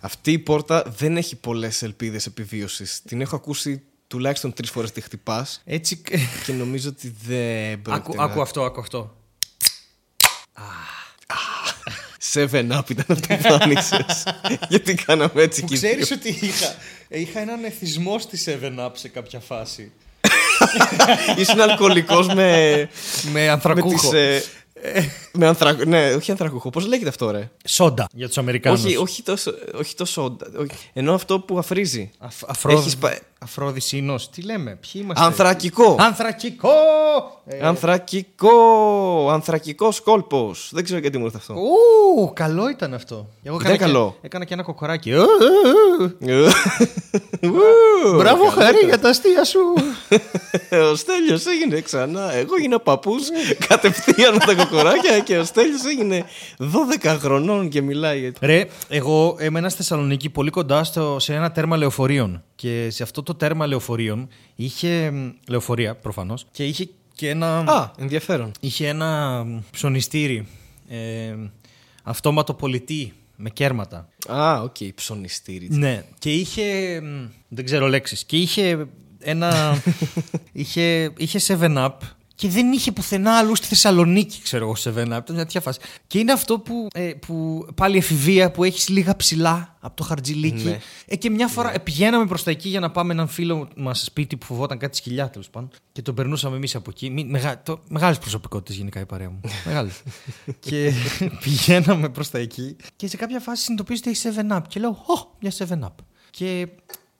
Αυτή η πόρτα δεν έχει πολλές ελπίδες επιβίωσης. Την έχω ακούσει τουλάχιστον τρεις φορές τη χτυπάς Έτσι. και νομίζω ότι δεν άκου, πρόκειται. να- άκου αυτό, άκου αυτό. 7 up ήταν αυτό που άνοιξες. Γιατί κάναμε έτσι Που και οι ξέρεις δύο. ότι είχα, είχα έναν εθισμό στη 7up σε κάποια φάση. Ήσουν αλκοολικός με. Με με ανθρακούχο. τις, ε, με ανθρακ... Ναι, όχι ανθρακούχο. Πώς λέγεται αυτό, ρε; Σόντα για τους Αμερικάνους. Όχι, όχι τόσο, όχι τόσο. όχι. Ενώ αυτό που αφρίζει. Αφρόδη Έχεις πα- Αφρόδης ίνος. Τι λέμε, ποιοι είμαστε; Ανθρακικό. Ανθρακικό! Ε, Ανθρακικό. Ανθρακικός κόλπος. Δεν ξέρω γιατί μου ήρθε αυτό. Ου, καλό ήταν αυτό. Εγώ Ήταν έκανα καλό. Και, έκανα και ένα κοκοράκι. Ου, ου, ου. Ου, Μπράβο, καλά Χαρή, ήταν. για τα αστεία σου. Ο Στέλιος έγινε ξανά. Εγώ έγινα παππούς κατευθείαν με τα κοκοράκια και ο Στέλιος έγινε 12 χρονών και μιλάει. Ρε, εγώ έμενα στη Θεσσαλονίκη πολύ κοντά στο, σε ένα τέρμα λεωφορείων. Και σε αυτό το τέρμα λεωφορείων είχε. μ, Λεωφορεία, προφανώς. Και είχε και ένα. Α, ενδιαφέρον. Είχε ένα μ, ψωνιστήρι. Ε, αυτόματο πωλητή με κέρματα. Α, οκ, ψωνιστήρι. Ναι, και είχε. μ, Δεν ξέρω λέξεις. Και είχε ένα. είχε, είχε 7up και δεν είχε πουθενά αλλού στη Θεσσαλονίκη, ξέρω εγώ, 7up. Ήταν μια τέτοια φάση. Και είναι αυτό που, ε, που πάλι εφηβεία που έχεις λίγα ψηλά από το χαρτζιλίκι. Ναι. Ε, και μια φορά ε, πηγαίναμε προς τα εκεί για να πάμε έναν φίλο μας σπίτι που φοβόταν κάτι σκυλιά τέλος πάντων. Και τον περνούσαμε εμείς από εκεί. Μη- Μεγα, το, μεγάλες προσωπικότητες γενικά η παρέα μου. Μεγάλες. και πηγαίναμε προς τα εκεί. Και σε κάποια φάση συνειδητοποιήσω ότι έχει 7up. Και λέω, Ω, μια 7up. Και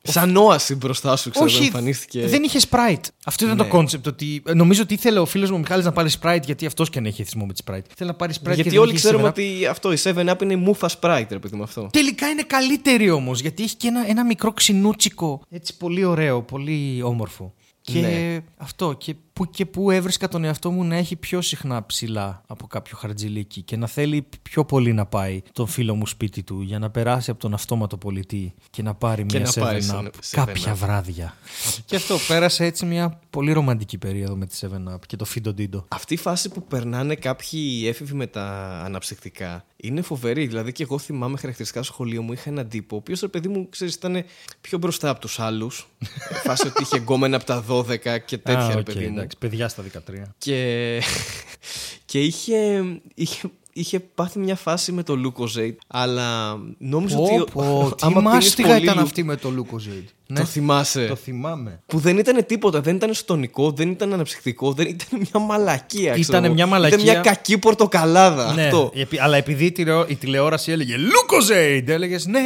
Σαν όαση μπροστά σου, ξέρω, όχι, εμφανίστηκε. δεν είχε Sprite. Αυτό ήταν Ναι. το κόνσεπτ. Ότι ε, νομίζω ότι ήθελε ο φίλος μου ο Μιχάλης να πάρει Sprite γιατί αυτός και αν έχει εθισμό με τη Sprite. Θέλει να πάρει Sprite Γιατί και δεν όλοι είχε ξέρουμε 7up. ότι αυτό, η 7up είναι η μούφα Sprite, ρε παιδί μου αυτό. Τελικά είναι καλύτερη όμως γιατί έχει και ένα, ένα μικρό ξινούτσικο. Έτσι πολύ ωραίο, πολύ όμορφο. Και Ναι. αυτό. Και που και που έβρισκα τον εαυτό μου να έχει πιο συχνά ψηλά από κάποιο χαρτζηλίκι και να θέλει πιο πολύ να πάει τον φίλο μου σπίτι του για να περάσει από τον αυτόματο πωλητή και να πάρει Και μια να πάρει 7 σαν- up 7up. κάποια βράδια. και αυτό πέρασε έτσι μια πολύ ρομαντική περίοδο με τη 7 up και το Φίντο Ντίντο. Αυτή η φάση που περνάνε κάποιοι έφηβοι με τα αναψυκτικά είναι φοβερή. Δηλαδή και εγώ θυμάμαι χαρακτηριστικά στο σχολείο μου είχα έναν τύπο, ο οποίος ρε παιδί μου, ξέρεις, ήταν πιο μπροστά από τους άλλους. φάση ότι είχε γκόμενα από τα 12 και τέτοια, Α, ρε οκ, παιδί μου. Εντάξει, παιδιά στα 13. Και, και είχε, είχε, είχε πάθει μια φάση με το Lucozade, αλλά νόμιζα Πω, ότι. πω, τι άμα πίνεις μάστιγα πολύ ήταν Lu- αυτή με το Lucozade. Το θυμάσαι. Το θυμάμαι. Που δεν ήταν τίποτα, δεν ήταν στονικό, δεν ήταν αναψυκτικό, δεν ήταν μια μαλακία. ξέρω Ήτανε εγώ. μια μαλακία. Ήταν μια κακή πορτοκαλάδα. Ναι, Αυτό. επει- αλλά επειδή η, τηλεο- η τηλεόραση έλεγε Lucozade, έλεγες ναι.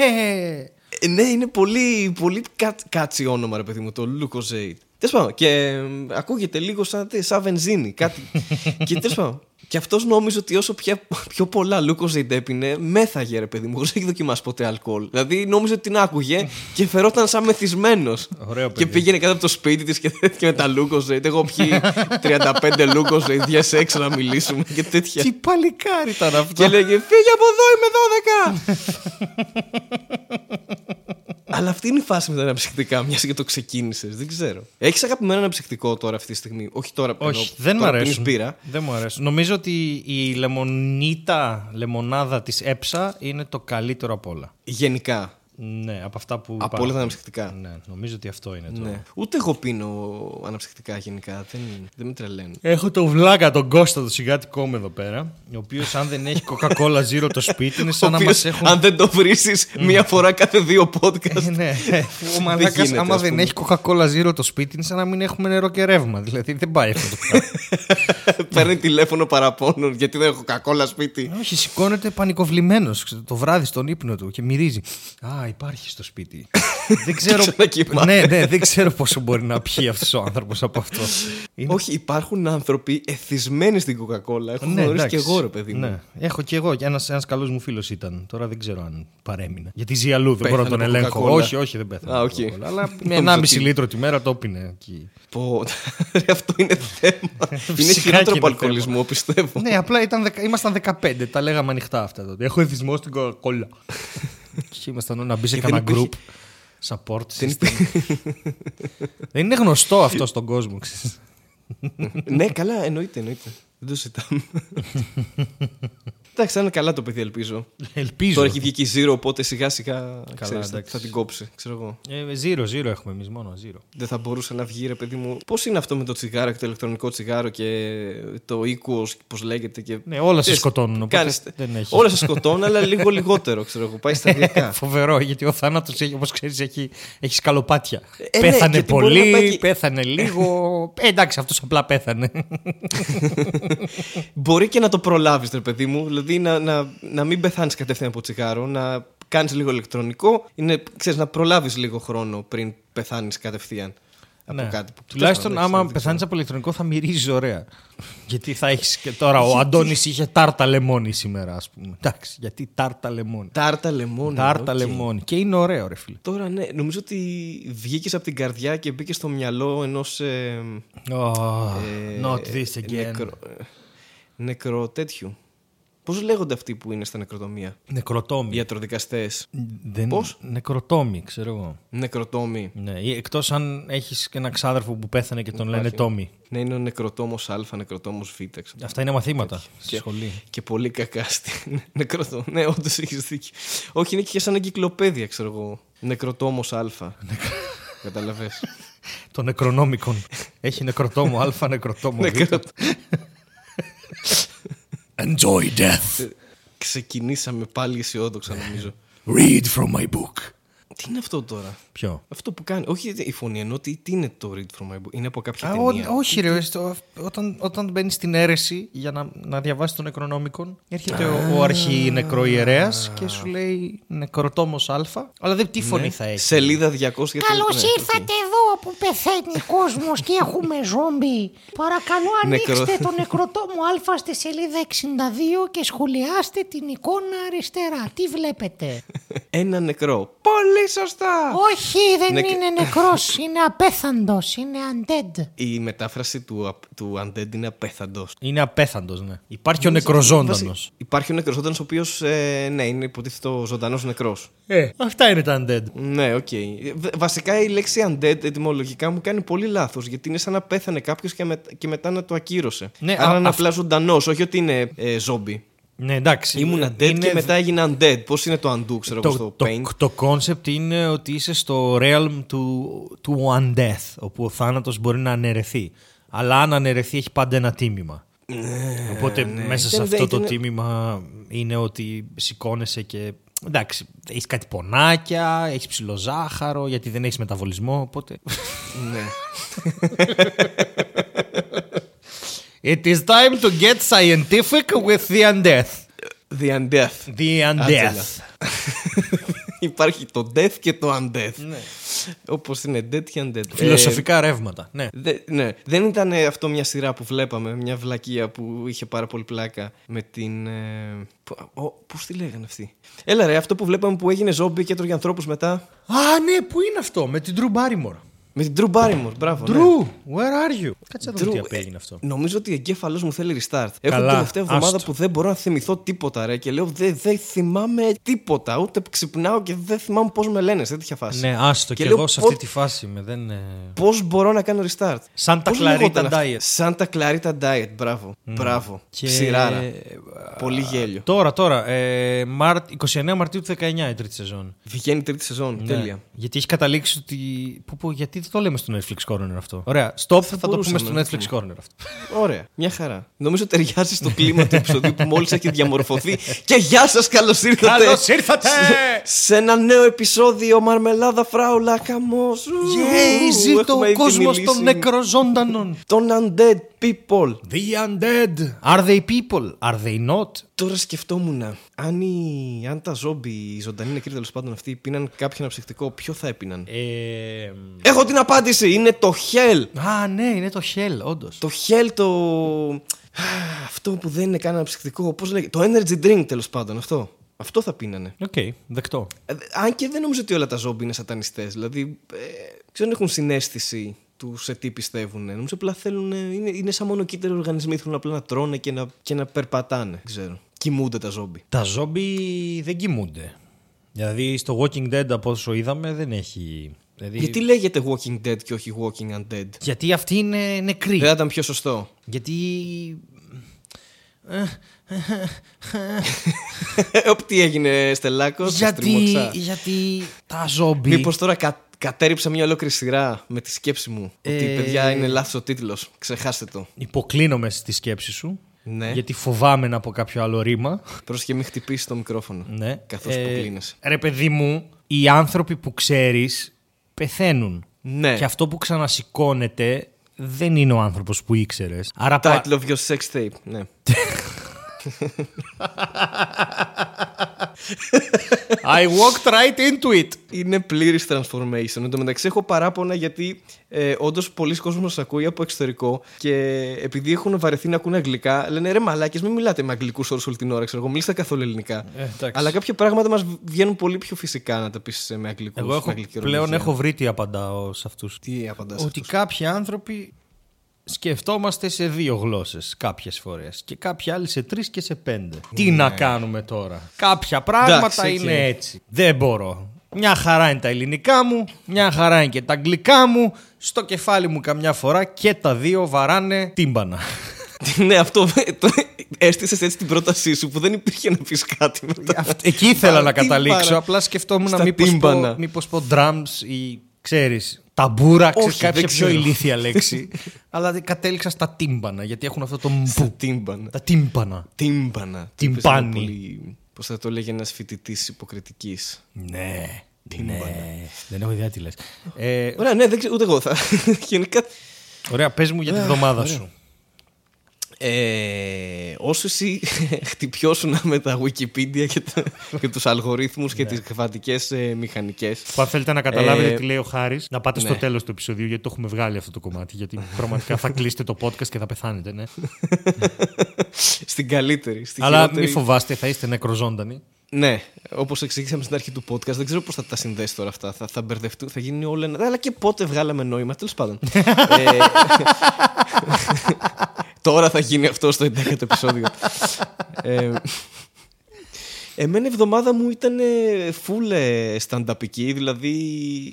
Ε, ναι, είναι πολύ, πολύ κα, κάτσι όνομα, ρε παιδί μου, το Lucozade. Τέλος πάντων, και ε, ακούγεται λίγο σαν, σαν βενζίνη, κάτι. και τέλος πάντων. Και αυτός νόμιζε ότι όσο πια, πιο πολλά Lucozade έπινε, μέθαγε, ρε παιδί μου, χωρίς να έχει δοκιμάσει ποτέ αλκοόλ. Δηλαδή νόμιζε ότι την άκουγε και φερόταν σαν μεθυσμένος. Ωραίο Και παιδί. πήγαινε κάτω από το σπίτι της και τέτοια με τα Lucozade. Εγώ πιει 35 Lucozade, βγες έξω να μιλήσουμε και τέτοια. Τι παλικάρι ήταν αυτό. Και λέγε Φύγε από εδώ, είμαι 12! Αλλά αυτή είναι η φάση με τα αναψυκτικά, μιας και το ξεκίνησες. Δεν ξέρω. Έχεις αγαπημένο αναψυκτικό τώρα αυτή τη στιγμή; Όχι τώρα που Όχι, δεν μου τώρα πίνεις αρέσουν. μπύρα. Δεν μου αρέσουν. Νομίζω ότι η λεμονίτα λεμονάδα της έψα είναι το καλύτερο από όλα. Γενικά. Ναι, από αυτά που. Από υπάρχουν. όλα τα αναψυκτικά. Ναι, νομίζω ότι αυτό είναι το. Ναι. Ούτε εγώ πίνω αναψυκτικά γενικά. Δεν, δεν με τρελαίνει. Έχω τον βλάκα τον Κώστα το σιγάτικό μου εδώ πέρα. Ο οποίος αν δεν έχει Coca-Cola Zero το σπίτι είναι σαν Ο να οποίος, μας έχουν. αν δεν το βρει μία φορά κάθε δύο podcast. Ε, ναι, ο μαλάκας γίνεται, άμα ας δεν πούμε. έχει Coca-Cola Zero το σπίτι είναι σαν να μην έχουμε νερό και ρεύμα. Δηλαδή δεν πάει αυτό το πράγμα. Παίρνει τηλέφωνο παραπώνων γιατί δεν έχω κακόλα σπίτι. Όχι, σηκώνεται πανικοβλημένος το βράδυ στον ύπνο του και μυρίζει. Α, υπάρχει στο σπίτι. δεν ξέρω. ξανακοιμάται. ναι, ναι, δεν ξέρω πόσο μπορεί να πιει αυτός ο άνθρωπος από αυτό. Είναι- Όχι, υπάρχουν άνθρωποι εθισμένοι στην Coca-Cola. Έχω Ναι, γνωρίσει εντάξει. και εγώ, ρε παιδί μου. Ναι, έχω και εγώ. Και ένας ένας καλός μου φίλος ήταν. Τώρα δεν ξέρω αν παρέμεινε. Γιατί ζει αλλού, δεν μπορώ να τον Πέθανε από ελέγχω. Coca-Cola. Όχι, όχι, δεν πέθανε. Α, από οκ. Coca-Cola. Αλλά με Νόμιζα 1,5 ότι- λίτρο τη μέρα το 'πινε εκεί. Πω, ρε, αυτό είναι θέμα. είναι Φυσικά χειρότερο και από είναι αλκοολισμό, πιστεύω. ναι, απλά ήταν, δεκα- ήμασταν 15. Τα λέγαμε ανοιχτά αυτά τότε. Έχω εθισμό στην Coca-Cola. και ήμασταν να μπει σε Και δεν κανένα group. υπήρχε- Support Δεν system. δεν είναι γνωστό αυτό στον κόσμο. ξέρεις. ναι, καλά, εννοείται, εννοείται. Δεν το ζητάμε. Εντάξει, θα είναι καλά το παιδί, ελπίζω. Ελπίζω. Τώρα έχει βγει και η Zero, οπότε σιγά σιγά ξέρεις, θα, εντάξει. θα την κόψει. Ξέρω εγώ. Ε, ζήρο, ζήρο έχουμε εμείς μόνο. Ζήρο. Δεν θα μπορούσε να βγει, ρε παιδί μου. Πώς είναι αυτό με το τσιγάρο και το ηλεκτρονικό τσιγάρο και το οίκο, πώς λέγεται. Και... Ναι, όλα σε Ξέρεις, σκοτώνουν. Οπότε κάνεις- δεν έχεις. Όλα σε σκοτώνουν, αλλά λίγο λιγότερο, ξέρω εγώ. Πάει σταδιακά. Φοβερό, γιατί ο θάνατος έχει, όπως ξέρεις, έχει, έχει σκαλοπάτια. Ε, ναι, πέθανε γιατί μπορεί πολύ, να πάει και- πέθανε λίγο. Ε, εντάξει, αυτός απλά πέθανε. Μπορεί και να το προλάβεις, ρε παιδί μου. Δηλαδή να, να, να μην πεθάνεις κατευθείαν από τσιγάρο, να κάνεις λίγο ηλεκτρονικό. Είναι, ξέρεις, να προλάβεις λίγο χρόνο πριν πεθάνεις κατευθείαν. Από Ναι. κάτι που Τουλάχιστον τέλος πάντων, άμα δεν ξέρω. πεθάνεις από ηλεκτρονικό θα μυρίζεις ωραία. γιατί θα έχεις και τώρα. Ο Αντώνης είχε τάρτα λεμόνι σήμερα, ας πούμε. Εντάξει, γιατί τάρτα λεμόνι. Τάρτα λεμόνι. Τάρτα οκ. λεμόνι. Και είναι ωραίο, ρε φίλε. Τώρα ναι, νομίζω ότι βγήκες από την καρδιά και μπήκες στο μυαλό ενός. Ε, Oh, ε, not this again. Νεκρο, ε, νεκρο τέτοιου. Πώς λέγονται αυτοί που είναι στα νεκροτομία, Νεκροτόμοι. Ιατροδικαστές. Δεν... Πώς; Νεκροτόμοι, ξέρω εγώ. Νεκροτόμοι. Ναι, εκτός αν έχεις και ένα ξάδερφο που πέθανε και τον λένε Τόμι. Ναι, είναι ο νεκροτόμος Α, νεκροτόμος Β. ξέρω. Αυτά είναι μαθήματα στη Και- σχολή. Και πολύ κακά στην νεκροτόμο. Ναι, όντως έχεις δίκιο. Όχι, είναι και σαν εγκυκλοπαίδεια, ξέρω εγώ. Νεκροτόμος Α. Καταλαβέ. Των νεκρονόμικων. Έχει νεκροτόμο Α, νεκροτόμο Β. Νεκροτόμο. Enjoy death. Ξεκινήσαμε πάλι αισιόδοξα, νομίζω. Read from my book. Τι είναι αυτό τώρα; Ποιο; Αυτό που κάνει. Όχι η φωνή, ενώ τι, τι είναι το Read from my book. Είναι από κάποια Α, ταινία. ό, όχι, ρε. στο- όταν, όταν μπαίνει στην αίρεση για να, να διαβάσει τον Νεκρονόμικον, έρχεται ο, ο αρχινεκροϊερέα και σου λέει Νεκροτόμος Α. Αλλά δεν τι φωνή θα έχει. Σελίδα 200 για το- Καλώς ναι, ήρθατε εδώ που πεθαίνει κόσμος και έχουμε ζόμπι. Παρακαλώ ανοίξτε Νεκρο- το νεκροτόμο Α στη σελίδα 62 και σχολιάστε την εικόνα αριστερά. Τι βλέπετε; Ένα νεκρό. Πολύ σωστά! Όχι, δεν Νεκ- είναι νεκρός, είναι απέθαντος, είναι undead. Η μετάφραση του, απ- του Undead είναι απέθαντος. Είναι απέθαντος, ναι. Υπάρχει ο νεκροζώντανος. Υπάρχει ο νεκροζώντανος, ο οποίος ε, ναι, είναι υποτίθεται ο ζωντανός νεκρός. Ε, αυτά είναι τα undead. Ναι, οκ. Β- Βασικά η λέξη undead ετυμολογικά μου κάνει πολύ λάθος. Γιατί είναι σαν να πέθανε κάποιος και, με- και μετά να το ακύρωσε. Ναι, Άρα α- είναι αυ- απλά ζωντανός, όχι ότι είναι ε, ζόμπι. Ναι, εντάξει. Ήμουν undead Είναι- και μετά έγινα undead. Πώς είναι το undo, ξέρω εγώ, Το, στο το, paint; το concept είναι ότι είσαι στο realm του, του undeath, όπου ο θάνατος μπορεί να αναιρεθεί. Αλλά αν αναιρεθεί έχει πάντα ένα τίμημα. Οπότε μέσα σε Ήταν- αυτό το ήταν- τίμημα είναι ότι σηκώνεσαι και... Εντάξει, έχεις κάτι πονάκια, έχεις ψηλοζάχαρο, γιατί δεν έχεις μεταβολισμό. Οπότε. ναι. It is time to get scientific with the undeath. The undeath. The Άντζελα. undeath. Υπάρχει το death και το undeath. Ναι. Όπως είναι dead και undead. Φιλοσοφικά ρεύματα. Ναι. Ε, δε- ναι. Δεν ήταν ε, αυτό μια σειρά που βλέπαμε, μια βλακεία που είχε πάρα πολύ πλάκα με την. Ε, Πώς τη λέγανε αυτή; Έλα ρε, αυτό που βλέπαμε που έγινε ζόμπι και έτρωγε ανθρώπους μετά. Α, ναι, πού είναι αυτό, με την Drew Barrymore. Με την Drew Barrymore, μπράβο. ναι. Drew, where are you? Κάτσε να δω τι Drew, απέγινε ε, αυτό. Νομίζω ότι ο εγκέφαλός μου θέλει restart. Έχω Καλά, την τελευταία εβδομάδα άστο. που δεν μπορώ να θυμηθώ τίποτα, ρε. Και λέω δεν δεν θυμάμαι τίποτα. Ούτε ξυπνάω και δεν θυμάμαι πώς με λένε σε τέτοια φάση. Ναι, άστο. Και, λέω, εγώ σε «Πω- αυτή τη φάση είμαι. Δεν... ε, Πώς μπορώ να κάνω restart; Santa Πώς Clarita λεγόταν αυτό; Diet. Santa Clarita Diet, μπράβο. Μπράβο. Και- Ψηράρα. Πολύ γέλιο. Τώρα, τώρα. Ε, Μάρτ, 29 Μαρτίου του 19 η τρίτη σεζόν. Βγαίνει η τρίτη σεζόν. Ναι. Τέλεια. Γιατί έχει καταλήξει ότι. Που, που, γιατί δεν το λέμε στο Netflix Corner αυτό. Ωραία. Stop, θα, το πούμε μπορούσαμε στο να Netflix Corner αυτό. Ωραία. Μια χαρά. Νομίζω ταιριάζει στο κλίμα του επεισοδίου που μόλις έχει διαμορφωθεί. Και γεια σας, καλώς ήρθατε. Καλώς ήρθατε! Σε, σε ένα νέο επεισόδιο Μαρμελάδα Φράουλα Καμός. Yay, ζήτω ο κόσμος των νεκροζώντανων. Των undead people. The undead. Are they people? Are they not? Τώρα σκεφτόμουν, αν, οι, αν τα ζόμπι, οι ζωντανοί νεκροί τέλος πάντων αυτοί, πίναν κάποιο αναψυκτικό, ποιο θα έπιναν; Ε, Έχω την απάντηση! Είναι το Hell! α, ναι, είναι το Hell, όντως. Το Hell το. Α, Αυτό που δεν είναι καν αναψυκτικό, πώς λέγεται. Το energy drink τέλος πάντων, αυτό. Αυτό θα πίνανε. Οκ, δεκτό. Ε, Αν και δεν νομίζω ότι όλα τα ζόμπι είναι σατανιστές. Δηλαδή, ε, δεν έχουν συναίσθηση τους σε τι πιστεύουν. Νομίζω απλά θέλουν. Είναι, είναι σαν μονοκύτταροι οργανισμοί. Θέλουν απλά να τρώνε και να, και να περπατάνε. Δεν ξέρω. Κοιμούνται τα ζόμπι. Τα ζόμπι δεν κοιμούνται. Δηλαδή στο Walking Dead από όσο είδαμε δεν έχει. Δηλαδή... Γιατί λέγεται Walking Dead και όχι Walking Undead; Γιατί αυτοί είναι νεκροί. Δεν θα ήταν πιο σωστό. Γιατί Ε, τι έγινε, Στελάκος, γιατί, γιατί τα ζόμπι. Μήπως τώρα κα, κατέριψα μια ολόκληρη σειρά με τη σκέψη μου. Ότι Ε, παιδιά είναι λάθος ο τίτλος. Ξεχάστε το. Υποκλίνομαι στη σκέψη σου. Ναι. Γιατί φοβάμαι να πω κάποιο άλλο ρήμα. Πρόσεχε μην χτυπήσεις το μικρόφωνο. Ναι. Καθώς που κλείνεσαι. Ρε παιδί μου, οι άνθρωποι που ξέρεις πεθαίνουν. Ναι. Και αυτό που ξανασηκώνεται δεν είναι ο άνθρωπος που ήξερες. Άρα πα- Title of your sex tape. Ναι. I walked right into it. Είναι πλήρης transformation. Εν τω μεταξύ έχω παράπονα γιατί ε, όντως πολλοί κόσμοι μας ακούει από εξωτερικό και επειδή έχουν βαρεθεί να ακούνε αγγλικά, λένε ρε μαλάκες μην μιλάτε με αγγλικούς όρους όλη την ώρα. Ξέρω εγώ, μιλήστε καθόλου ελληνικά. Ε, εντάξει. Αλλά κάποια πράγματα μας βγαίνουν πολύ πιο φυσικά να τα πεις με αγγλικούς. Εγώ έχω, πλέον έχω βρει τι απαντάω σε αυτούς. Τι απαντάς. Ότι κάποιοι άνθρωποι σκεφτόμαστε σε δύο γλώσσες κάποιες φορές και κάποιοι άλλοι σε τρεις και σε πέντε. Τι να κάνουμε τώρα; Κάποια πράγματα Ναι. Εντάξει, οκ. είναι έτσι. Δεν μπορώ. Μια χαρά είναι τα ελληνικά μου, μια χαρά είναι και τα αγγλικά μου. Στο κεφάλι μου καμιά φορά και τα δύο βαράνε τύμπανα. ναι, αυτό το έστησες έτσι την πρότασή σου που δεν υπήρχε να πεις κάτι μετά. Αυτ- Εκεί ήθελα να Τι καταλήξω. παρα- Απλά σκεφτόμουν στα μήπως πω, τύμπανα. μήπως πω drums ή ξέρεις ταμπούρα, ξέρεις Όχι, κάποια δεν πιο ξέρω. ηλίθια λέξη. Αλλά δεν κατέληξα στα τύμπανα γιατί έχουν αυτό το Στα μπου. τύμπανα. Τα τύμπανα. Τύμπανα. Τυμπάνι. Πώς θα το λέγει ένας φοιτητής υποκριτικής. Ναι. Ναι. Δεν έχω ιδέα τι λες. Ε, Ωραία, ναι, δεν ξέρω, ούτε εγώ θα. Γενικά. ωραία, πες μου για τη βδομάδα σου. Ε, όσο εσύ χτυπιώσουν με τα Wikipedia και, τα, και τους αλγορίθμους και τις κβαντικές ε, μηχανικές Που αν θέλετε να καταλάβετε Ε, τι λέει ο Χάρης, να πάτε στο ναι. τέλος του επεισοδίου γιατί το έχουμε βγάλει αυτό το κομμάτι. Γιατί πραγματικά θα κλείσετε το podcast και θα πεθάνετε, ναι. στην καλύτερη, στη Αλλά χειρότερη... μην φοβάστε, θα είστε νεκροζώντανοι. Ναι, όπως εξήγησαμε στην αρχή του podcast, δεν ξέρω πώς θα τα συνδέσει τώρα αυτά. Θα, θα μπερδευτούν, θα γίνει όλα ένα... Αλλά και πότε βγάλαμε νόημα, τέλος πάντων. ε, τώρα θα γίνει αυτό στο 11ο επεισόδιο. ε, Εμένα η εβδομάδα μου ήταν full ε, stand-upική, δηλαδή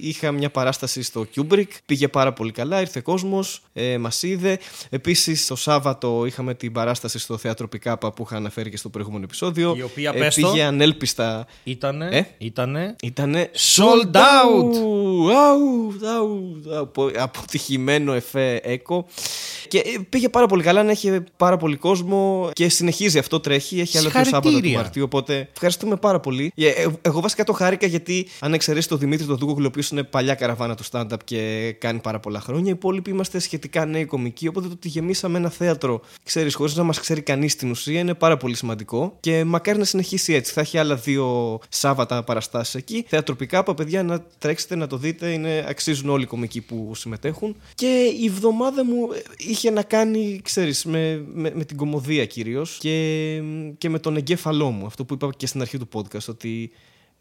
είχα μια παράσταση στο Kubrick, πήγε πάρα πολύ καλά, ήρθε κόσμος, ε, μας είδε. Επίσης το Σάββατο είχαμε την παράσταση στο Θέατρο Πικάπα που είχα αναφέρει και στο προηγούμενο επεισόδιο. Η οποία, ε, πες το. πήγε ανέλπιστα. Ήτανε. Ε; Ήτανε; Ήτανε Sold out! Αου, αου, αου, απο- αποτυχημένο εφέ έκο. Και ε, πήγε πάρα πολύ καλά, να έχει πάρα πολύ κόσμο και συνεχίζει αυτό, τρέχει. Έχει άλλο δύο Σάββατα του Συγχαρητήρια. Μαρτίου. Οπότε ευχαριστούμε πάρα πολύ. Ε, ε, Εγώ βασικά το χάρηκα γιατί αν εξαιρέσει τον Δημήτρη τον Δούγκογλου, ο οποίος είναι παλιά καραβάνα του stand-up και κάνει πάρα πολλά χρόνια, οι υπόλοιποι είμαστε σχετικά νέοι κομικοί. Οπότε το ότι γεμίσαμε ένα θέατρο, ξέρεις, χωρίς να μας ξέρει κανείς στην ουσία, είναι πάρα πολύ σημαντικό. Και μακάρι να συνεχίσει έτσι. Θα έχει άλλα δύο Σάββατα παραστάσεις εκεί. Θέατρο Πικάπα, παιδιά, να τρέξετε να το δείτε. Είναι, αξίζουν όλοι οι κομικοί που συμμετέχουν. Και η εβδομάδα μου ε, είχε να κάνει, ξέρεις, με, με, με την κομμωδία κυρίως και, και με τον εγκέφαλό μου. Αυτό που είπα και στην αρχή του podcast, ότι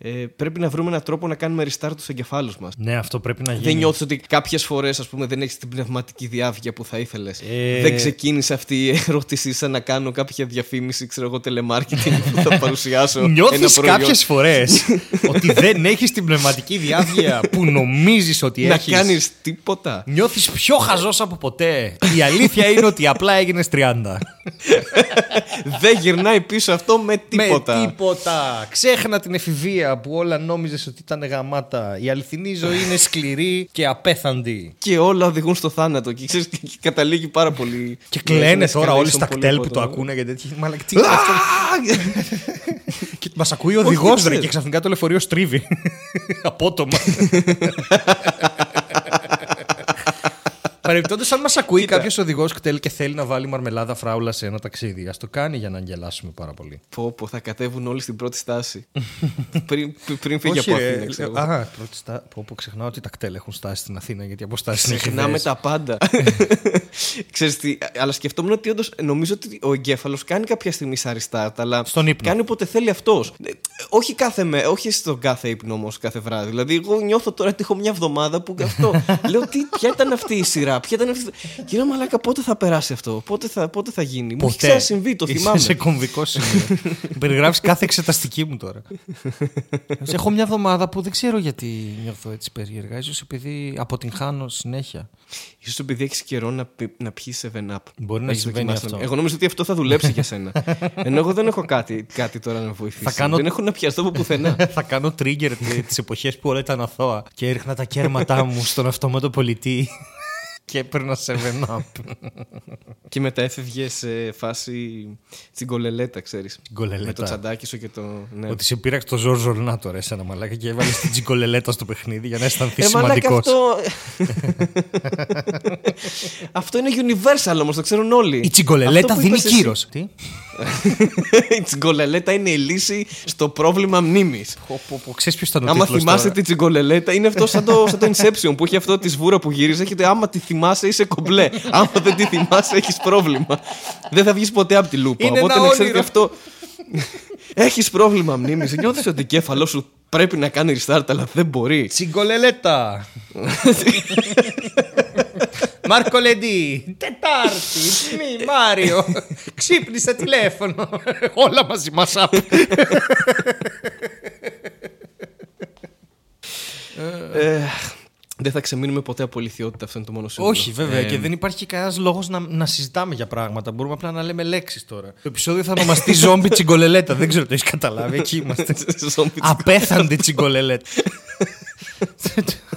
ε, πρέπει να βρούμε έναν τρόπο να κάνουμε restart τους εγκεφάλους μας. Ναι, αυτό πρέπει να γίνει. Δεν νιώθεις ότι κάποιες φορές, ας πούμε, δεν έχεις την πνευματική διάβγεια που θα ήθελες. Ε, Δεν ξεκίνησε αυτή η ερώτησή σαν να κάνω κάποια διαφήμιση, ξέρω εγώ, telemarketing που θα παρουσιάσω. ένα Νιώθεις προϊόν. κάποιες φορές ότι δεν έχεις την πνευματική διάβγεια που νομίζεις ότι Να έχεις; κάνεις τίποτα. Νιώθεις πιο χαζός από ποτέ; Η αλήθεια είναι ότι απλά έγινες 30. δεν γυρνάει πίσω αυτό με τίποτα. Με τίποτα. Ξέχνα την εφηβεία που όλα νόμιζες ότι ήταν γαμάτα. Η αληθινή ζωή είναι σκληρή και απέθαντη. Και όλα οδηγούν στο θάνατο. Και ξέρεις, και καταλήγει πάρα πολύ. Και κλαίνε με τώρα όλοι στα πολύ κτέλ από που το το- ακούνε γιατί έχει μαλακ τι είναι αυτό. Και μας ακούει ο οδηγός δεν ρε ξέρω. και ξαφνικά το λεωφορείο στρίβει. Απότομα. Παρεμπιπτόντως, αν μας ακούει Κοίτα. κάποιος οδηγός κτέλ και θέλει να βάλει μαρμελάδα φράουλα σε ένα ταξίδι, ας το κάνει για να αγγελάσουμε πάρα πολύ. Πω, πω, θα κατέβουν όλοι στην πρώτη στάση. πριν, πριν φύγει Όχι, από ε, Αθήνα, ξέρω εγώ. Α, πρώτη στά... πω, πω, ξεχνάω ότι τα κτέλ έχουν στάσει στην Αθήνα γιατί οι αποστάσεις είναι Ξεχνάμε χιδαίες. τα πάντα. Ξέρεις τι, αλλά σκεφτόμουν ότι όντως νομίζω ότι ο εγκέφαλος κάνει κάποια στιγμή σαν restart, αλλά Στον ύπνο. κάνει όποτε θέλει αυτός. Όχι, κάθε με, όχι στον κάθε ύπνο όμως κάθε βράδυ. Δηλαδή, εγώ νιώθω τώρα ότι έχω μια εβδομάδα που αυτό. λέω, τι, ποια ήταν αυτή η σειρά Ποια ήταν αυτή. Και λέω μαλάκα, πότε θα περάσει αυτό, πότε θα, πότε θα γίνει; Μου έχει Ποτέ. ξανασυμβεί, το Είσαι θυμάμαι. σε κομβικό σημείο. Περιγράφεις κάθε εξεταστική μου τώρα. Έχω μια εβδομάδα που δεν ξέρω γιατί νιώθω έτσι περίεργα. Ίσως επειδή αποτυγχάνω συνέχεια. Ίσως επειδή έχεις καιρό να, πι- να πιεις 7-up. Μπορεί να Έχεις συμβαίνει δοκιμάσει αυτό. να- Εγώ νομίζω ότι αυτό θα δουλέψει για σένα. Ενώ εγώ δεν έχω κάτι, κάτι τώρα να βοηθήσει. Θα κάνω- Δεν έχω να πιαστώ από πουθενά. θα κάνω trigger τις εποχές που όλα ήταν αθώα και έριχνα τα κέρματά μου στον αυτόματο πολιτή και έπαιρνα 7-up. και μετά έφευγε σε φάση τσιγκολελέτα, ξέρεις. Τσιγκολελέτα. Με το τσαντάκι σου και το. Ναι. Ότι σε πήραξε το Ζορ Ζορνά τώρα εσένα μαλάκα και έβαλες την τσιγκολελέτα στο παιχνίδι για να αισθανθείς Ε, μαλάκα, σημαντικός. αυτό... αυτό είναι universal όμως, το ξέρουν όλοι. Η τσιγκολελέτα Αυτό που δίνει είπες εσύ. κύρος. Τι; η τσιγκολελέτα είναι η λύση στο πρόβλημα μνήμης. Ξέρεις ποιος ήταν ο Άμα τίτλος θυμάσαι τώρα; την τσιγκολελέτα, είναι αυτό σαν το, σαν το Inception που έχει αυτό τη σβούρα που γυρίζει. Έχετε, άμα τη θυμάσαι, είσαι κομπλέ. άμα δεν τη θυμάσαι, έχεις πρόβλημα. δεν θα βγεις ποτέ από τη λούπα. Είναι Οπότε ένα να ξέρετε όνειρο. αυτό. έχεις πρόβλημα μνήμης. Νιώθεις ότι ο εγκέφαλό σου πρέπει να κάνει restart, αλλά δεν μπορεί. Τσιγκολελέτα. Μάρκο Λεντή. Τετάρτη. Μη Μάριο. Ξύπνησε τηλέφωνο. Όλα μαζί μας Ε, δεν θα ξεμείνουμε ποτέ από ηλικιότητα, αυτό είναι το μόνο σίγουρο. Όχι, βέβαια. Ε, και δεν υπάρχει κανένας λόγος να, να συζητάμε για πράγματα. Μπορούμε απλά να λέμε λέξεις τώρα. Το επεισόδιο θα ονομαστεί Ζόμπι Τσιγκολελέτα. δεν ξέρω τι έχεις καταλάβει. Εκεί είμαστε. Zombie Απέθαντη Τσιγκολελέτα.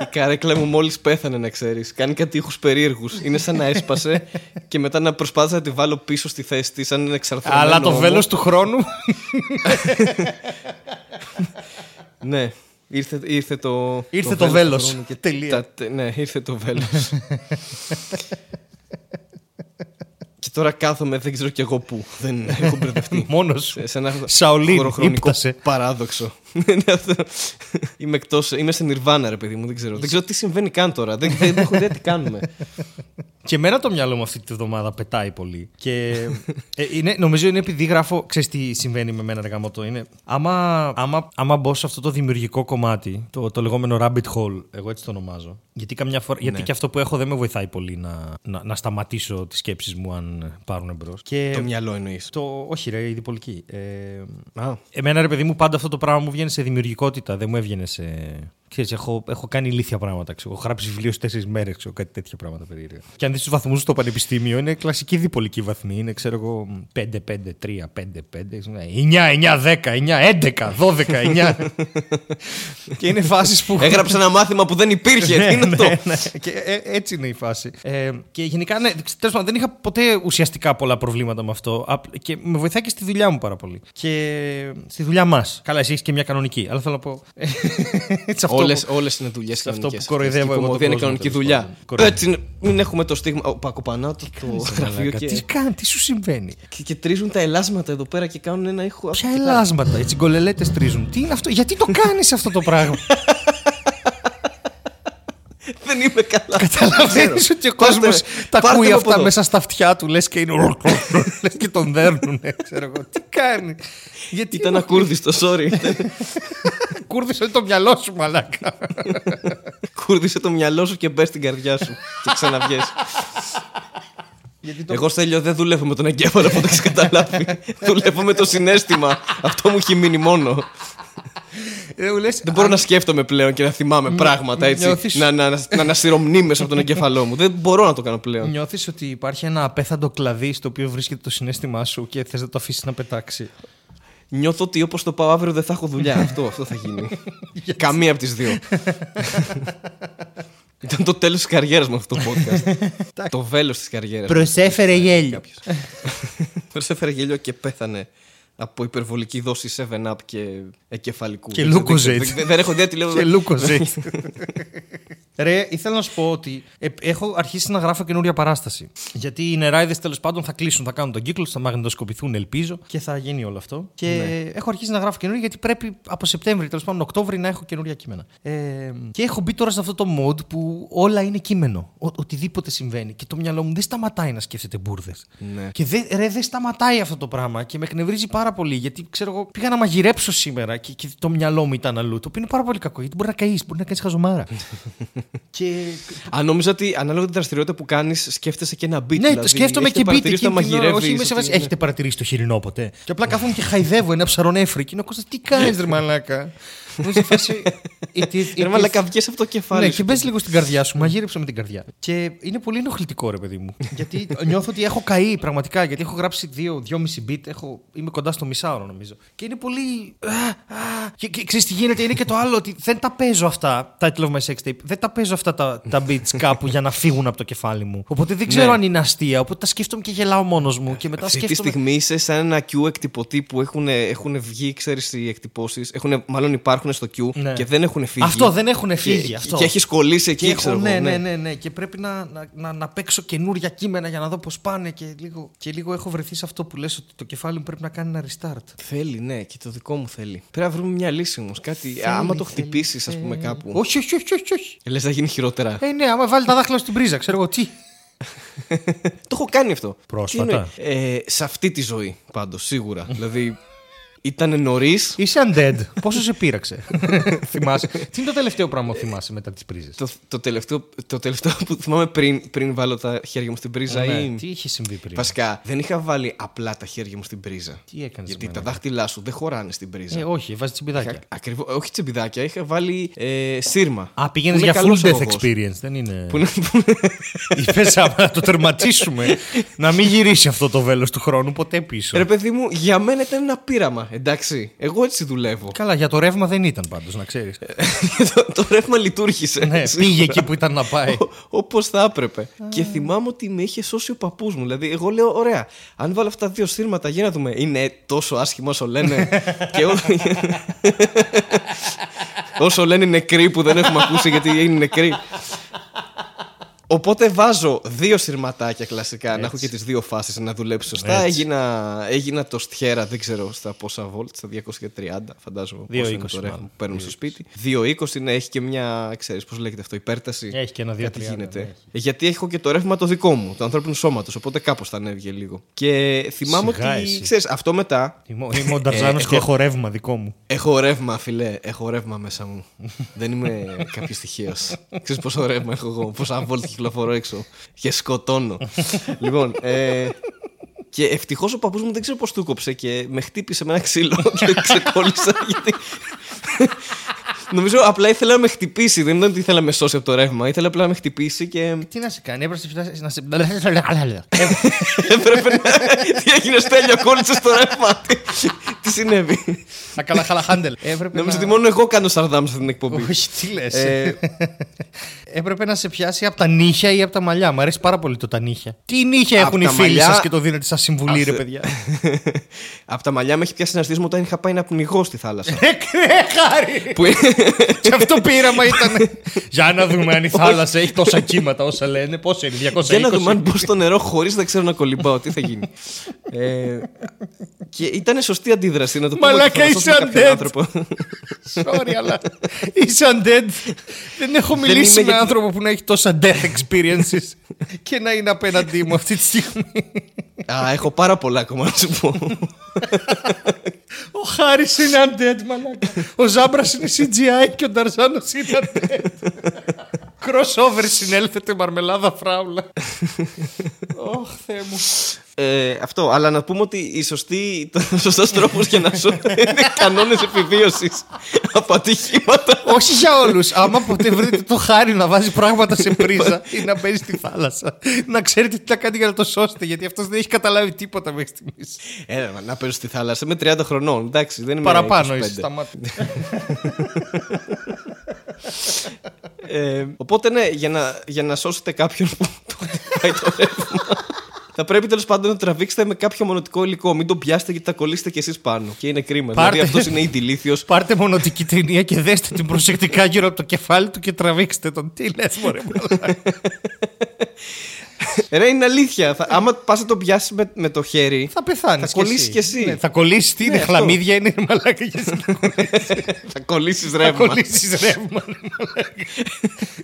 Η καρέκλα μου μόλις πέθανε, να ξέρεις. Κάνει κάτι ήχου περίεργους. Είναι σαν να έσπασε και μετά να προσπάθησα να τη βάλω πίσω στη θέση της, σαν ένα εξαρθρωμένο. Αλλά το ώμο. βέλος του χρόνου. Ναι, ήρθε, ήρθε το. Ήρθε το βέλος βέλος. του χρόνου και Τελεία. τα τε- ναι, ήρθε το βέλος. και τώρα κάθομαι, δεν ξέρω κι εγώ πού. Δεν έχω μπερδευτεί. Μόνος σου. Σε- σε ένα Σαολίν, χωροχρονικό ίπτασαι. παράδοξο. Είναι αυτό. είμαι εκτός, είμαι σε νιρβάνα, ρε παιδί μου, δεν ξέρω. Δεν ξέρω τι συμβαίνει καν τώρα. Δεν, δεν έχω ιδέα τι κάνουμε. Και εμένα το μυαλό μου αυτή τη βδομάδα πετάει πολύ. Και ε, είναι, νομίζω είναι επειδή γράφω. Ξέρεις τι συμβαίνει με μένα, ρε γαμώτο, Είναι άμα, άμα, άμα μπω σε αυτό το δημιουργικό κομμάτι, το, το λεγόμενο rabbit hole, εγώ έτσι το ονομάζω. Γιατί, καμιά φορά, γιατί και αυτό που έχω δεν με βοηθάει πολύ να, να, να σταματήσω τις σκέψεις μου αν πάρουν μπρο. Και το μυαλό εννοείς. το, όχι, ρε, η διπολική. Ε, Α, Εμένα ρε παιδί μου πάντα αυτό το πράγμα μου βγαίνει σε δημιουργικότητα, δεν μου έβγαινε σε... Ξέρεις, έχω, έχω κάνει ηλίθια πράγματα. Ξέρω. Έχω γράψει βιβλίο σε τέσσερις μέρες, κάτι τέτοια πράγματα περίεργα. Και αν δεις τους βαθμούς στο πανεπιστήμιο, είναι κλασική διπολική βαθμή. Είναι, ξέρω εγώ, 5, 5, 3, 5, 5, 9, 9, 10, 9, 11, 12, 9. και είναι φάσεις που. έγραψε ένα μάθημα που δεν υπήρχε. Τι είναι αυτό; ναι, ναι. Και ε, έτσι είναι η φάση. Ε, και γενικά, ναι, τέλος πάντων, δεν είχα ποτέ ουσιαστικά πολλά προβλήματα με αυτό. Απ- Και με βοηθάει και στη δουλειά μου πάρα πολύ. Και στη δουλειά μας. Καλά, εσύ έχεις και μια κανονική. Αλλά θέλω να πω. έτσι αυτό Όλες, που- όλες είναι δουλειές σε αυτό κανονικές. που κοροϊδεύω Η εγώ τον κομμωδία είναι κόσμο, κανονική τέλος δουλειά. πάντων. Κοροϊδεύω. Έτσι είναι, μην έχουμε το στίγμα. Ο, Πακοπανάω το, το γραφείο Μαλάκα, και, Τι κάνει, τι σου συμβαίνει; και, και τρίζουν τα ελάσματα εδώ πέρα και κάνουν ένα ήχο. Ποια ελάσματα, οι τσιγκολελέτες τρίζουν. Τι είναι αυτό, γιατί το κάνεις αυτό το πράγμα; Δεν είμαι καλά. Καταλαβαίνεις ότι ο Πάρτε κόσμος με, τα πάρτε ακούει με από αυτά εδώ. μέσα στα αυτιά του, λες και είναι. λες και τον δέρνουν, ξέρω εγώ. Τι κάνει; Γιατί Ήταν ακούρδιστο, sorry. Κούρδισε το μυαλό σου, μαλάκα. Κούρδισε το μυαλό σου και μπες στην καρδιά σου. και ξαναβγες. Εγώ Στέλιο δεν δουλεύω με τον εγκέφαλο που το έχεις καταλάβει. δουλεύω με το συνέστημα. Αυτό μου έχει μείνει μόνο. Ε, μου λες, Δεν μπορώ να σκέφτομαι πλέον και να θυμάμαι πράγματα έτσι. νιώθεις- Να, να, να, να ανασύρω μνήμες από τον εγκέφαλό μου. Δεν μπορώ να το κάνω πλέον. Νιώθεις ότι υπάρχει ένα απέθαντο κλαδί στο οποίο βρίσκεται το συνέστημά σου και θες να το αφήσεις να πετάξει; Νιώθω ότι όπως το πάω αύριο δεν θα έχω δουλειά. αυτό, αυτό θα γίνει. Καμία από τις δύο. Ήταν το τέλος της καριέρας μου αυτό το podcast. το βέλος της καριέρας. Προσέφερε γέλιο. Προσέφερε γέλιο και πέθανε από υπερβολική δόση 7-up και εγκεφαλικού. Και Δεν ξέρω, δεν Lucozade. ξέρω. Δεν, δεν έχω ιδέα τι λέω. Και Λούκο Ρε, ήθελα να σου πω ότι ε, έχω αρχίσει να γράφω καινούρια παράσταση. Γιατί οι νεράιδες τέλος πάντων θα κλείσουν, θα κάνουν τον κύκλο, θα μαγνητοσκοπηθούν, ελπίζω, και θα γίνει όλο αυτό. Και έχω αρχίσει να γράφω καινούρια γιατί πρέπει από Σεπτέμβρη, τέλος πάντων Οκτώβρη, να έχω καινούρια κείμενα. Ε, και έχω μπει τώρα σε αυτό το mode που όλα είναι κείμενο. Ο, οτιδήποτε συμβαίνει. Και το μυαλό μου δεν σταματάει να σκέφτεται μπουρδες. Ναι. Και δε, ρε, δεν σταματάει αυτό το πράγμα και με εκνευρίζει πάρα πάρα πολύ. Γιατί ξέρω εγώ, πήγα να μαγειρέψω σήμερα και, και το μυαλό μου ήταν αλλού. Το οποίο είναι πάρα πολύ κακό. Γιατί μπορεί να καείς, μπορεί να κάνεις χαζομάρα. και. Αν νόμιζα ότι ανάλογα την δραστηριότητα που κάνεις, σκέφτεσαι και ένα beat. Ναι, δηλαδή, σκέφτομαι έχετε και beat παρατηρήσει εκείνη να την ώρα. μαγειρεύεις, Όχι, είμαι σε ότι βάση. είναι- Έχετε παρατηρήσει το χοιρινό ποτέ; Και απλά κάθομαι και χαϊδεύω ένα ψαρονέφρι. Και είναι ο Κώστας, τι κάνεις, ρε μαλάκα; Μου σε φάση. it is- it Ρε is- μαλάκα, βγες από το κεφάλι Ναι, σου. και μπες λίγο στην καρδιά σου. Μαγείρεψε με την καρδιά. Και είναι πολύ ενοχλητικό, ρε παιδί μου. γιατί νιώθω ότι έχω καεί πραγματικά. Γιατί έχω γράψει δύο, δυόμιση beat. Έχω, είμαι κοντά στο μισάωρο νομίζω. Και είναι πολύ. Α, α, και, και ξέρεις τι γίνεται, είναι και το άλλο ότι δεν τα παίζω αυτά. Title of my sex tape. Δεν τα παίζω αυτά τα, τα beats κάπου για να φύγουν από το κεφάλι μου. Οπότε δεν ξέρω Ναι. αν είναι αστεία. Οπότε τα σκέφτομαι και γελάω μόνος μου. Και μετά Αυτή τη σκέφτομαι. στιγμή είσαι σαν ένα Q εκτυπωτή που έχουν, έχουν βγει, ξέρεις, οι εκτυπώσεις. Μάλλον υπάρχουν στο Q Ναι. και δεν έχουν φύγει. Αυτό δεν έχουν φύγει. Και, αυτό. και έχει κολλήσει εκεί, Και ξέρω έχω, εγώ, ναι, ναι, ναι, ναι. Και πρέπει να, να, να, να παίξω καινούρια κείμενα για να δω πώς πάνε. Και λίγο, και λίγο έχω βρεθεί σε αυτό που λες ότι το κεφάλι μου πρέπει να κάνει ένα restart. Θέλει, ναι, και το δικό μου θέλει. Πρέπει να βρούμε μια λύση όμως. Κάτι. άμα το χτυπήσεις, ας πούμε, κάπου. Όχι, όχι, όχι, όχι. όχι. Λες να γίνει χειρότερα. Ε, ναι, άμα βάλει τα δάχτυλα στην πρίζα, ξέρω εγώ τι. Το έχω κάνει αυτό. Πρόσφατα. Τι εννοεί; Ε, σε αυτή τη ζωή πάντως, σίγουρα. δηλαδή, ήταν νωρίς. Είσαι undead. Πόσο σε πείραξε; θυμάσαι. Τι είναι το τελευταίο πράγμα που θυμάσαι μετά τις πρίζες; Το, το, τελευταίο, το τελευταίο που θυμάμαι πριν, πριν βάλω τα χέρια μου στην πρίζα ή. Ναι, Τι είχε συμβεί πριν; Βασικά, δεν είχα βάλει απλά τα χέρια μου στην πρίζα. Τι έκανες, Γιατί τα μαλάκα; δάχτυλά σου δεν χωράνε στην πρίζα. Ε, όχι, βάζεις τσιμπιδάκια. Ακριβώς, όχι τσεμπιδάκια, είχα βάλει ε, σύρμα. Α, πήγαινες Που είναι για full καλός death αγωγός. experience. Δεν είναι. Που είναι- που είναι- Είπες άμα να το τερματίσουμε. να μην γυρίσει αυτό το βέλος του χρόνου ποτέ πίσω. Ρε παιδί μου, για μένα ήταν ένα πείραμα, εντάξει. Εγώ έτσι δουλεύω. Καλά, για το ρεύμα δεν ήταν πάντως, να ξέρεις. το, το ρεύμα λειτουργήσε. ναι, πήγε εκεί που ήταν να πάει. Όπως θα έπρεπε. και θυμάμαι ότι με είχε σώσει ο παππούς μου. Δηλαδή, εγώ λέω: Ωραία, αν βάλω αυτά τα δύο σύρματα, για να δούμε. Είναι τόσο άσχημο όσο λένε. και ό, όσο λένε νεκροί που δεν έχουμε ακούσει γιατί είναι νεκροί. Οπότε βάζω δύο σειρματάκια κλασικά, να έχω και τις δύο φάσεις να δουλέψει σωστά. Έτσι. Έγινα, έγινα το στιέρα, δεν ξέρω στα πόσα βολτ, στα 230 φαντάζομαι. 220 πόσο είναι το ρεύμα μάλλον. που παίρνουμε στο σπίτι. 220 ναι, έχει και μια, ξέρεις πώς λέγεται αυτό, υπέρταση. Έχει και ένα Κάτι 230, γίνεται. ναι, έχει. Ε, Γιατί έχω και το ρεύμα το δικό μου, του ανθρώπινου σώματος. Οπότε κάπως θα ανέβηκε λίγο. Και θυμάμαι Σιγά ότι. εσύ. ξέρεις, αυτό μετά. Είμαι ο- Είμαι ο Νταρζάνος Ε, και έχω- έχω ρεύμα δικό μου. Έχω ρεύμα, φιλέ. Έχω ρεύμα μέσα μου. Δεν είμαι κάποιος τυχαίος. Ξέρεις πόσο ρεύμα έχω εγώ, πόσα βόλτ κυκλοφορώ έξω. Και σκοτώνω. λοιπόν, ε, και ευτυχώς ο παππούς μου δεν ξέρω πώς του κόψε και με χτύπησε με ένα ξύλο και ξεκόλλησα. γιατί. Νομίζω απλά ήθελα να με χτυπήσει. Δεν ήταν ότι ήθελα να με σώσει από το ρεύμα. Ήθελα απλά να με χτυπήσει και Τι να σε κάνει, έπρεπε να σε. έπρεπε να. Τι έγινε, Στέλιο, κόλλησε στο ρεύμα. Τι- Τι συνέβη; Να καλά χαλαχάντελ. Έπρεπε Νομίζω να- ότι μόνο εγώ κάνω σαρδάμ σε αυτή την εκπομπή. Όχι, τι λες. Ε, Έπρεπε να σε πιάσει από τα νύχια ή από τα μαλιά. Μ' αρέσει πάρα πολύ το τα νύχια. Τι νύχια Απ' έχουν οι τα φίλοι μαλλιά- σας και το δίνετε σαν συμβουλή, ρε Αχ, παιδιά; Από τα μαλλιά με έχει πιάσει ένας στήσιμο όταν είχα πάει να πνιγώ στη θάλασσα. Ε, χάρη! που... Και αυτό πείραμα ήταν. Για να δούμε αν η θάλασσα έχει τόσα κύματα όσα λένε. Πόσο είναι, 220. Για να δούμε αν μπω στο νερό χωρίς να ξέρω να κολυμπάω. Τι θα γίνει. ε, και ήταν σωστή αντίδραση να το πούμε. Μαλάκα, ότι θα είσαι σώσουμε κάποιον undead. άνθρωπο. Sorry, αλλά είσαι undead. Δεν έχω μιλήσει είμαι με γιατί- άνθρωπο που να έχει τόσα death experiences και να είναι απέναντί μου αυτή τη στιγμή. Α, έχω πάρα πολλά ακόμα να σου πω. Ο Χάρης είναι undead, μαλάκα. Ο Ζάμπρας είναι CGI και ο Νταρζάνος είναι undead. Crossover συνέλθετε μαρμελάδα φράουλα. Ωχ, Θεέ μου. Ε, αυτό, αλλά να πούμε ότι η σωστή, ο σωστός τρόπος για να σου είναι κανόνες επιβίωσης από ατυχήματα. Όχι για όλους. Άμα ποτέ βρείτε το χάρη να βάζει πράγματα σε πρίζα ή να μπαίνει στη θάλασσα, να ξέρετε τι να κάνετε για να το σώσετε. Γιατί αυτός δεν έχει καταλάβει τίποτα μέχρι στιγμής. Ε, να παίζω στη θάλασσα με 30 χρονών. Εντάξει, δεν είμαι Παραπάνω 25. είσαι. Σταμάτη. Ε, οπότε ναι, για να, για να σώσετε κάποιον που το χτυπάει το ρεύμα. Θα πρέπει τέλος πάντων να το τραβήξετε με κάποιο μονοτικό υλικό. Μην τον πιάσετε γιατί θα κολλήσετε κι εσείς πάνω. Και είναι κρίμα. Πάρτε- Δηλαδή αυτός είναι ηλίθιο. Πάρτε μονοτική ταινία και δέστε την προσεκτικά γύρω από το κεφάλι του και τραβήξτε τον. Τι λες, Μωρέ. μαλάκα. Ρε, είναι αλήθεια. Θα, άμα πας να τον πιάσεις με, με το χέρι. Θα πεθάνεις. Θα κολλήσεις κι εσύ. Ναι, θα κολλήσεις. Τι είναι, Ναι, αυτό. χλαμίδια είναι μαλάκα για εσύ. θα κολλήσεις Θα ρεύμα. κολλήσεις ρεύμα. ναι, μαλάκα.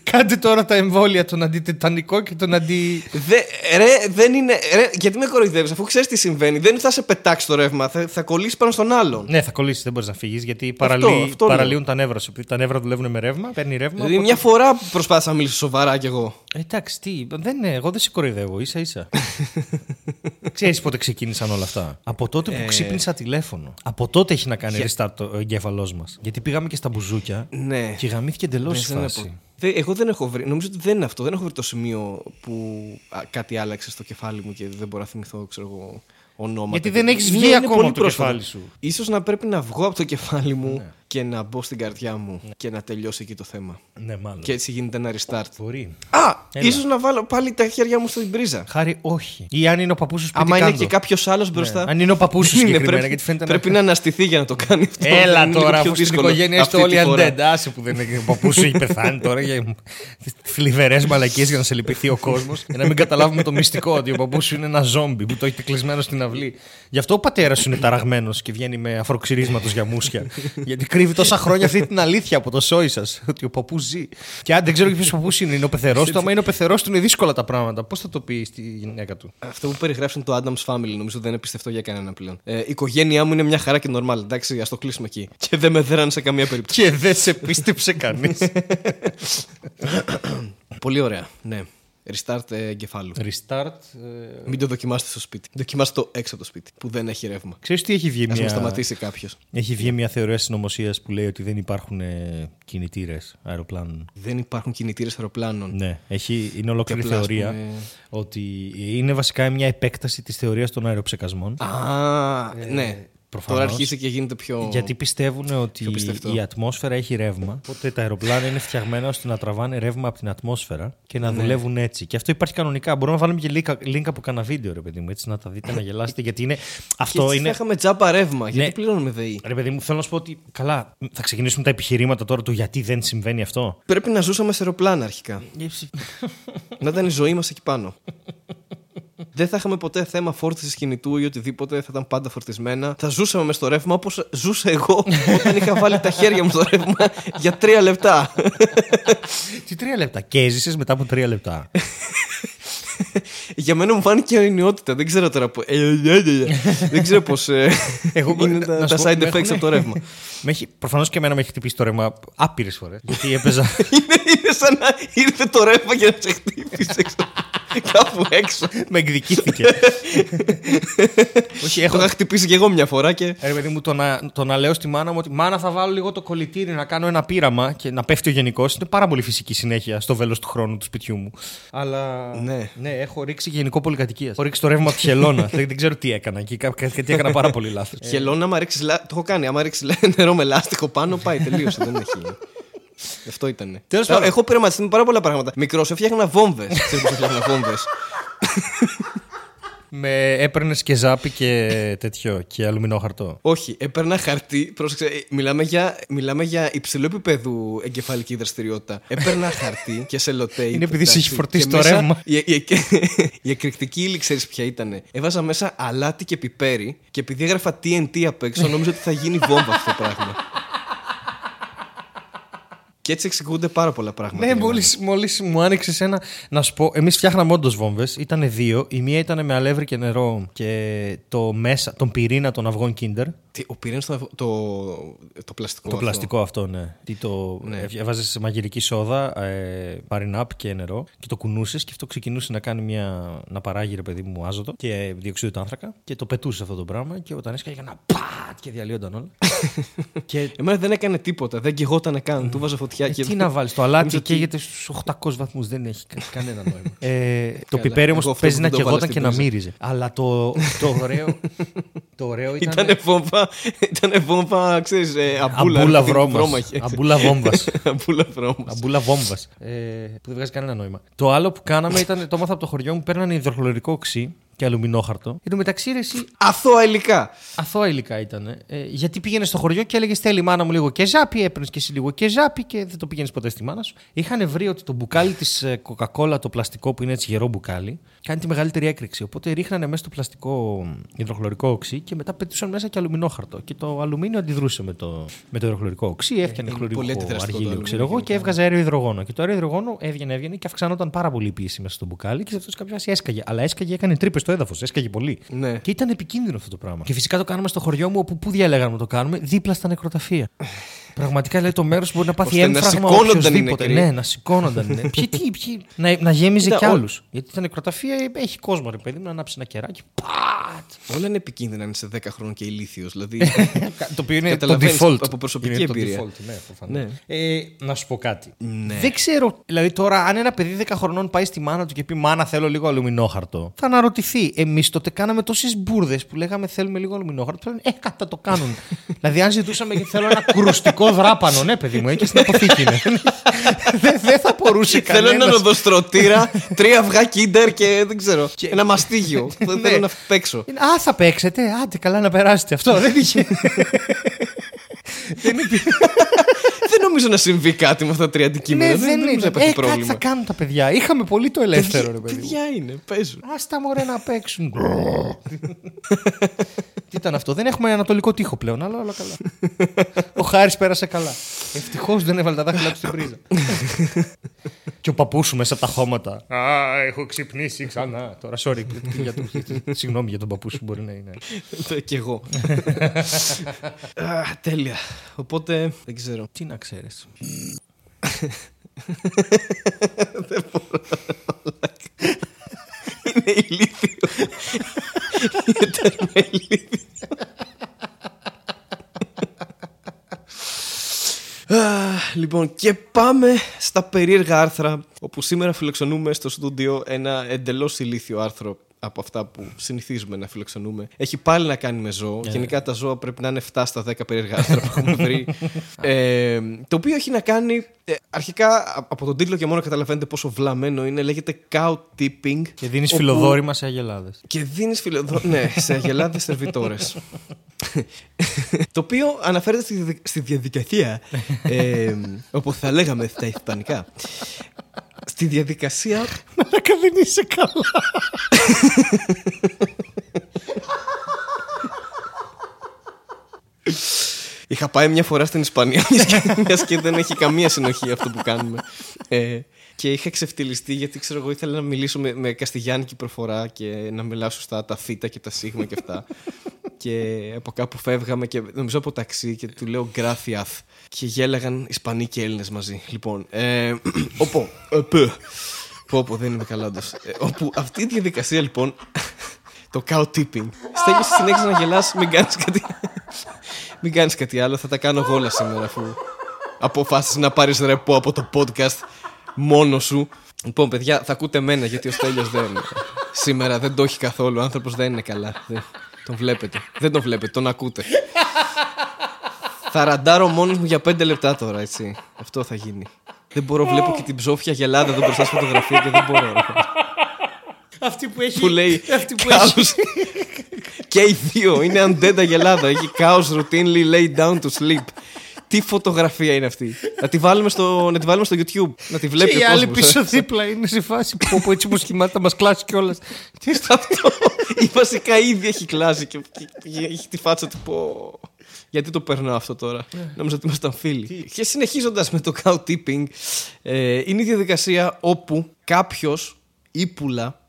Κάντε τώρα τα εμβόλια, τον αντιτετανικό και τον αντι. Δε, ρε, δεν είναι. ρε, γιατί με κοροϊδεύεις, αφού ξέρεις τι συμβαίνει. Δεν θα σε πετάξει το ρεύμα, θα, θα κολλήσεις πάνω στον άλλον. Ναι, θα κολλήσεις, δεν μπορείς να φύγεις γιατί παραλύει, αυτό λέω. παραλύουν τα νεύρα σου. Επειδή Τα νεύρα δουλεύουν με ρεύμα, παίρνει ρεύμα. Δηλαδή, οπότε- μια φορά προσπάθησα να μιλήσω σοβαρά κι εγώ. Ε, Εντάξει, τι, δεν είναι, εγώ δεν σε κοροϊδεύω, ίσα ίσα. Ξέρεις πότε ξεκίνησαν όλα αυτά; Από τότε Ε, που ξύπνησα τηλέφωνο. Από τότε έχει να κάνει restart το εγκέφαλός μας. Γιατί πήγαμε και στα μπουζούκια Ναι. και γαμήθηκε εντελώς η Ναι, δεν φάση. έχω- Δε- εγώ δεν έχω βρει. Νομίζω ότι δεν είναι αυτό. Δεν έχω βρει το σημείο που α, κάτι άλλαξε στο κεφάλι μου και δεν μπορώ να θυμηθώ, ξέρω εγώ, ονόματα. Γιατί δεν έχεις Είναι- βγει είναι ακόμα πολύ από το πρόσφατο. κεφάλι σου. Ναι. Ίσως να πρέπει να βγω από το κεφάλι μου και να μπω στην καρδιά μου και να τελειώσει εκεί το θέμα. Ναι, μάλλον. Και έτσι γίνεται ένα restart. Μπορεί. Α! Έλα. ίσως να βάλω πάλι τα χέρια μου στην πρίζα. Χάρη, όχι. Ή αν είναι ο παππούς σου σπίτι. Άμα είναι κάντο. και κάποιος άλλος μπροστά. Ναι, Αν είναι ο παππούς σου Είναι, συγκεκριμένα, πρέπει, γιατί φαίνεται να- πρέπει να αναστηθεί για να το κάνει αυτό. Έλα Είναι λίγο τώρα, πιο αφού στην δύσκολο οικογένεια είστε αυτή όλοι τη φορά. undead. Άσε που δεν είναι. Ο παππούς σου έχει πεθάνει τώρα για θλιβερές μαλακίες για να σε λυπηθεί ο κόσμος. Και να μην καταλάβουμε το μυστικό ότι ο παππούς σου είναι ένα ζόμπι που το έχετε κλεισμένο στην αυλή. Γι' αυτό ο πατέρας σου είναι ταραγμένος και βγαίνει με αφροξυρίσματος για μουσια. Γιατί κρύβει τόσα χρόνια αυτή την αλήθεια από το σόι σας. Ότι ο παππούς ζει. Και αν δεν ξέρω ποιος παππούς είναι, είναι ο πεθερός του. Άμα είναι ο πεθερός του, είναι δύσκολα τα πράγματα. Πώς θα το πει στη γυναίκα του; Αυτό που περιγράψουν το Adam's Family νομίζω δεν είναι πιστευτό για κανένα πλέον. Ε, η οικογένειά μου είναι μια χαρά και normal. Εντάξει, ας το κλείσουμε εκεί. Και δεν με δέραν σε καμία περίπτωση. Και δεν σε πίστεψε κανείς. Πολύ ωραία. Ναι. Restart ε, εγκεφάλου. Restart. Μην το δοκιμάσετε στο σπίτι. Δοκιμάστε το έξω από το σπίτι που δεν έχει ρεύμα. Ξέρεις τι έχει βγει Α μια... με σταματήσει κάποιος. Έχει βγει μια θεωρία συνωμοσίας που λέει ότι δεν υπάρχουν ε, κινητήρες αεροπλάνων. Δεν υπάρχουν κινητήρες αεροπλάνων. Ναι, έχει, είναι ολόκληρη Και απλά, ας θεωρία πούμε- ότι είναι βασικά μια επέκταση της θεωρίας των αεροψεκασμών. Α, ναι. Προφανώς. Τώρα αρχίζει και γίνεται πιο. Γιατί πιστεύουν ότι πιο πιστευτό. η ατμόσφαιρα έχει ρεύμα. Οπότε τα αεροπλάνα είναι φτιαγμένα ώστε να τραβάνε ρεύμα από την ατμόσφαιρα και Ναι. να δουλεύουν έτσι. Και αυτό υπάρχει κανονικά. Μπορούμε να βάλουμε και link, link από κανένα βίντεο, ρε παιδί μου, έτσι να τα δείτε, να γελάσετε. γιατί είναι. Και Αυτό έτσι είναι. θα είχαμε τζάμπα ρεύμα. Γιατί Ναι. πληρώνουμε ΔΕΗ; Ρε παιδί μου, θέλω να σου πω ότι. Καλά, θα ξεκινήσουμε τα επιχειρήματα τώρα του γιατί δεν συμβαίνει αυτό. Πρέπει να ζούσαμε σε αεροπλάνα αρχικά. να ήταν η ζωή μας εκεί πάνω. Δεν θα είχαμε ποτέ θέμα φόρτισης κινητού ή οτιδήποτε, θα ήταν πάντα φορτισμένα. Θα ζούσαμε μες στο ρεύμα όπως ζούσα εγώ όταν είχα βάλει τα χέρια μου στο ρεύμα για τρία λεπτά. Τι τρία λεπτά. Και έζησε μετά από τρία λεπτά; για μένα μου φάνηκε αιωνιότητα. Δεν ξέρω τώρα πώ. δεν ξέρω πώς. Εγώ είναι να- τα, να τα σου πω, side με effects έχουνε- από το ρεύμα. Με έχει, προφανώς και εμένα με έχει χτυπήσει το ρεύμα άπειρες φορές. γιατί έπαιζα. είναι, είναι σαν να ήρθε το ρεύμα για να σε χτύπησε έξω. Κάπου έξω. με εκδικήθηκε. Όχι, Το έχω. είχα χτυπήσει και εγώ μια φορά και. Ρε παιδί μου, το να, το να λέω στη μάνα μου ότι μάνα θα βάλω λίγο το κολλητήρι να κάνω ένα πείραμα και να πέφτει ο γενικός είναι πάρα πολύ φυσική συνέχεια στο βέλος του χρόνου του σπιτιού μου. Αλλά. Ναι. ναι έχω ρίξει γενικό πολυκατοικίας. Έχω ρίξει το ρεύμα από τη χελώνα. δεν, δεν ξέρω τι έκανα εκεί. κα- Γιατί έκανα πάρα πολύ λάθος. Χελώνα, άμα ρίξεις. Το έχω κάνει. Άμα ρίξεις νερό με λάστιχο πάνω, πάει. Τελείωσε. δεν έχει. Αυτό ήταν. Τέλος πάντων. Έχω πειραματιστεί με πάρα πολλά πράγματα. Μικρός, έφτιαχνα βόμβες. Ξέρει πώς έφτιαχνα βόμβες. Με έπαιρνες και ζάπι και τέτοιο και αλουμινόχαρτο. Όχι, έπαιρνα χαρτί. Πρόσεξε, ε, μιλάμε για, μιλάμε για υψηλό επίπεδου εγκεφαλική δραστηριότητα. Έπαιρνα χαρτί και σελοτέιπ. Είναι επειδή σε έχει εντάξει, φορτίσει και το μέσα- ρεύμα. Η, η, η εκρηκτική ύλη, ξέρεις ποια ήταν. Έβαζα μέσα αλάτι και πιπέρι και επειδή έγραφα TNT απ' έξω, νόμιζα ότι θα γίνει βόμβα αυτό το πράγμα. Και έτσι εξηγούνται πάρα πολλά πράγματα. Ναι, για μόλι μένα. μόλις μου άνοιξε ένα. Να σου πω, εμείς φτιάχναμε όντως βόμβες. Ήταν δύο. Η μία ήταν με αλεύρι και νερό και το μέσα, τον πυρήνα των αυγών Kinder. Τι, ο πυρήνας το, το, το πλαστικό. Το αυτό; πλαστικό αυτό, ναι. Τι το Ναι. έβαζες μαγειρική σόδα, ε, παρινάπ και νερό και το κουνούσες και αυτό ξεκινούσε να κάνει μια. να παράγει ρε παιδί μου άζωτο και διοξείδιο του άνθρακα και το πετούσε αυτό το πράγμα και όταν έσκαγε ένα πατ και διαλύονταν όλα. και Εμένα δεν έκανε τίποτα, δεν καιγότανε καν. Του βάζα φωτιά και. Ε, τι να βάλεις, το αλάτι Νομίζω ότι- καίγεται στους 800 βαθμούς. Δεν έχει κα- κανένα νόημα. ε, το Καλά, πιπέρι εγώ όμω αυτό παίζει που να δεν το βάλα καιγόταν στην και να πρίζα. μύριζε. Αλλά το, το, ωραίο, το ωραίο ήταν. Ήτανε βόμβα, ήτανε βόμβα, ξέρεις, ε, αμπούλα. Αμπούλα ρε παιδί μου, βρώμας. βρώμαχες. Αμπούλα βόμβας. αμπούλα βρώμας. Αμπούλα βόμβας. Ε, που δεν βγάζει κανένα νόημα. Το άλλο που κάναμε ήταν το έμαθα από το χωριό μου, παίρνανε υδροχλωρικό οξύ και αλουμινόχαρτο. Εν τω μεταξύ, ρε, εσύ, Αθώα υλικά. αθώα υλικά ήταν. Ε, γιατί πήγαινες στο χωριό και έλεγες Θέλει η μάνα μου λίγο κεζάπι, έπαιρνες και εσύ λίγο κεζάπι και δεν το πήγαινες ποτέ στη μάνα σου. Είχαν βρει ότι το μπουκάλι της Coca-Cola, το πλαστικό που είναι έτσι γερό μπουκάλι, κάνει τη μεγαλύτερη έκρηξη. Οπότε ρίχνανε μέσα στο πλαστικό υδροχλωρικό οξύ και μετά πετούσαν μέσα και αλουμινόχαρτο. Και το αλουμίνιο αντιδρούσε με το, με το υδροχλωρικό οξύ, έφτιανε είναι χλωρικό πολύ αντιδραστικό το αργύλιο, αλουμίνιο ξέρω εγώ, και γενικά. έβγαζε αέριο υδρογόνο. Και το αέριο υδρογόνο έβγαινε, έβγαινε και αυξανόταν πάρα πολύ η πίεση μέσα στο μπουκάλι και σε αυτό κάποια φάση έσκαγε. Αλλά έσκαγε, έκανε τρύπες στο έδαφος. Έσκαγε πολύ. Ναι. Και ήταν επικίνδυνο αυτό το πράγμα. Και φυσικά το κάναμε στο χωριό μου, όπου πού διαλέγαμε να το κάνουμε, δίπλα στα νεκροταφεία. Πραγματικά λέει το μέρος που μπορεί να πάθει Ώστε να έμφραγμα σηκώνονταν οι οποιοδήποτε. νεκροί. Ναι, να σηκώνονταν. Ναι. ποιοι, τι, ποιοι, να, να γέμιζε Κοίτα, κι ο- άλλους. Γιατί τα νεκροταφεία έχει κόσμο, ρε παιδί μου, να ανάψει ένα κεράκι. Πατ! Όλα είναι επικίνδυνα αν είσαι 10 χρόνων και ηλίθιος. Δηλαδή. το οποίο είναι το Καταλαβαίνεις default. από προσωπική είναι το εμπειρία. default, ναι, προφανώς. Ναι. Ε, να σου πω κάτι. Ναι. Δεν ξέρω. Δηλαδή τώρα, αν ένα παιδί 10 χρονών πάει στη μάνα του και πει Μάνα, θέλω λίγο αλουμινόχαρτο, θα αναρωτηθεί. Εμείς τότε κάναμε τόσες μπουρδες που λέγαμε Θέλουμε λίγο αλουμινόχαρτο. Θα λένε, Ε, κάτι θα το κάνουν. δηλαδή, αν ζητούσαμε και θέλω ένα κρουστικό δράπανο, ναι, παιδί μου, έχει στην αποθήκη. ναι. Δεν δεν θα μπορούσε Θέλω κανένας. έναν οδοστρωτήρα, τρία αυγά κίντερ και δεν ξέρω. Ένα μαστίγιο. Δεν Ναι. θέλω να παίξω. Α, θα παίξετε. Άντε, καλά να περάσετε. Αυτό δεν είχε. δεν υπήρχε. Δεν νομίζω να συμβεί κάτι με αυτά τα τρία αντικείμενα. Ναι, δεν δεν νομίζω να είναι. υπάρχει Ε, κάτι θα πρόβλημα. κάνουν τα παιδιά. Είχαμε πολύ το ελεύθερο, ρε παιδί. μου. Παιδιά είναι, παίζουν. Ας τα μωρέ να παίξουν. Τι ήταν αυτό, δεν έχουμε ανατολικό τοίχο πλέον, αλλά όλα καλά. Ο Χάρης πέρασε καλά. Ευτυχώς δεν έβαλε τα δάχτυλά του στην πρίζα. και ο παππούς σου μέσα από τα χώματα. Α, έχω ξυπνήσει ξανά. Τώρα, sorry. για το- Συγγνώμη για τον παππούς σου, μπορεί να είναι. Το Κι εγώ. Α, Τέλεια. Οπότε δεν ξέρω. Τι να ξέρεις. Είναι ηλίθιο. Είναι τέρμα ηλίθιο. Α, Λοιπόν, και πάμε στα περίεργα άρθρα, όπου σήμερα φιλοξενούμε στο στούντιο ένα εντελώς ηλίθιο άρθρο από αυτά που συνηθίζουμε να φιλοξενούμε. Έχει πάλι να κάνει με ζώο. Γενικά τα ζώα πρέπει να είναι 7 στα 10 περίεργα άρθρα που έχουμε βρει. ε, το οποίο έχει να κάνει. ε, αρχικά α- από τον τίτλο και μόνο καταλαβαίνετε πόσο βλαμμένο είναι. Λέγεται cow tipping. Και δίνεις όπου- φιλοδόρημα σε αγελάδες. και δίνεις φιλοδό... ναι, σε αγελάδες σερβιτόρες. το οποίο αναφέρεται στη, διδι- στη διαδικασία. Ε, όπου θα λέγαμε στα Ισπανικά. Στη διαδικασία. Μαλάκα δεν είσαι καλά. Είχα πάει μια φορά στην Ισπανία, μιας και, μιας και δεν έχει καμία συνοχή αυτό που κάνουμε. Ε, και είχα ξεφτυλιστεί γιατί ξέρω εγώ ήθελα να μιλήσω με, με καστιγιάνικη προφορά και να μιλάω σωστά τα θήτα και τα σίγμα και αυτά. Και από κάπου φεύγαμε και νομίζω από ταξί και του λέω γκράφιαθ και γέλαγαν Ισπανοί και Έλληνες μαζί. Λοιπόν, ε, οπό, οπό, πω πω δεν είμαι καλά όντως. Ε, όπου αυτή η διαδικασία λοιπόν το cow tipping. Στέλνεις συνέχισε να γελάς, μην κάνεις κάτι. μην κάνεις κάτι άλλο, θα τα κάνω εγώ όλα σήμερα αφού αποφάσισες να πάρεις ρεπό από το podcast μόνο σου. Λοιπόν, παιδιά, θα ακούτε εμένα γιατί ο Στέλιος δεν. Σήμερα δεν το έχει καθόλου. Ο άνθρωπος δεν είναι καλά. Δεν... Τον βλέπετε. Δεν τον βλέπετε, τον ακούτε. θα ραντάρω μόνος μου για πέντε λεπτά τώρα, έτσι. Αυτό θα γίνει. Δεν μπορώ, βλέπω και την ψόφια γελάδα εδώ μπροστά στη φωτογραφία και δεν μπορώ. ρε. Αυτή που έχει. που λέει Αυτή που έχει. «Cows». και οι δύο είναι undead αγελάδα. Έχει cows routinely lay down to sleep. Τι φωτογραφία είναι αυτή; Να τη βάλουμε στο, να τη βάλουμε στο YouTube. Να τη βλέπει Και οι ο άλλοι κόσμος. πίσω δίπλα είναι σε φάση που από έτσι όπως κοιμάται θα μας κλάσει κιόλας. Τι είναι αυτό; Ή βασικά ήδη έχει κλάσει και, και- και έχει τη φάτσα του πω. Γιατί το περνάω αυτό τώρα; Νόμιζα ότι ήμασταν φίλοι. Και συνεχίζοντας με το cow tipping, ε, είναι η διαδικασία όπου κάποιος ύπουλα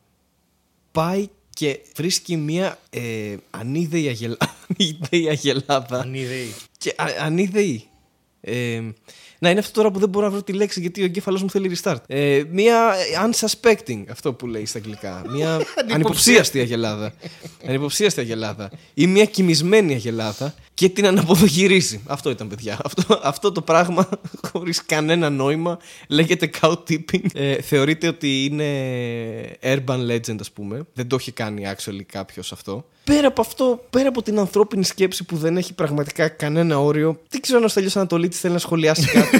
πάει και βρίσκει μια ε, ανίδεη, αγελα... ανίδεη αγελάδα. Ανίδεοι. Και α, ανίδεη. Ε, να είναι αυτό τώρα που δεν μπορώ να βρω τη λέξη γιατί ο εγκέφαλός μου θέλει restart. Ε, μία unsuspecting, αυτό που λέει στα αγγλικά. Μία ανυποψίαστη αγελάδα. ανυποψίαστη αγελάδα. Ή μία κοιμισμένη αγελάδα και την αναποδογυρίζει. Αυτό ήταν, παιδιά. Αυτό, αυτό το πράγμα, χωρίς κανένα νόημα, λέγεται cow tipping. Ε, θεωρείται ότι είναι urban legend, ας πούμε. Δεν το έχει κάνει actually κάποιος αυτό. Πέρα από αυτό, πέρα από την ανθρώπινη σκέψη που δεν έχει πραγματικά κανένα όριο, δεν ξέρω αν ο Στέλιος Ανατολίτης θέλει να σχολιάσει κάτι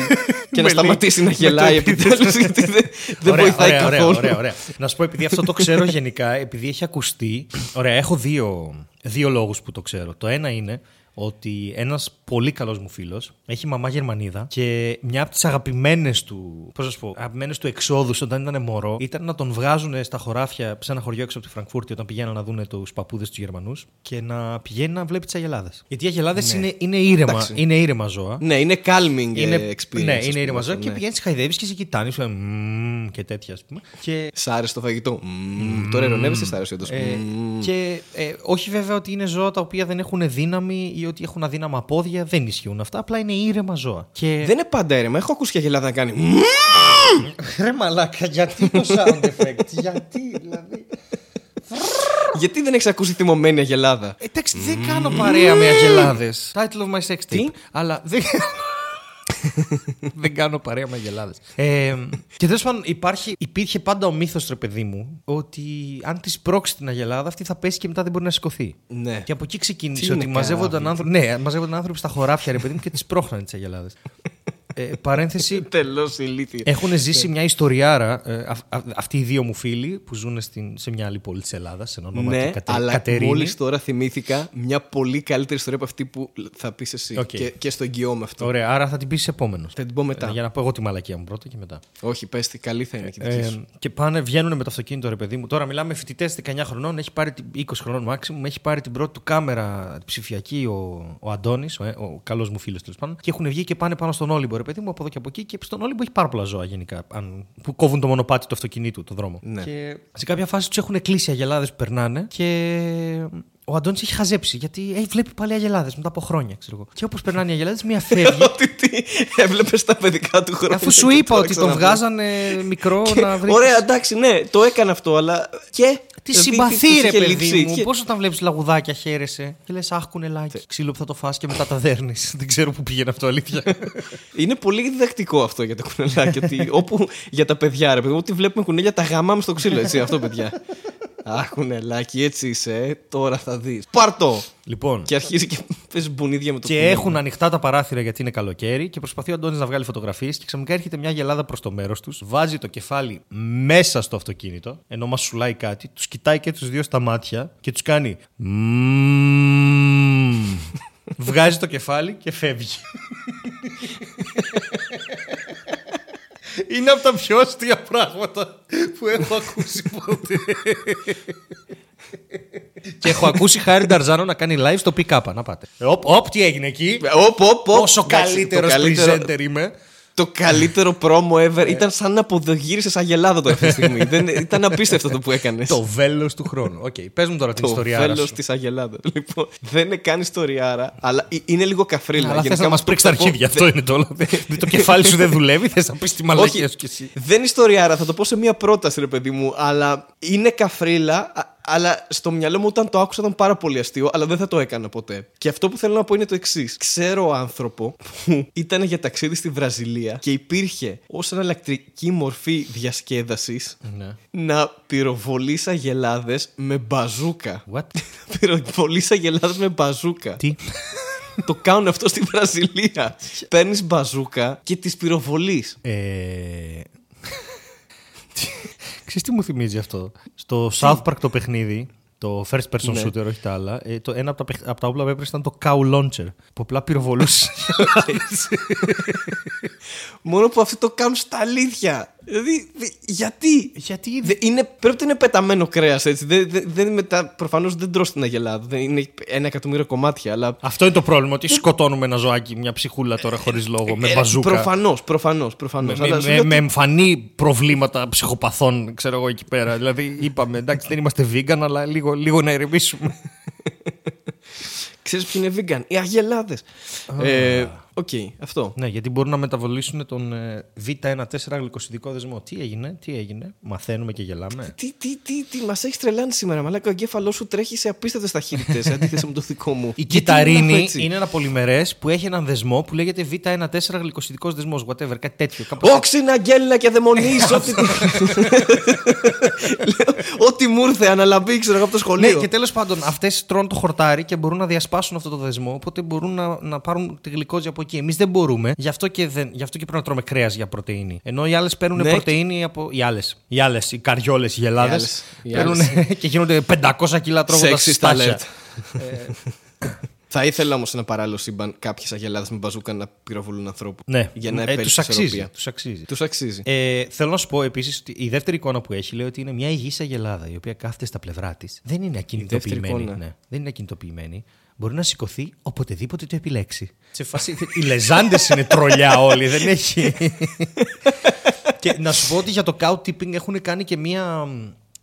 και να Με σταματήσει λέει- να γελάει με το επιτέλους γιατί δεν, δεν Ωραία, βοηθάει ωραία, ωραία, καθόλου. Ωραία, ωραία. Να σου πω, επειδή αυτό το ξέρω γενικά, επειδή έχει ακουστεί. Ωραία, έχω δύο, δύο λόγους που το ξέρω. Το ένα είναι ότι ένας πολύ καλός μου φίλος έχει μαμά Γερμανίδα και μια από τις αγαπημένες του, πώς να σου πω, αγαπημένες του εξόδους όταν ήταν μωρό ήταν να τον βγάζουν στα χωράφια σε ένα χωριό έξω από τη Φραγκφούρτη όταν πηγαίνουν να δουν τους παππούδες τους Γερμανούς και να πηγαίνει να βλέπει τις αγελάδες. Γιατί οι αγελάδες είναι, είναι, ήρεμα, Εντάξει. είναι ήρεμα ζώα. Ναι, είναι calming Είναι, ε, experience. ναι, ας είναι πούμε, ήρεμα ζώα αυτό, και ναι. πηγαίνεις, χαϊδεύεις και σε κοιτάνε. Σου λένε, «Μμμ» και τέτοια, ας πούμε. Και Σ' άρεσε το φαγητό; Μμμ. Τώρα ειρωνεύεσαι, σ' άρεσε όντως. Ε, Μμμ. και ε, όχι βέβαια ότι είναι ζώα τα οποία δεν έχουν δύναμη ή ότι έχουν αδύναμα πόδια. Δεν ισχύουν αυτά. Απλά είναι ήρεμα ζώα. Και... Δεν είναι πάντα αίρεμα. Έχω ακούσει και αγελάδα να κάνει. «Μμμ». Ρε μαλάκα, γιατί το sound effect, γιατί δηλαδή. Γιατί δεν έχεις ακούσει θυμωμένη αγελάδα; Εντάξει, δεν κάνω παρέα με αγελάδες. Title of my sex tape. Τι; Αλλά δεν. δεν κάνω παρέα με αγελάδε. Ε, και τέλος πάντων υπάρχει, υπήρχε πάντα ο μύθος, ρε παιδί μου, ότι αν τη πρόξεις την αγελάδα, αυτή θα πέσει και μετά δεν μπορεί να σηκωθεί. Ναι. Και από εκεί ξεκίνησε Τι ότι είναι μαζεύονταν καράβι. άνθρωποι, ναι, μαζεύονταν άνθρωποι στα χωράφια, ρε παιδί μου, και τις πρόχνανε τις αγελάδες. Ε, παρένθεση, Τελώς ηλίθεια. έχουν ζήσει μια ιστοριάρα ε, αυ- αυ- αυτοί οι δύο μου φίλοι που ζουν στην, σε μια άλλη πόλη της Ελλάδας, σε ένα ονόματι Ναι, Κατε, αλλά Κατερίνη. μόλις τώρα θυμήθηκα μια πολύ καλύτερη ιστορία από αυτή που θα πεις εσύ. Οκ. Και, και σ' το εγγυώμαι αυτό. Ωραία, άρα θα την πεις επόμενος. Θα την πω μετά. Για να πω εγώ τη μαλακία μου πρώτα και μετά. Όχι, πες τι, καλή θα είναι και η δική Ε, σου. και πάνε, βγαίνουν με το αυτοκίνητο, ρε παιδί μου. Τώρα μιλάμε φοιτητές 19 χρονών, έχει πάρει την, 20 χρονών maximum, έχει πάρει την πρώτη του κάμερα ψηφιακή ο, ο Αντώνης, ο, ε, ο καλός μου φίλος τέλος πάντων. Και έχουν βγει και πάνε πάνω στον Όλυμπο, ρε παιδί μου, από εδώ και από εκεί. Και στον Όλυμπο έχει πάρα πολλά ζώα γενικά. Αν, που κόβουν το μονοπάτι του αυτοκινήτου, το δρόμο. Ναι. Και σε κάποια φάση τους έχουν κλείσει αγελάδες που περνάνε και ο Αντώνης έχει χαζέψει γιατί ε, βλέπει πάλι αγελάδες μετά από χρόνια, ξέρω εγώ. Και όπως περνάνε οι αγελάδες, μία φεύγει. Ότι τι έβλεπες τα παιδικά του χρόνια. Αφού σου και είπα τώρα ότι τον ξαναβλέπω. βγάζανε μικρό να βρει. Ωραία, εντάξει, ναι, το έκανε αυτό, αλλά. Και. Τι Δηλαδή, συμπαθεί, τους ρε είχε παιδί λείψει. μου. Και- Πώς όταν βλέπεις λαγουδάκια χαίρεσαι και λες, Αχ, κουνελάκι. Ξύλο που θα το φας και μετά τα δέρνεις. Δεν ξέρω πού πήγαινε αυτό, αλήθεια. Είναι πολύ διδακτικό αυτό για τα κουνελάκια. ότι όπου για τα παιδιά, ρε παιδί μου, ότι βλέπουμε κουνέλια τα γαμάμε στο ξύλο, έτσι, αυτό παιδιά. Αχ, κουνελάκι, έτσι είσαι, ε, τώρα θα δεις. Πάρτο! λοιπόν. Και αρχίζει και παίζει μπουνίδια με το Και κουνέλι. έχουν ανοιχτά τα παράθυρα γιατί είναι καλοκαίρι και προσπαθεί ο Αντώνης να βγάλει φωτογραφίες και ξαφνικά έρχεται μια γελάδα προς το μέρος τους, βάζει το κεφάλι μέσα στο αυτοκίνητο, ενώ μας σουλάει κάτι, τους κοιτάει και τους δύο στα μάτια και τους κάνει. «Μμμ». Βγάζει το κεφάλι και φεύγει. Είναι από τα πιο αστεία πράγματα που έχω ακούσει ποτέ. και έχω ακούσει Χάρη Νταρζάνο να κάνει live στο pick-up. Να πάτε. Ε, Οπ, οπ, τι έγινε εκεί. Ε, Οπ, οπ, οπ. Πόσο Εντάξει, καλύτερος το καλύτερο- presenter είμαι. Το καλύτερο promo Ε. ever. Ήταν σαν να αναποδογύρισες αγελάδα το αυτή τη στιγμή. Δεν, ήταν απίστευτο το που έκανες. Το βέλος του χρόνου. Οκ, πες μου τώρα την Το ιστορία. βέλος της Αγελάδα. Λοιπόν, δεν είναι καν ιστοριάρα, αλλά ε- είναι λίγο καφρίλα. Αλλά θες Γενικά να μας το πρίξεις τα πω- αρχίδια. Αυτό είναι το όλο. Δεν- Το κεφάλι σου δεν δουλεύει. Θες να πεις τη μαλακία σου κι εσύ. δεν είναι ιστοριάρα, θα το πω σε μία πρόταση, ρε παιδί μου. Αλλά είναι καφρίλα, α- αλλά στο μυαλό μου όταν το άκουσα ήταν πάρα πολύ αστείο, αλλά δεν θα το έκανα ποτέ. Και αυτό που θέλω να πω είναι το εξής. Ξέρω άνθρωπο που ήταν για ταξίδι στη Βραζιλία και υπήρχε ως εναλλακτική μορφή διασκέδασης Ναι. να πυροβολεί αγελάδε με μπαζούκα. What? Πυροβολεί αγελάδε με μπαζούκα. Τι; το κάνουν αυτό στη Βραζιλία. Παίρνεις μπαζούκα και τις πυροβολείς. Ε... Ξέρεις τι μου θυμίζει αυτό; Στο South Park το παιχνίδι, το first person Ναι. shooter, όχι τα άλλα, ε, το, ένα από τα, παιχ- από τα όπλα που έπρεπε ήταν το cow launcher. Που απλά πυροβολούσε. Μόνο που αυτοί το κάνουν στα αλήθεια. Δηλαδή, δε- γιατί; Γιατί; Δε- είναι, πρέπει να είναι πεταμένο κρέας έτσι. Δεν, δεν, δεν μετά, προφανώς δεν τρως την αγελάδα. Δεν είναι ένα εκατομμύριο κομμάτια, αλλά. Αυτό είναι το πρόβλημα, ότι σκοτώνουμε ένα ζωάκι, μια ψυχούλα τώρα χωρίς λόγο, με μπαζούκα. Προφανώς, προφανώς. Προφανώς. Με, Αλλά σου με, λέω με εμφανή προβλήματα ψυχοπαθών, ξέρω εγώ εκεί πέρα. Δηλαδή, είπαμε, εντάξει, δεν είμαστε vegan, αλλά λίγο, λίγο να ηρεμήσουμε. Ξέρεις ποιοι είναι vegan, οι αγελάδες. Ε, Οκ, αυτό. ναι, γιατί μπορούν να μεταβολήσουν τον ε, Β14 γλυκοσιδικό δεσμό. Τι έγινε, τι έγινε, μαθαίνουμε και γελάμε. Τι, τι, τι, τι μας έχεις τρελάνει σήμερα, Μαλάκα. Ο εγκέφαλός σου τρέχει σε απίστευτες ταχύτητες αντίθεση με το δικό μου. Η Γιατί είναι κυτταρίνη έτσι; είναι ένα πολυμερές που έχει έναν δεσμό που λέγεται Β14 γλυκοσιδικό δεσμός. Whatever, κάτι τέτοιο. κάπως έτσι. Όξινα, αγγέλινα και δαιμονείς, ό,τι. Λέω, Ό,τι μου ήρθε, αναλαμπή, ξέρω εγώ από το σχολείο. Ναι, και τέλος πάντων, αυτές τρώνε το χορτάρι και μπορούν να διασπάσουν αυτό το δεσμό. Οπότε μπορούν να, να πάρουν τη γλυκόζη από εκεί. Εμείς δεν μπορούμε. Γι' αυτό και, δεν, γι αυτό και πρέπει να τρώμε κρέας για πρωτενη. Ενώ οι άλλες παίρνουν Ναι. πρωτενη από. Οι άλλες. Οι άλλες, οι καριόλες, οι γελάδε. άλλες, οι Παίρνουν και γίνονται 500 κιλά τρώγοντας Sexist στάχια. alert. Θα ήθελα όμως σε ένα παράλληλο σύμπαν κάποιες αγελάδες με μπαζούκα να πυροβολούν ανθρώπου. Ναι, Για να ε, επέλθει τους η αξίζει. ισορροπία. Τους αξίζει. Τους αξίζει. Ε, θέλω να σου πω επίσης ότι η δεύτερη εικόνα που έχει λέει ότι είναι μια υγιής αγελάδα η οποία κάθεται στα πλευρά της. Δεν είναι ακινητοποιημένη. εικόνα. Ναι, δεν είναι ακινητοποιημένη. Μπορεί να σηκωθεί οποτεδήποτε το επιλέξει. Σε φάση. οι λεζάντες είναι τρολιά όλοι. Δεν έχει. και να σου πω ότι για το cow tipping έχουν κάνει και μία.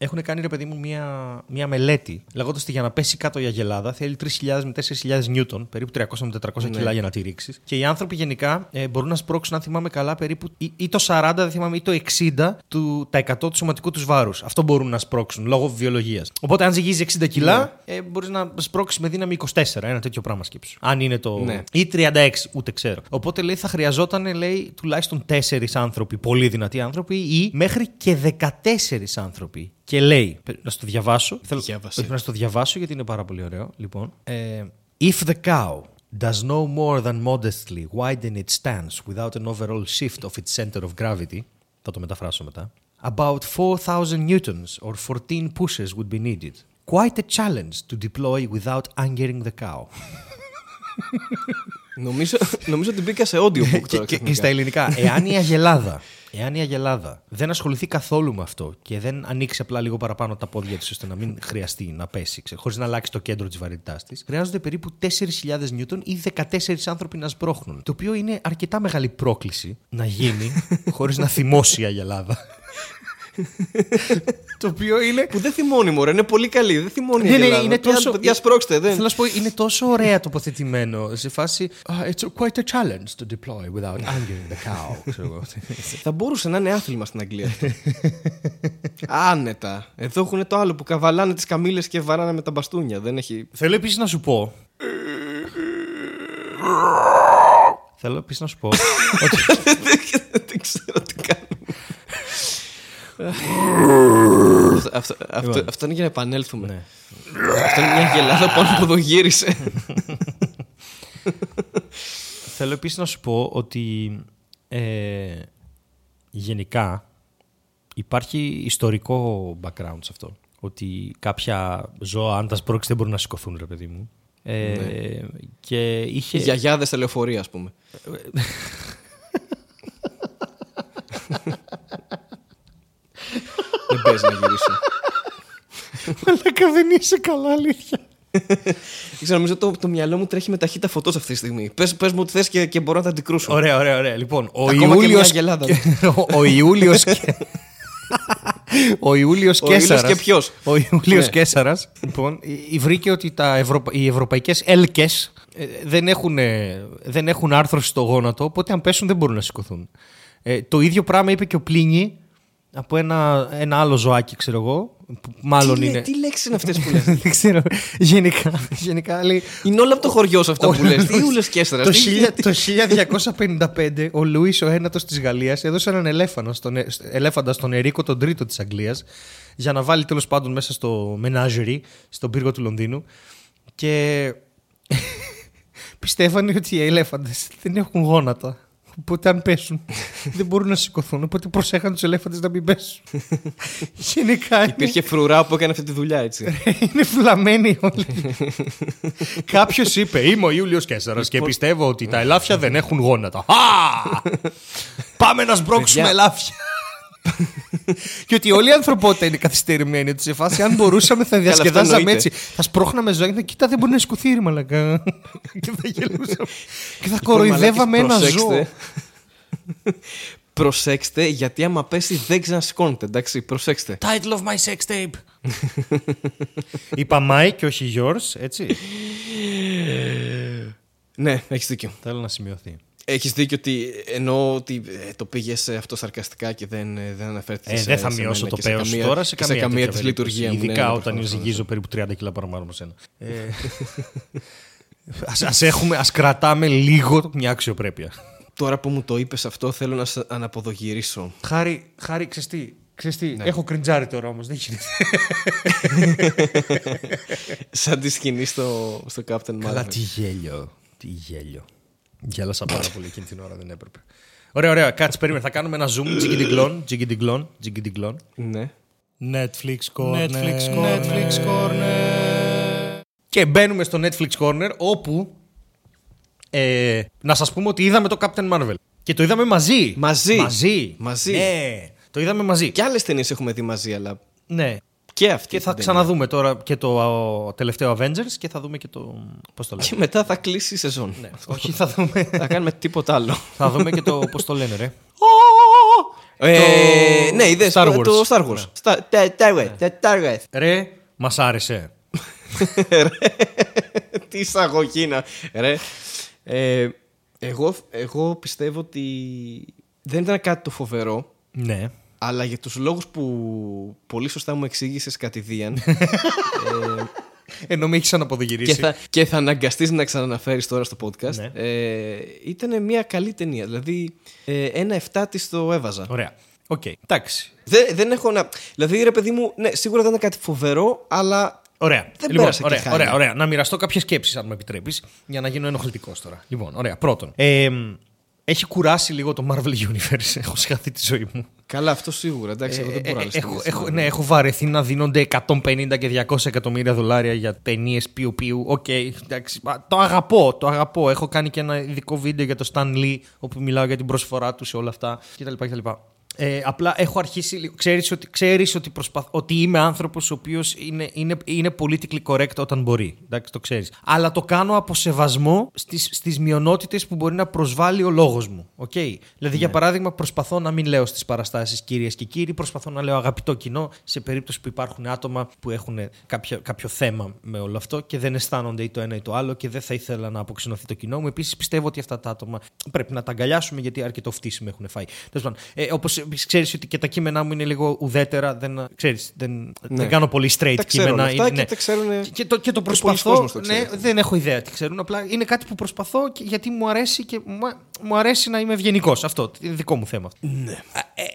Έχουν κάνει ρε παιδί μου μία, μία μελέτη λέγοντας ότι για να πέσει κάτω η αγελάδα θέλει 3.000 με 4.000 νιούτον, περίπου 300 με 400 κιλά για να τη ρίξεις. Και οι άνθρωποι γενικά ε, μπορούν να σπρώξουν, αν θυμάμαι καλά, περίπου ή, ή το 40, δεν θυμάμαι, ή το 60 του, τα 100 του σωματικού τους βάρους. Αυτό μπορούν να σπρώξουν λόγω βιολογίας. Οπότε αν ζυγίζει 60 κιλά, ε, μπορείς να σπρώξεις με δύναμη 24, ένα τέτοιο πράγμα σκέψου. Αν είναι το. Ναι. ή 36, ούτε ξέρω. Οπότε λέει θα χρειαζόταν λέει, τουλάχιστον 4 άνθρωποι, πολύ δυνατοί άνθρωποι, ή μέχρι και 14 άνθρωποι. Και λέει, να στο διαβάσω. Θέλω, Διάβασε. όχι, να στο διαβάσω γιατί είναι πάρα πολύ ωραίο. Λοιπόν, ε, If the cow does no more than modestly widen its stance without an overall shift of its center of gravity, θα το μεταφράσω μετά, about 4,000 newtons or 14 pushes would be needed. Quite a challenge to deploy without angering the cow. Νομίζω, νομίζω ότι μπήκα σε audiobook και, τώρα. και, και ξαφνικά. στα ελληνικά, εάν η Αγελάδα, εάν η Αγελάδα δεν ασχοληθεί καθόλου με αυτό και δεν ανοίξει απλά λίγο παραπάνω τα πόδια της ώστε να μην χρειαστεί να πέσει, χωρίς να αλλάξει το κέντρο της βαρύτητάς της, χρειάζονται περίπου 4.000 νιούτον ή 14 άνθρωποι να σμπρώχνουν. Το οποίο είναι αρκετά μεγάλη πρόκληση να γίνει χωρίς να θυμώσει η Αγελάδα. Το οποίο είναι. Που δεν θυμώνει, μωρέ, είναι πολύ καλή. Δεν θυμώνει η Ναι, ναι, Ελλάδα. είναι Παιδιά, τόσο. παιδιά, σπρώξτε, δεν. Θέλω να σου πω, είναι τόσο ωραία τοποθετημένο. Σε φάση. «Ah, it's quite a challenge to deploy without angering the cow. ξέρω εγώ. Θα μπορούσε να είναι άθλημα στην Αγγλία. αυτό. Άνετα. Εδώ έχουν το άλλο που καβαλάνε τις καμίλε και βαράνε με τα μπαστούνια. Δεν έχει. Θέλω επίσης να σου πω. Θέλω επίσης να σου πω. ότι Δεν ξέρω τι κάνουμε. Αυτό- αυτό, αυτό, αυτό είναι για να επανέλθουμε. Ναι. Αυτό είναι μια γελάδα που αναποδογύρισε. Θέλω επίσης να σου πω ότι ε, γενικά υπάρχει ιστορικό background σε αυτό. Ότι κάποια ζώα, αν τα σπρώξεις, δεν μπορούν να σηκωθούν, ρε παιδί μου. Ε, Και είχε. Οι γιαγιάδες στα λεωφορεία, ας πούμε. Δεν παίζεις να γυρίσει. Μαλάκα δεν είσαι καλά, αλήθεια. Δεν ξέρω, νομίζω το, το μυαλό μου τρέχει με ταχύτητα φωτός αυτή τη στιγμή. Πες, πες μου ό,τι θες και, και μπορώ να τα αντικρούσω. Ωραία, ωραία, ωραία. Λοιπόν, ο Ακόμα και Ιούλιος... μια γελάδα. ο, ο Ιούλιος... και- Ο Ιούλιος Ο Ήλιος Κέσαρας. και ποιος; Ο Ιούλιος Ναι. Κέσαρας. Λοιπόν, ε, βρήκε ότι τα ευρωπα... οι ευρωπαϊκές έλκες ε, δεν έχουν, ε, δεν έχουν άρθρωση στο γόνατο, οπότε αν πέσουν δεν μπορούν να σηκωθούν. Ε, το ίδιο πράγμα είπε και ο Πλίνι από ένα, ένα άλλο ζωάκι, ξέρω εγώ, που μάλλον τι, λέ- είναι... τι λέξεις είναι αυτές που λες; δεν ξέρω. Γενικά, γενικά λέει. Είναι όλα από το χωριό σου αυτά που λες. Τι ούλες και έστρας. Το, τι- χίλια- το 1255 ο Λουίς ο ένατος της Γαλλίας έδωσε έναν ελέφαντα στον, ε- ελέφαντα στον Ερίκο τον τρίτο της Αγγλίας για να βάλει τέλος πάντων μέσα στο menagerie, στον πύργο του Λονδίνου και πιστεύανε ότι οι ελέφαντες δεν έχουν γόνατα. Οπότε αν πέσουν δεν μπορούν να σηκωθούν. Οπότε προσέχαν τους ελέφαντες να μην πέσουν. Γενικά είναι, Υπήρχε φρουρά που έκανε αυτή τη δουλειά, έτσι. είναι φλαμμένοι όλοι. Κάποιος είπε: Είμαι ο Ιούλιος Κέσσαρας και πιστεύω ότι τα ελάφια δεν έχουν γόνατα. Α! Πάμε να σμπρώξουμε Παιδιά. ελάφια. και ότι όλη η ανθρωπότητα είναι καθυστερημένη. Ότι σε φάση, αν μπορούσαμε, θα διασκεδάζαμε εννοείται. έτσι. Θα σπρώχναμε ζωή. Θα κοίτα, δεν μπορεί να σκουθεί, ρε μαλακά. και θα γελούσαμε. και θα κοροϊδεύαμε ένα Μαλάκες, ζώο. Προσέξτε. Προσέξτε, γιατί άμα πέσει δεν ξανασηκώνεται, εντάξει, προσέξτε. Title of my sex tape. Είπα my και όχι yours, έτσι. Ναι, έχεις δίκιο. Θέλω να σημειωθεί. Έχεις δίκιο ότι ενώ ότι ε, το πήγες αυτό σαρκαστικά και δεν, ε, δεν αναφέρθηκες Ε, σε δεν θα σε μειώσω μένα το και σε πέος καμία- τώρα σε και καμία, σε καμία τέτοια της περίπτωση. λειτουργία μου. Ειδικά ναι, ναι, όταν προφανώς. ζυγίζω περίπου 30 κιλά παραπάνω από σένα. Ε, ας, ας, έχουμε, ας κρατάμε λίγο μια αξιοπρέπεια. Τώρα που μου το είπες αυτό θέλω να σε αναποδογυρίσω. Χάρη, χάρη ξέρεις τι, ξέρεις τι, Ναι. έχω κριντζάρει τώρα όμως, δεν γίνεται. Σαν τη σκηνή στο, στο Captain Καλά, Marvel. τι γέλιο, τι γέλιο. Γέλασα πάρα πολύ εκείνη την ώρα, δεν έπρεπε. Ωραία, ωραία, κάτσε, περίμενε, θα κάνουμε ένα zoom, τζιγκιντιγκλόν, τζιγκιντιγκλόν, τζιγκιντιγκλόν. Ναι. Netflix Corner. Netflix Corner. Netflix Corner. Και μπαίνουμε στο Netflix Corner όπου ε, να σας πούμε ότι είδαμε το Captain Marvel. Και το είδαμε μαζί. Μαζί. Μαζί. Μαζί. Ναι, το είδαμε μαζί. Και άλλες ταινίες έχουμε δει μαζί, αλλά Ναι. και αυτή. Και θα την ταινία. ξαναδούμε τώρα και το α, τελευταίο Avengers και θα δούμε και το. Πώς το λένε. Και μετά θα κλείσει η σεζόν. ναι. Όχι, θα δούμε. θα κάνουμε τίποτα άλλο. θα δούμε και το. Πώς το λένε, ρε. Ε, Το ναι, είδες Star το, Wars. το Star Wars. Ναι. Star- Τε- Τε- Τε- Star Wars. Ρε, μας άρεσε. Τι εισαγωγή να. Ρε. Ε, εγώ, εγώ πιστεύω ότι δεν ήταν κάτι το φοβερό, Ναι. αλλά για τους λόγους που πολύ σωστά μου εξήγησες κατ' ιδίαν Ενώ με έχεις και, αναποδογυρίσει. θα, και θα αναγκαστείς να ξαναναφέρεις τώρα στο podcast, Ναι. ε, ήταν μια καλή ταινία. Δηλαδή, ε, ένα 7 της το έβαζα. Ωραία. Οκ. Εντάξει. Δεν, δεν έχω να. Δηλαδή, ρε παιδί μου, ναι, σίγουρα δεν είναι κάτι φοβερό, αλλά. Ωραία. Δεν λοιπόν, πέρασε και ωραία, χάλια. ωραία, ωραία. Να μοιραστώ κάποιες σκέψεις, αν με επιτρέπεις, για να γίνω ενοχλητικός τώρα. Λοιπόν, ωραία. Πρώτον, ε, έχει κουράσει λίγο το Marvel Universe. Έχω σιχαθεί τη ζωή μου. Καλά, αυτό σίγουρα. Εντάξει, εγώ δεν μπορώ Ε, να έχω, έχω, ναι, έχω βαρεθεί να δίνονται 150 και 200 εκατομμύρια δολάρια για ταινίες πιου πιου. Οκ, εντάξει. μα Το αγαπώ, το αγαπώ. Έχω κάνει και ένα ειδικό βίντεο για το Stan Lee, όπου μιλάω για την προσφορά του σε όλα αυτά κτλ. κτλ. Ε, απλά έχω αρχίσει λίγο. Ξέρεις ότι, ξέρεις ότι, προσπαθ, ότι είμαι άνθρωπος ο οποίος είναι, είναι, είναι politically correct όταν μπορεί. Εντάξει, το ξέρεις. Αλλά το κάνω από σεβασμό στις, στις μειονότητες που μπορεί να προσβάλλει ο λόγος μου. Okay? Δηλαδή, για παράδειγμα, προσπαθώ να μην λέω στις παραστάσεις κυρίες και κύριοι, προσπαθώ να λέω αγαπητό κοινό σε περίπτωση που υπάρχουν άτομα που έχουν κάποιο, κάποιο θέμα με όλο αυτό και δεν αισθάνονται ή το ένα ή το άλλο και δεν θα ήθελα να αποξενωθεί το κοινό μου. Επίσης, πιστεύω ότι αυτά τα άτομα πρέπει να τα αγκαλιάσουμε γιατί αρκετό φτύσιμο έχουν φάει. Τέλος πάντων, ε, Όπως ξέρεις ότι και τα κείμενά μου είναι λίγο ουδέτερα, δεν, ξέρεις, δεν, δεν κάνω πολύ straight Τα ξέρουν κείμενα. αυτά είναι- και ναι. τα ξέρουν Και- Και το, και το πολλοί προσπαθώ. κόσμος το ναι, ξέρει αυτό. δεν έχω ιδέα τι ξέρουν. Απλά είναι κάτι που προσπαθώ και γιατί μου αρέσει και μου, μου αρέσει να είμαι ευγενικός. Αυτό είναι δικό μου θέμα. Ναι.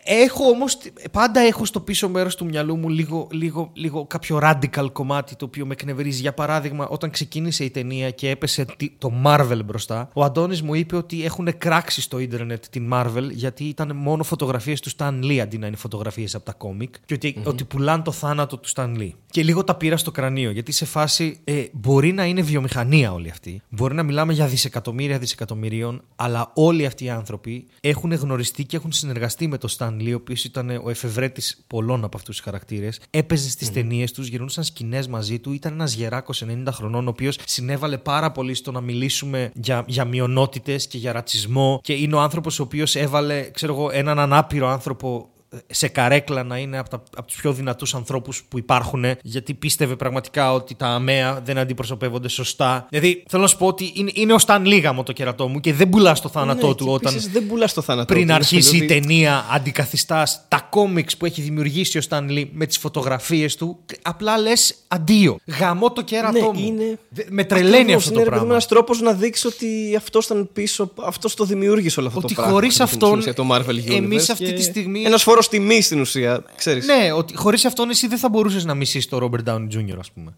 Έχω όμως. Πάντα έχω στο πίσω μέρος του μυαλού μου λίγο, λίγο, λίγο κάποιο radical κομμάτι το οποίο με εκνευρίζει. Για παράδειγμα, όταν ξεκίνησε η ταινία και έπεσε τι- το Marvel μπροστά, ο Αντώνης μου είπε ότι έχουν κράξει στο ίντερνετ την Marvel γιατί ήταν μόνο φωτογραφίες του Stan Lee αντί να είναι φωτογραφίες από τα κόμικ και ότι, ότι πουλάνε το θάνατο του Stan Lee. Και λίγο τα πήρα στο κρανίο γιατί σε φάση ε, μπορεί να είναι βιομηχανία όλη αυτή. Μπορεί να μιλάμε για δισεκατομμύρια δισεκατομμυρίων, αλλά όλοι αυτοί οι άνθρωποι έχουν γνωριστεί και έχουν συνεργαστεί με τον Stan Lee, ο οποίος ήταν ο εφευρέτης πολλών από αυτούς τους χαρακτήρες. Έπαιζε στις mm. ταινίες τους, γυρνούσαν σκηνές μαζί του. Ήταν ένας γεράκος 90 χρονών, ο οποίος συνέβαλε πάρα πολύ στο να μιλήσουμε για, για μειονότητες και για ρατσισμό. Και είναι ο άνθρωπος ο οποίος έβαλε, ξέρω εγώ, έναν ανάπηρο άνθρωπο σε καρέκλα να είναι από, τα, από τους πιο δυνατούς ανθρώπους που υπάρχουν γιατί πίστευε πραγματικά ότι τα αμαία δεν αντιπροσωπεύονται σωστά. Δηλαδή θέλω να σου πω ότι είναι, είναι ο Σταν Λίγαμο το κερατό μου και δεν πουλά το θάνατό Ναι, του και όταν επίσης δεν πουλάς το θάνατό πριν του. αρχίσει η Δηλαδή, ταινία αντικαθιστάς τα κόμιξ που έχει δημιουργήσει ο Σταν Λί με τις φωτογραφίες του απλά λες αντίο. Γαμώ το κέρατό Ναι, μου. είναι- Δε- Με τρελαίνει Ακριβώς, αυτό είναι, το ρε παιδί μου, πράγμα. ένας τρόπος να δείξει ότι αυτός ήταν πίσω, αυτός το δημιούργησε όλο αυτό Ότι το πράγμα. χωρίς στην αυτόν, ουσία, το Marvel Universe εμείς αυτή και τη στιγμή- Ένας φόρος τιμής στην ουσία, ξέρεις. Ναι, ότι χωρίς αυτόν εσύ δεν θα μπορούσες να μισείς το Robert Downey Jr. ας πούμε.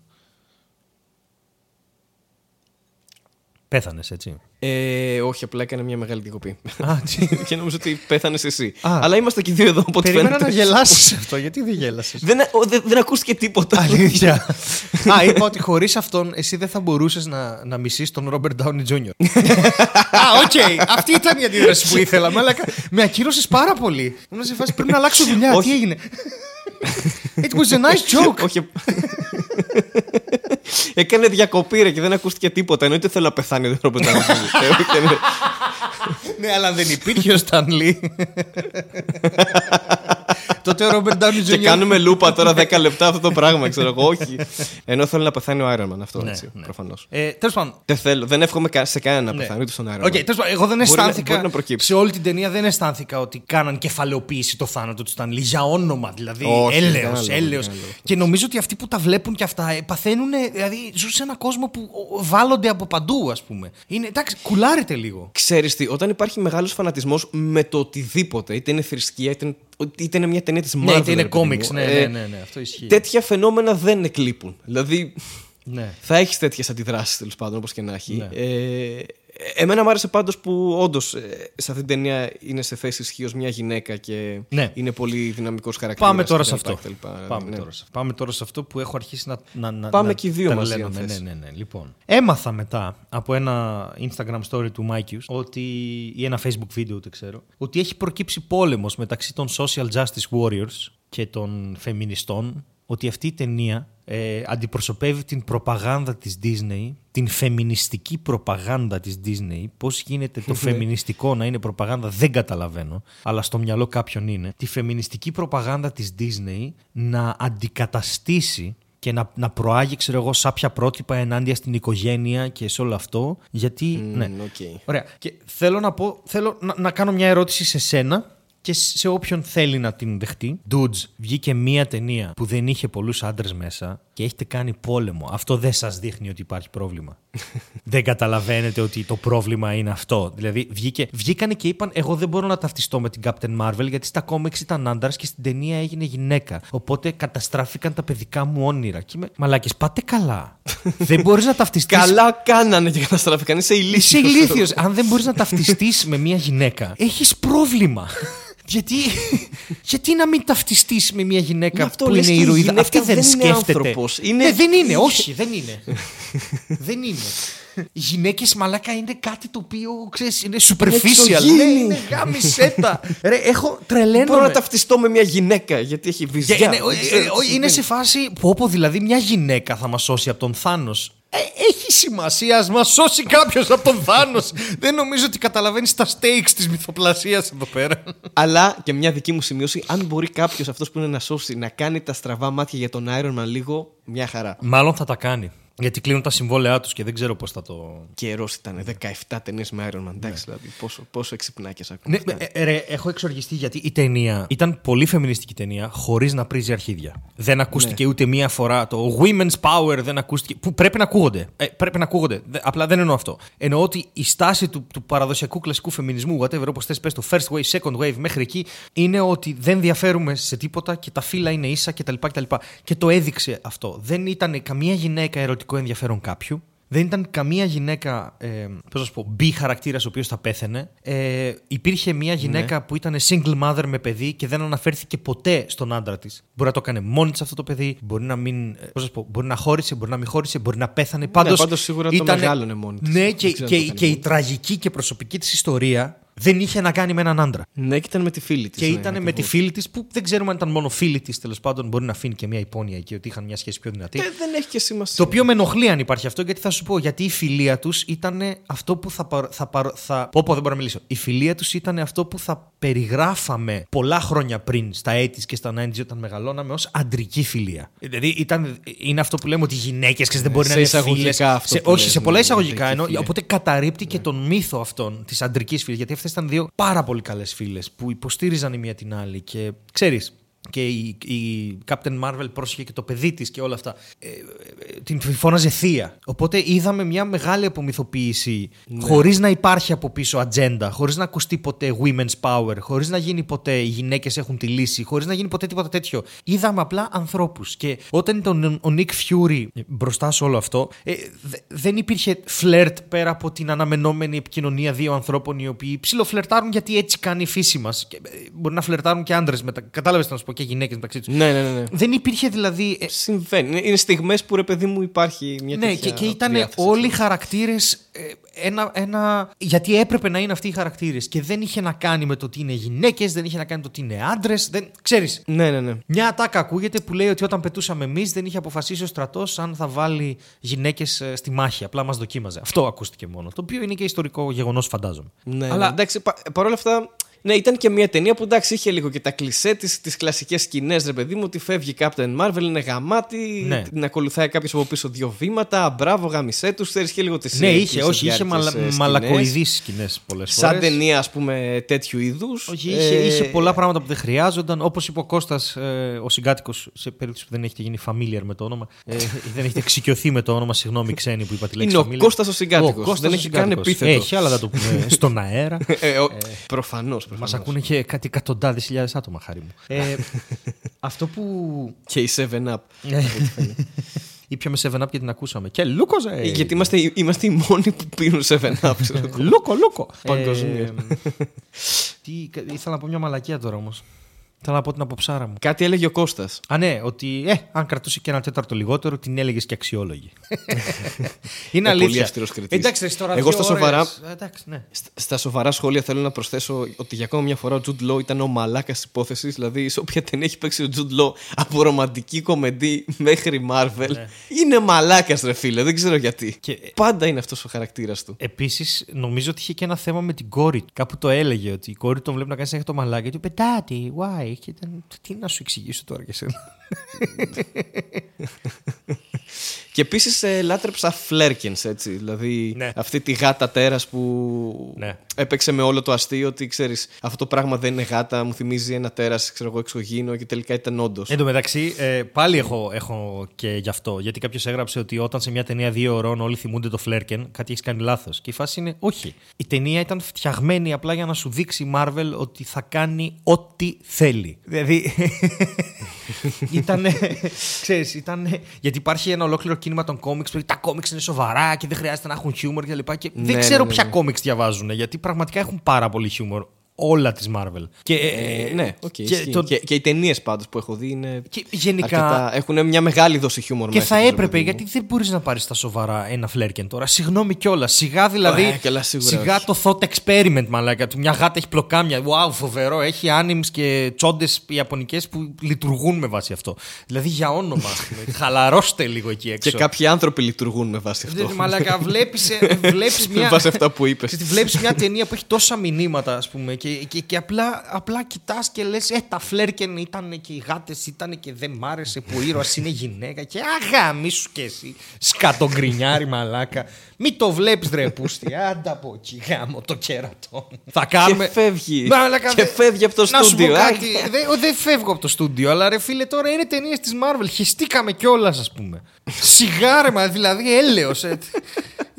Πέθανες έτσι. Ε, όχι, απλά έκανε μια μεγάλη διακοπή. Α, τι. και νομίζω ότι πέθανες εσύ. Α. Αλλά είμαστε και οι δύο εδώ, οπότε Περίμενα φαίνεται. να γελάσεις αυτό. Γιατί δεν γέλασες; Δεν, ο, δεν, δεν ακούστηκε τίποτα. Αλήθεια. Α, είπα ότι χωρίς αυτόν εσύ δεν θα μπορούσες να, να μισείς τον Ρόμπερτ Ντάουνι Τζούνιορ. Α, οκ. Αυτή ήταν η αντίδραση που ήθελα. Με, με ακύρωσες πάρα πολύ. Ήμουν σε φάση πρέπει να αλλάξω δουλειά. Όχι. Τι έγινε; It was a nice joke. όχι. Έκανε διακοπή ρε και δεν ακούστηκε τίποτα. Εννοείται θέλω να πεθάνει ο Ρόμπερτ Ντάουνι Τζούνιορ. ναι, αλλά δεν υπήρχε ο Stan Lee. Τότε ο Ρόμπερτ Ντάουνι Και Τζούνιορ. κάνουμε λούπα τώρα 10 λεπτά αυτό το πράγμα, ξέρω εγώ. Όχι. Ενώ θέλω να πεθάνει ο Iron Man αυτό, Ναι, έτσι, ναι. προφανώς. Ε, Τέλος πάντων, Δεν, θέλω, δεν εύχομαι κα- σε κανένα να Ναι. πεθάνει, ούτε στον Iron Man. OK, τέλος πάντων, εγώ δεν Μπορεί να- αισθάνθηκα. μπορεί να προκύψει. σε όλη την ταινία δεν αισθάνθηκα ότι κάναν κεφαλαιοποίηση το θάνατο του Stan Lee για όνομα. Δηλαδή, Όχι, έλεος, κανένα λόγο, έλεος. κανένα λόγο. Και νομίζω ότι αυτοί που τα βλέπουν και αυτά ε, παθαίνουν. Δηλαδή, ζουν σε έναν κόσμο που ο, βάλλονται από παντού, ας πούμε. Είναι, εντάξει, κουλάρετε λίγο. Ξέρεις τι, όταν υπάρχει μεγάλος φανατισμός με το οτιδήποτε, είτε είναι θρησκεία, είτε είναι, είτε είναι μια ταινία της Marvel. ναι, είτε είναι ρε παιδί μου, κόμιξ. Ναι, ε, ναι, ναι, ναι, αυτό ισχύει. Τέτοια φαινόμενα δεν εκλείπουν. Δηλαδή, Ναι. θα έχεις τέτοιες αντιδράσεις τέλος πάντων, όπως και να έχει. Ναι. Ε, Εμένα μου άρεσε πάντως που όντως σε αυτή την ταινία είναι σε θέση ισχύως μια γυναίκα και Ναι. είναι πολύ δυναμικός χαρακτήρας. Πάμε τώρα σε αυτό. κτλ. Πάμε, Ναι. τώρα σε, πάμε τώρα σε αυτό που έχω αρχίσει να. να, να Πάμε να και οι δύο μαζί, τρελαίνομαι. αν Ναι, θες. ναι, ναι. Λοιπόν. Έμαθα μετά από ένα Instagram story του Μάικιους ότι, ή ένα Facebook βίντεο, δεν ξέρω, ότι έχει προκύψει πόλεμος μεταξύ των social justice warriors και των φεμινιστών. Ότι αυτή η ταινία ε, αντιπροσωπεύει την προπαγάνδα της Disney, την φεμινιστική προπαγάνδα της Disney. Πώς γίνεται το φεμινιστικό να είναι προπαγάνδα δεν καταλαβαίνω, αλλά στο μυαλό κάποιων είναι. Τη φεμινιστική προπαγάνδα της Disney να αντικαταστήσει και να, να προάγει, ξέρω εγώ, σάπια πρότυπα ενάντια στην οικογένεια και σε όλο αυτό. Γιατί. ναι. Μμ, οκ. Ωραία. Και θέλω να πω, θέλω να, να κάνω μια ερώτηση σε σένα και σε όποιον θέλει να την δεχτεί. Dudes, βγήκε μία ταινία που δεν είχε πολλούς άντρες μέσα και έχετε κάνει πόλεμο. Αυτό δεν σας δείχνει ότι υπάρχει πρόβλημα. δεν καταλαβαίνετε ότι το πρόβλημα είναι αυτό. Δηλαδή, βγήκε, βγήκανε και είπαν: Εγώ δεν μπορώ να ταυτιστώ με την Captain Marvel γιατί στα κόμιξ ήταν άντρας και στην ταινία έγινε γυναίκα. Οπότε καταστράφηκαν τα παιδικά μου όνειρα. Και είμαι, Μαλάκες, πάτε καλά. δεν μπορείς να ταυτιστείς. Καλά κάνανε και καταστράφηκαν. Είσαι ηλίθιο. Είσαι ηλίθιος. Αν δεν μπορείς να ταυτιστείς με μια γυναίκα, έχεις πρόβλημα. Γιατί, γιατί να μην ταυτιστείς με μια γυναίκα Γι' αυτό που λες είναι και η ηρωίδα; γυναίκα Αυτή δεν, δεν είναι σκέφτεται. άνθρωπος. Είναι- Ναι, δεν είναι, όχι, δεν είναι. δεν είναι. Οι γυναίκες μαλάκα είναι κάτι το οποίο ξέρεις, είναι superficial. εξωγήινη. Ναι, είναι γάμισέτα. Ρε, έχω τρελαίνομαι. Μπορώ να ταυτιστώ με μια γυναίκα γιατί έχει Και βυζιά. είναι, Δεν ξέρω ε, τι ε, είναι συμβαίνει. σε φάση που όπου δηλαδή μια γυναίκα θα μας σώσει από τον Θάνος. Ε, έχει σημασίας, ας μας σώσει κάποιος από τον Θάνος. Δεν νομίζω ότι καταλαβαίνεις τα stakes της μυθοπλασίας εδώ πέρα. Αλλά και μια δική μου σημείωση, αν μπορεί κάποιος αυτός που είναι να σώσει να κάνει τα στραβά μάτια για τον Iron Man λίγο, μια χαρά. Μάλλον θα τα κάνει. Γιατί κλείνουν τα συμβόλαιά τους και δεν ξέρω πώς θα το... Καιρός ήταν 17 ταινίες με Iron Man. Εντάξει, δηλαδή. Πόσο, πόσο εξυπνάκιας ακόμα. Ναι, ε, ε, ρε, έχω εξοργιστεί γιατί η ταινία ήταν πολύ φεμινιστική ταινία χωρίς να πρίζει αρχίδια. Δεν ακούστηκε Ναι. ούτε μία φορά το Women's Power, δεν ακούστηκε. που πρέπει να ακούγονται. Ε, πρέπει να ακούγονται. Δε- απλά δεν εννοώ αυτό. Εννοώ ότι η στάση του, του παραδοσιακού κλασικού φεμινισμού, whatever, όπως θες πες το first wave, second wave, μέχρι εκεί, είναι ότι δεν διαφέρουμε σε τίποτα και τα φύλλα είναι ίσα κτλ. κτλ. Και το έδειξε αυτό. Δεν ήταν καμία γυναίκα ερωτικό ενδιαφέρον κάποιου. Δεν ήταν καμία γυναίκα, ε, πώς να σου πω, μπι χαρακτήρας ο οποίος θα πέθαινε. Ε, υπήρχε μια γυναίκα που ήταν single mother με παιδί και δεν αναφέρθηκε ποτέ στον άντρα της. Μπορεί να το έκανε μόνη της αυτό το παιδί, μπορεί να μην. ε, Πώς να σου πω, μπορεί να χώρισε, μπορεί να μην χώρισε, μπορεί να πέθανε. Πάντως, πάντως σίγουρα το μεγάλωνε μόνη της. Ναι, Δεν και, ξέρω αν και, το έκανε και η μόνη. τραγική και προσωπική της ιστορία δεν είχε να κάνει με έναν άντρα. Ναι, και ήταν με τη φίλη της. Και ήταν με τη φίλη της που δεν ξέρουμε αν ήταν μόνο φίλη της, τέλος πάντων. Μπορεί να αφήνει και μια υπόνοια εκεί ότι είχαν μια σχέση πιο δυνατή. δεν έχει και σημασία. Το οποίο με ενοχλεί αν υπάρχει αυτό, γιατί θα σου πω, γιατί η φιλία τους ήταν αυτό που θα. παρο- θα, παρο- θα πω, πω, δεν μπορώ να μιλήσω. Η φιλία τους ήταν αυτό που θα περιγράφαμε πολλά χρόνια πριν, στα 80s και στα 90s, όταν μεγαλώναμε, ως αντρική φιλία. Δηλαδή ήταν, είναι αυτό που λέμε ότι οι γυναίκες δεν μπορεί σε να είναι εισαγωγικά φίλες. αυτό Σε, που όχι, λες, σε πολλά ναι, εισαγωγικά αντρική εννοώ. φιλία. Οπότε καταρρύπτει και τον μύθο αυτόν της αντρικής φιλίας. Γιατί αυτές ήταν δύο πάρα πολύ καλές φίλες που υποστήριζαν η μία την άλλη. Και ξέρεις, και η, η Captain Marvel πρόσεχε και το παιδί της και όλα αυτά. Ε, ε, την φώναζε θεία. Οπότε είδαμε μια μεγάλη απομυθοποίηση Ναι. χωρίς να υπάρχει από πίσω ατζέντα, χωρίς να ακουστεί ποτέ women's power, χωρίς να γίνει ποτέ οι γυναίκες έχουν τη λύση, χωρίς να γίνει ποτέ τίποτα τέτοιο. Είδαμε απλά ανθρώπους. Και όταν ήταν ο Nick Fury μπροστά σε όλο αυτό, ε, δε- δεν υπήρχε φλερτ πέρα από την αναμενόμενη επικοινωνία δύο ανθρώπων οι οποίοι ψιλοφλερτάρουν γιατί έτσι κάνει η φύση μας. Μπορεί να φλερτάρουν και άντρες μετα... Κατάλαβες να σου πω και γυναίκες μεταξύ τους. Ναι, ναι, ναι. ναι. Δεν υπήρχε δηλαδή. ε, Συμβαίνει. Είναι- Είναι στιγμές που ρε παιδί μου υπάρχει μια ναι, τέτοια και, και ήταν διάθεση, όλοι οι ξέρω. χαρακτήρε ένα, ένα. Γιατί έπρεπε να είναι αυτοί οι χαρακτήρες. Και δεν είχε να κάνει με το ότι είναι γυναίκες, δεν είχε να κάνει με το ότι είναι άντρες. Δεν... Ξέρεις. Ναι, ναι, ναι. Μια ατάκα ακούγεται που λέει ότι όταν πετούσαμε εμείς δεν είχε αποφασίσει ο στρατός αν θα βάλει γυναίκες στη μάχη. Απλά μας δοκίμαζε. Αυτό ακούστηκε μόνο. Το οποίο είναι και ιστορικό γεγονός, φαντάζομαι. Ναι, Αλλά- ναι. εντάξει, πα, παρόλα αυτά, ναι, ήταν και μια ταινία που εντάξει είχε λίγο και τα κλισέ της, τις κλασικές σκηνές, ρε παιδί μου, ότι φεύγει η Captain Marvel, είναι γαμάτη, Ναι. την ακολουθάει κάποιος από πίσω δύο βήματα, μπράβο, γαμισέ τους, ξέρεις και λίγο τις Ναι, είχε, όχι, είχε μαλα, μαλακοειδείς σκηνές πολλές φορές. Σαν ταινία, ας πούμε, τέτοιου είδους. Όχι, είχε, είχε πολλά πράγματα που δεν χρειάζονταν. Όπως είπε ο Κώστας, ε, ο συγκάτοικος, σε περίπτωση που δεν έχετε γίνει familiar με το όνομα, ε, δεν έχετε εξοικειωθεί με το όνομα, συγγνώμη, ξένοι που είπα τη λέξη. Είναι ο familiar. Κώστας ο συγκάτοικος. Ο Κώστας Δεν ο έχει καν συγκάτοικος. επίθετο. Έχει, αλλά δεν το πούμε στον αέρα. Ε, Προφανώς. Μας ακούνε και κάτι εκατοντάδες χιλιάδες άτομα, χάρη μου. Ε, αυτό που. Και η 7 Up. Ε, Ήπιαμε 7 up και την ακούσαμε. Και Λούκοζε! Γιατί είμαστε, είμαστε οι μόνοι που πίνουν 7up. ξέρω εγώ. Λούκο, Λούκο! Παγκοσμίως. Ε, τι, ήθελα να πω μια μαλακία τώρα όμως. Ήθελα να πω την αποψάρα μου. Κάτι έλεγε ο Κώστας. Α, ναι, ότι ε, αν κρατούσε και ένα τέταρτο λιγότερο, την έλεγες και αξιόλογη. Είναι Ε, πολύ αλήθεια. αυστηρός κριτής. Εντάξει, ρε, τώρα Εγώ δύο στα ώρες- σοβαρά- Ε, Εντάξει, ναι. Στα- Στα σοβαρά σχόλια θέλω να προσθέσω ότι για ακόμα μια φορά ο Τζουντ Λό ήταν ο μαλάκας της υπόθεσης. Δηλαδή, σε όποια ταινία έχει παίξει ο Τζουντ Λό από ρομαντική κομμεντή μέχρι Marvel, είναι μαλάκας, ρε φίλε. Δεν ξέρω γιατί. Ναι. Και- Πάντα είναι αυτός ο χαρακτήρας του. Επίσης, νομίζω ότι είχε και ένα θέμα με την κόρη του. Κάπου το έλεγε ότι η κόρη τον βλέπει να κάνει συνέχεια το μαλάκι. Και του είπε Daddy, why? Και ήταν, τι να σου εξηγήσω τώρα για σένα. Και επίσης ε, λάτρεψα Φλέρκεν, έτσι. Δηλαδή, Ναι. αυτή τη γάτα τέρας που Ναι. έπαιξε με όλο το αστείο ότι ξέρεις, αυτό το πράγμα δεν είναι γάτα, μου θυμίζει ένα τέρας, ξέρω εγώ, εξωγήινο και τελικά ήταν όντως. Εν τω μεταξύ, ε, πάλι έχω, έχω και γι' αυτό. Γιατί κάποιος έγραψε ότι όταν σε μια ταινία δύο ωρών όλοι θυμούνται το Φλέρκεν, κάτι έχεις κάνει λάθος. Και η φάση είναι όχι. Η ταινία ήταν φτιαγμένη απλά για να σου δείξει η Marvel ότι θα κάνει ό,τι θέλει. Δηλαδή. Ήταν. ξέρεις, ήταν. Γιατί υπάρχει ένα ολόκληρο κίνημα των κόμιξ που τα κόμιξ είναι σοβαρά και δεν χρειάζεται να έχουν χιούμορ κλπ. Και, και δεν Ναι, ξέρω ναι, ναι, ποια ναι. κόμιξ διαβάζουν. Γιατί πραγματικά έχουν πάρα πολύ χιούμορ. Όλα της Marvel. Και, Ε, ναι, οκ. και ισχύει. το- και, και οι ταινίες πάντως που έχω δει είναι. Και γενικά- αρκετά- έχουν μια μεγάλη δόση χιούμορ Και μέσα, θα ξέρω, έπρεπε, παιδί μου. γιατί δεν μπορείς να πάρεις στα σοβαρά ένα flerken τώρα. Συγγνώμη κιόλας. Σιγά δηλαδή. Ε, καλά, σίγουρα σιγά όχι. το thought experiment, μαλάκα. Του μια γάτα έχει πλοκάμια. Wow, φοβερό. Έχει animes και τσόντες ιαπωνικές που λειτουργούν με βάση αυτό. Δηλαδή για όνομα, ας πούμε. Χαλαρώστε λίγο εκεί έξω. Και κάποιοι άνθρωποι λειτουργούν με βάση αυτό. Δεν- Μαλάκα, βλέπεις βλέπεις μια. Με βάση αυτά που είπες. Βλέπεις μια ταινία που έχει τόσα μηνύματα, ας πούμε, και, και, και απλά, απλά κοιτάς και λες: Ε, τα φλέρκεν ήταν και οι γάτες ήταν και δεν μ' άρεσε που ο ήρωας είναι γυναίκα. Και αγάμι σου και εσύ. Σκατογκρινιάρι, μαλάκα. Μην το βλέπεις, ρε πούστη. Άντα από εκεί, γάμο το κέρατο. Θα κάνουμε. Και φεύγει. Μαλάκα, Και δε- φεύγει από το Να σου πω στούντιο. κάτι. Δεν δεν φεύγω από το στούντιο, αλλά ρε φίλε, τώρα είναι ταινίες της Marvel. Χεστήκαμε κιόλας, ας πούμε. Σιγάρεμα, δηλαδή έλεος.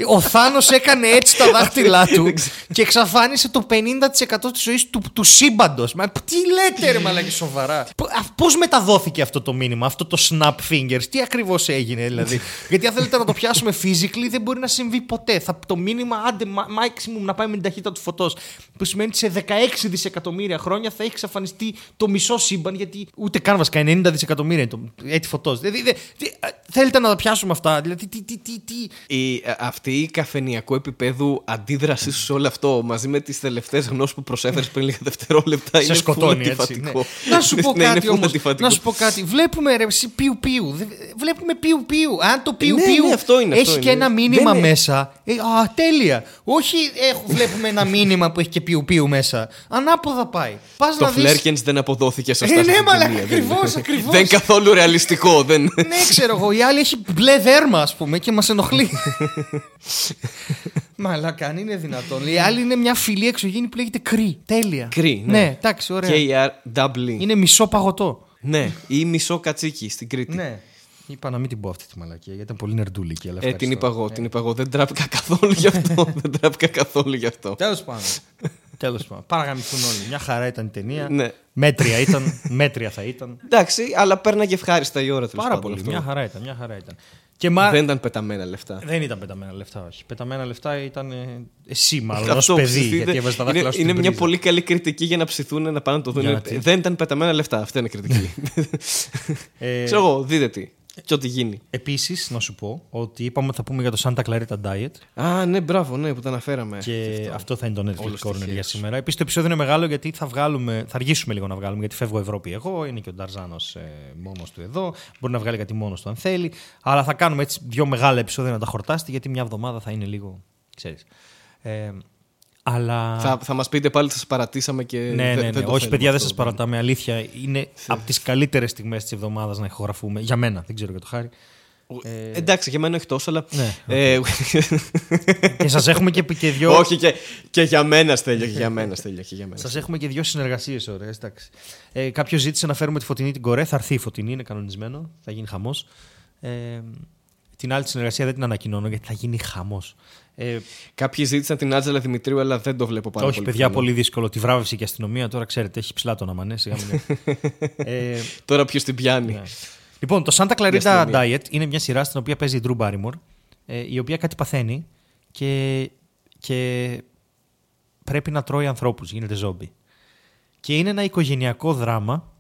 Ε. Ο Θάνος έκανε έτσι τα δάχτυλά του και εξαφάνισε το 50% της ζωής του, του σύμπαντος. Μα τι λέτε, ρε Μαλάκη, σοβαρά. Πώς μεταδόθηκε αυτό το μήνυμα, αυτό το snap fingers, τι ακριβώς έγινε, δηλαδή; Γιατί αν θέλετε να το πιάσουμε physically, δεν μπορεί να συμβεί ποτέ. Θα, το μήνυμα, άντε, μα- maximum να πάει με την ταχύτητα του φωτός. Που σημαίνει ότι σε 16 δισεκατομμύρια χρόνια θα έχει εξαφανιστεί το μισό σύμπαν, γιατί ούτε καν βασικά 90 δισεκατομμύρια είναι το έτη φωτός. Δηλαδή, δε- τι- α, θέλετε να τα πιάσουμε αυτά; Δηλαδή, τι, τι, τι, τι, Η, ε, αυτή η καφενιακού επίπεδου αντίδρασή σου σε όλο αυτό μαζί με τις τελευταίες γνώσεις που προσέφερες πριν λίγα δευτερόλεπτα σε είναι σκοτώνει full έτσι. αντιφατικό. Ναι. Να σου πω Ναι, είναι κάτι full όμως, αντιφατικό. Να σου πω κάτι. Βλέπουμε ρε εσύ πιου πιου. Δε- Βλέπουμε πιου πιου. Αν το πιου Ναι, πιου ναι, αυτό είναι, έχει αυτό και είναι. ένα μήνυμα Δεν είναι. μέσα. Ε, α, τέλεια. Όχι έχω, βλέπουμε ένα μήνυμα που έχει και πιου πιου μέσα. Ανάποδα πάει. Πας Το να δεις... Φλέρκενς δεν αποδόθηκε σωστά. Ε, σε ναι, αυτή την μαλάκα, ταινία. Δεν- ακριβώς, ακριβώς. Δεν είναι καθόλου ρεαλιστικό. Δεν... Ναι, ξέρω εγώ. Η άλλη έχει μπλε δέρμα, ας πούμε, και μας ενοχλεί. Μαλάκα, αν είναι δυνατόν. Η άλλη είναι μια φιλή εξωγήινη που λέγεται κρύ. Τέλεια. Κρύ, ναι. Ναι, εντάξει, ωραία. K-R-W. Είναι μισό παγωτό. Ναι, ή μισό κατσίκι στην Κρήτη. Ναι. Είπα να μην την πω αυτή τη μαλακία γιατί ήταν πολύ νερντούλικη. Αλλά Ε, την είπα εγώ, την είπα εγώ. Δεν τράπηκα καθόλου γι' αυτό. Δεν τράπηκα καθόλου γι' αυτό. Τέλος πάντων. Τέλος πάντων. Παραγαμιστούν όλοι. Μια χαρά ήταν η ταινία. Ναι. Μέτρια ήταν. Μέτρια θα ήταν. Εντάξει, αλλά πέρναγε ευχάριστα η ώρα τέλος Πάρα πάντων πολύ. αυτό. Μια χαρά ήταν. Μια χαρά ήταν. Και μα... Δεν ήταν πεταμένα λεφτά. Δεν ήταν πεταμένα λεφτά, όχι. Πεταμένα λεφτά ήταν ε, εσύ, μάλλον, ως Αυτό, παιδί. ψηθείτε. Γιατί έβαζε τα δάχτυλα είναι, σου είναι στην μια πρίζα. πολύ καλή κριτική για να ψηθούν να πάνε να το δουν. Γιατί; Δεν ήταν πεταμένα λεφτά. Αυτή είναι η κριτική. Ε, Ξέρω εγώ, δείτε τι. Και ό,τι γίνει. Επίσης, να σου πω ότι είπαμε ότι θα πούμε για το Santa Clarita Diet Α, ναι, μπράβο, ναι, που το αναφέραμε. και αυτό. θα είναι το Netflix Όλο Corner στοιχείο. για σήμερα. Επίσης, το επεισόδιο είναι μεγάλο γιατί θα βγάλουμε, θα αργήσουμε λίγο να βγάλουμε γιατί φεύγω Ευρώπη εγώ, είναι και ο Νταρζάνος ε, μόνος του εδώ. Μπορεί να βγάλει κάτι μόνος του αν θέλει. Αλλά θα κάνουμε έτσι δύο μεγάλα επεισόδια να τα χορτάσετε γιατί μια εβδομάδα θα είναι λίγο. ξέρεις. Ε, αλλά. Θα, θα μας πείτε πάλι ότι σας παρατήσαμε και. Ναι, δεν- ναι, δεν ναι. το Όχι, θέλουμε παιδιά, δεν αυτό. σας παρατάμε. Αλήθεια, είναι από τις καλύτερες στιγμές της εβδομάδας να ηχογραφούμε. Για μένα, δεν ξέρω για το χάρη. Ε, εντάξει, για μένα όχι τόσο, αλλά. Ναι, ε, και σας έχουμε και, και δυο. όχι, και, και για μένα στέλνια, και για μένα στέλνια. Και για μένα. Σας έχουμε και δύο συνεργασίες ωραίε. Ε, Κάποιος ζήτησε να φέρουμε τη φωτεινή την κορέ. Θα έρθει η φωτεινή, είναι κανονισμένο. Θα γίνει χαμός. Ε, την άλλη τη συνεργασία δεν την ανακοινώνω γιατί θα γίνει χαμός. Ε, Κάποιοι ζήτησαν την Άτζελα Δημητρίου, αλλά δεν το βλέπω πάρα όχι, πολύ. παιδιά, πιθανό. πολύ δύσκολο. Τη βράβευσε και η αστυνομία. Τώρα ξέρετε, έχει ψηλά το να μανέ. σιγά μην- ε, Τώρα ποιος την πιάνει. ναι. Λοιπόν, το Santa Clarita αστυνομία. Diet είναι μια σειρά στην οποία παίζει η Drew Barrymore, ε, η οποία κάτι παθαίνει και, και πρέπει να τρώει ανθρώπους, γίνεται ζόμπι. Και είναι ένα οικογενειακό δράμα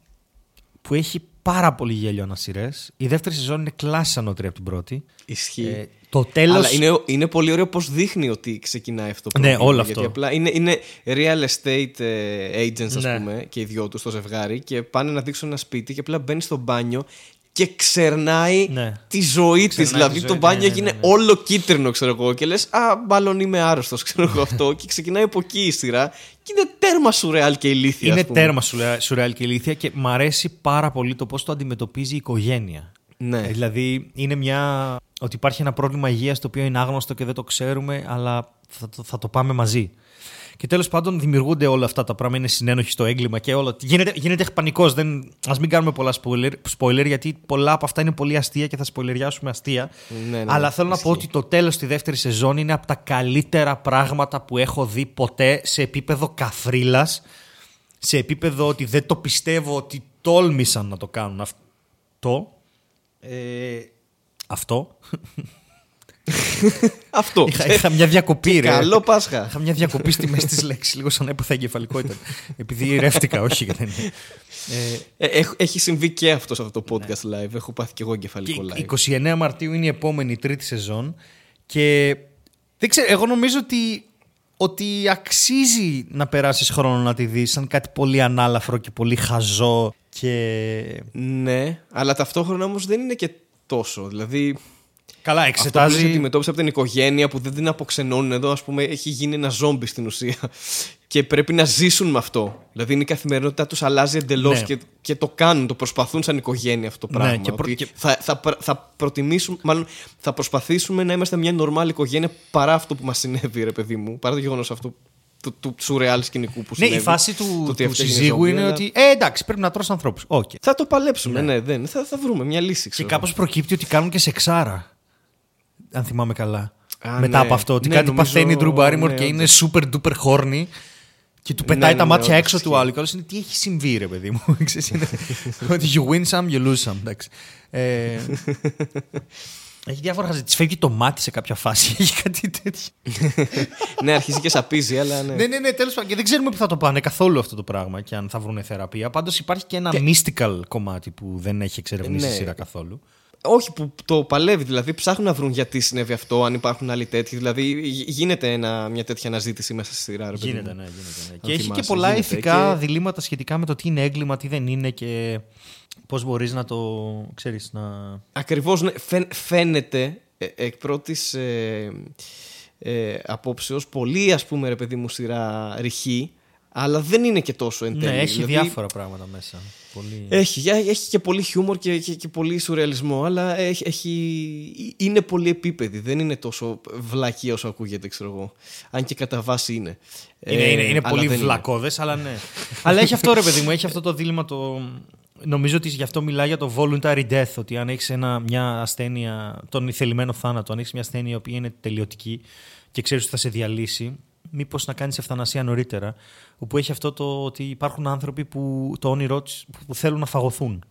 που έχει πάρα πολύ γέλιο ανασυρές. Η δεύτερη σεζόν είναι κλάση ανώτερη από την πρώτη. Ισχύει. Ε, το τέλος... Αλλά είναι, είναι πολύ ωραίο πώς δείχνει ότι ξεκινάει αυτό το Ναι, πρόβλημα, όλο γιατί αυτό. απλά είναι, είναι real estate ε, agents, ας Ναι. πούμε, και οι δυο τους στο ζευγάρι και πάνε να δείξουν ένα σπίτι και απλά μπαίνει στο μπάνιο και ξερνάει Ναι. τη ζωή της. Ξερνάει Δηλαδή τη το ζωή, μπάνιο ναι, ναι, έγινε ναι, ναι. όλο κίτρινο, ξέρω εγώ. Και λες, Α, μάλλον είμαι άρρωστος, ξέρω εγώ αυτό. και ξεκινάει από εκεί η σειρά. Και είναι τέρμα σουρεάλ και ηλίθεια. Είναι ας πούμε. τέρμα σουρεα- σουρεάλ και ηλίθεια και μ' αρέσει πάρα πολύ το πώς το αντιμετωπίζει η οικογένεια. Ναι. Ε, Δηλαδή είναι μια... ότι υπάρχει ένα πρόβλημα υγείας το οποίο είναι άγνωστο και δεν το ξέρουμε αλλά θα το, θα το πάμε μαζί. Και τέλος πάντων δημιουργούνται όλα αυτά τα πράγματα. Είναι συνένοχοι στο έγκλημα και όλα. Γίνεται, γίνεται πανικός. Α μην κάνουμε πολλά spoiler, spoiler, γιατί πολλά από αυτά είναι πολύ αστεία και θα σποιλεριάσουμε αστεία. Ναι, ναι, Αλλά θέλω να πω ισχύει. ότι το τέλος στη δεύτερη σεζόν είναι από τα καλύτερα πράγματα που έχω δει ποτέ σε επίπεδο καφρίλα. Σε επίπεδο ότι δεν το πιστεύω ότι τόλμησαν να το κάνουν αυτό. Ε, αυτό. Αυτό. είχα, είχα μια διακοπή, ρε. Καλό Πάσχα. Είχα μια διακοπή στη μέση της λέξης, λίγο σαν έπαθα εγκεφαλικότητα. Επειδή ρεύτηκα, όχι. δεν είναι. Ε, Ε, έχ- έχει συμβεί και αυτό σε αυτό το podcast live. Έχω πάθει και εγώ εγκεφαλικό και live. 29 Μαρτίου είναι η επόμενη τρίτη σεζόν και δεν ξέρω, εγώ νομίζω ότι, ότι αξίζει να περάσεις χρόνο να τη δεις σαν κάτι πολύ ανάλαφρο και πολύ χαζό και... Ναι, αλλά ταυτόχρονα όμως δεν είναι και τόσο. Δηλαδή, Καλά, αυτό που λες εξετάζει... αντιμετώπιση από την οικογένεια που δεν την αποξενώνουν εδώ, ας πούμε, έχει γίνει ένα ζόμπι στην ουσία. Και πρέπει να ζήσουν με αυτό. Δηλαδή, είναι η καθημερινότητά τους αλλάζει εντελώς Ναι. και, και το κάνουν, το προσπαθούν σαν οικογένεια αυτό το Ναι, πράγμα. και προ- Ότι και- θα, θα, πρα- θα προτιμήσουμε, μάλλον θα προσπαθήσουμε να είμαστε μια normal οικογένεια παρά αυτό που μας συνέβη, ρε παιδί μου. Παρά το γεγονός αυτό του, του σουρεάλ σκηνικού που Ναι, συνέβη. η φάση το του, ότι του αυτό έγινε συζύγου ζόμπι, είναι αλλά ότι ε, εντάξει, πρέπει να τρως ανθρώπους. Οκ. Θα το παλέψουμε, ναι, δεν. Θα, θα βρούμε μια λύση. Και Ξέρω. κάπως προκύπτει ότι κάνουν και σεξάρα. Αν θυμάμαι καλά. Α, Μετά ναι. από αυτό. Ότι Ναι, κάτι νομίζω, παθαίνει η Drew Barrymore ναι, και είναι όντως. super duper horny. Και του πετάει ναι, τα ναι, μάτια όντως, έξω του ισχύει. άλλου. Και άλλος είναι τι έχει συμβεί, ρε παιδί μου. Ξέρεις, είναι ότι you win some, you lose some. Εντάξει. Ε, έχει διάφορα χαζά. Της φεύγει το μάτι σε κάποια φάση. Έχει κάτι τέτοιο. ναι, αρχίζει και σαπίζει, αλλά ναι. ναι, ναι, ναι, τέλος πάντων. Και δεν ξέρουμε πού θα το πάνε καθόλου αυτό το πράγμα και αν θα βρουν θεραπεία. Πάντως υπάρχει και ένα mystical κομμάτι που δεν έχει εξερευνήσει η Ναι. σειρά καθόλου. Όχι, που το παλεύει. Δηλαδή, ψάχνουν να βρουν γιατί συνέβη αυτό, αν υπάρχουν άλλοι τέτοιοι. Δηλαδή, γι- γίνεται ένα, μια τέτοια αναζήτηση μέσα στη σειρά. Ρε, παιδί Γίνεται, μου. ναι, γίνεται. Ναι. Αν Και έχει και θυμάσαι, πολλά γίνεται. ηθικά Και- διλήμματα σχετικά με το τι είναι έγκλημα, τι δεν είναι και πώς μπορείς να το ξέρεις, να. Ακριβώς ναι, φαίν- φαίνεται ε, εκ πρώτης ε, ε, απόψεως πολύ, ας πούμε, ρε παιδί μου, σειρά ρηχή, αλλά δεν είναι και τόσο εν τέλει. Ναι, έχει Δηλαδή, διάφορα πράγματα μέσα. Πολύ... Έχει, για- έχει και πολύ χιούμορ και, και, και πολύ σουρεαλισμό, αλλά έχει, έχει, είναι πολύ επίπεδη. Δεν είναι τόσο βλακή όσο ακούγεται, ξέρω εγώ. Αν και κατά βάση είναι. Είναι, Ε, είναι, είναι αλλά πολύ δεν βλακώδες, αλλά ναι. αλλά έχει αυτό ρε παιδί μου, έχει αυτό το δίλημα το. Νομίζω ότι γι' αυτό μιλάει για το voluntary death. Ότι αν έχεις μια ασθένεια, τον ηθελημένο θάνατο, αν έχεις μια ασθένεια η οποία είναι τελειωτική και ξέρεις ότι θα σε διαλύσει, μήπως να κάνεις ευθανασία νωρίτερα. Όπου έχει αυτό το ότι υπάρχουν άνθρωποι που το όνειρό τους που θέλουν να φαγωθούν.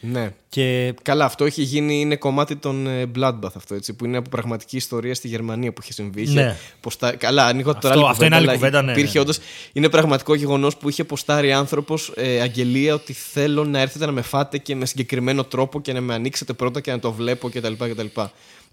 Ναι. Και Καλά, αυτό έχει γίνει, είναι κομμάτι των ε, Bloodbath αυτό, έτσι, που είναι από πραγματική ιστορία στη Γερμανία που είχε συμβεί. Είχε Ναι. Posτα... Καλά, ανοίγω τώρα Αυτό- άλλη αυτό είναι άλλη αλλά κουβέντα, ναι, Υπήρχε ναι. όντως, είναι πραγματικό γεγονός που είχε ποστάρει άνθρωπος ε, αγγελία ότι θέλω να έρθετε να με φάτε και με συγκεκριμένο τρόπο και να με ανοίξετε πρώτα και να το βλέπω κτλ. Και,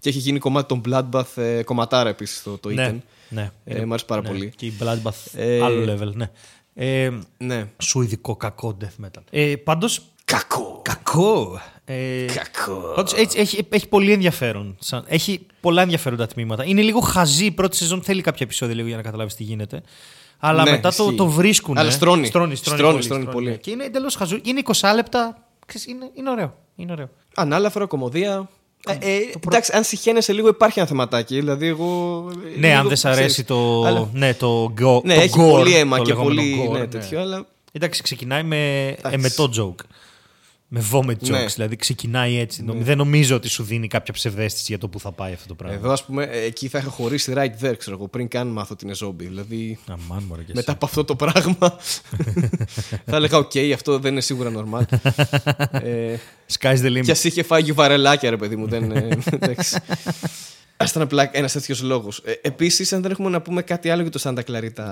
και έχει γίνει κομμάτι των Bloodbath, ε, κομματάρα επίσης το, το ναι, Iten. ναι. Ε, μ' άρεσε πάρα ναι. πολύ. Και η Bloodbath, Ε, άλλο level, ναι. Ε, Ναι. σουηδικό κακό death metal. Ε, πάντως, Κακό. Κακό. Ε, Κακό. Πάντως, έτσι, έχει, έχει πολύ ενδιαφέρον. Σαν, έχει πολλά ενδιαφέροντα τμήματα. Είναι λίγο χαζή η πρώτη σεζόν. Θέλει κάποια επεισόδια λίγο για να καταλάβεις τι γίνεται. Αλλά Ναι, μετά το, ισχύει. το βρίσκουν. Αλλά στρώνει. Στρώνει, Στρώνει, πολύ, στρώνει πολύ. ναι. Και είναι εντελώς χαζού. Είναι 20 λεπτά. Ξέρεις, Είναι, είναι ωραίο. Είναι ωραίο. Ανάλαφρο, κομμωδία. Ε, ε, εντάξει, αν συχαίνεσαι λίγο, υπάρχει ένα θεματάκι. Δηλαδή, εγώ. ε, Ναι, λίγο, αν δεν σ' αρέσει ξέρεις, το. αλλά- Ναι, το, go, Ναι, το έχει gore, πολύ αίμα το και λεγόμενο πολύ gore, ναι, τέτοιο, αλλά. Εντάξει, ξεκινάει με Εντάξει. εμετό joke. Με vomit jokes, Ναι. δηλαδή ξεκινάει έτσι. Νομ- Δεν νομίζω ότι σου δίνει κάποια ψευδέστηση για το που θα πάει αυτό το πράγμα. Εδώ, ας πούμε, ε, εκεί θα είχα χωρίσει right there, ξέρω εγώ, πριν καν μάθω ότι είναι zombie. Δηλαδή, Αμάν, μωρέ, και μετά από αυτό το πράγμα, θα έλεγα: Οκ, αυτό δεν είναι σίγουρα normal. ε, εσύ. Sky's the limit. Κι ας είχε φάει βαρελάκια, ρε παιδί μου. Δεν, ε, εντάξει. Α ήταν απλά ένας τέτοιος λόγος. Ε, Επίσης, αν δεν έχουμε να πούμε κάτι άλλο για το Santa Clarita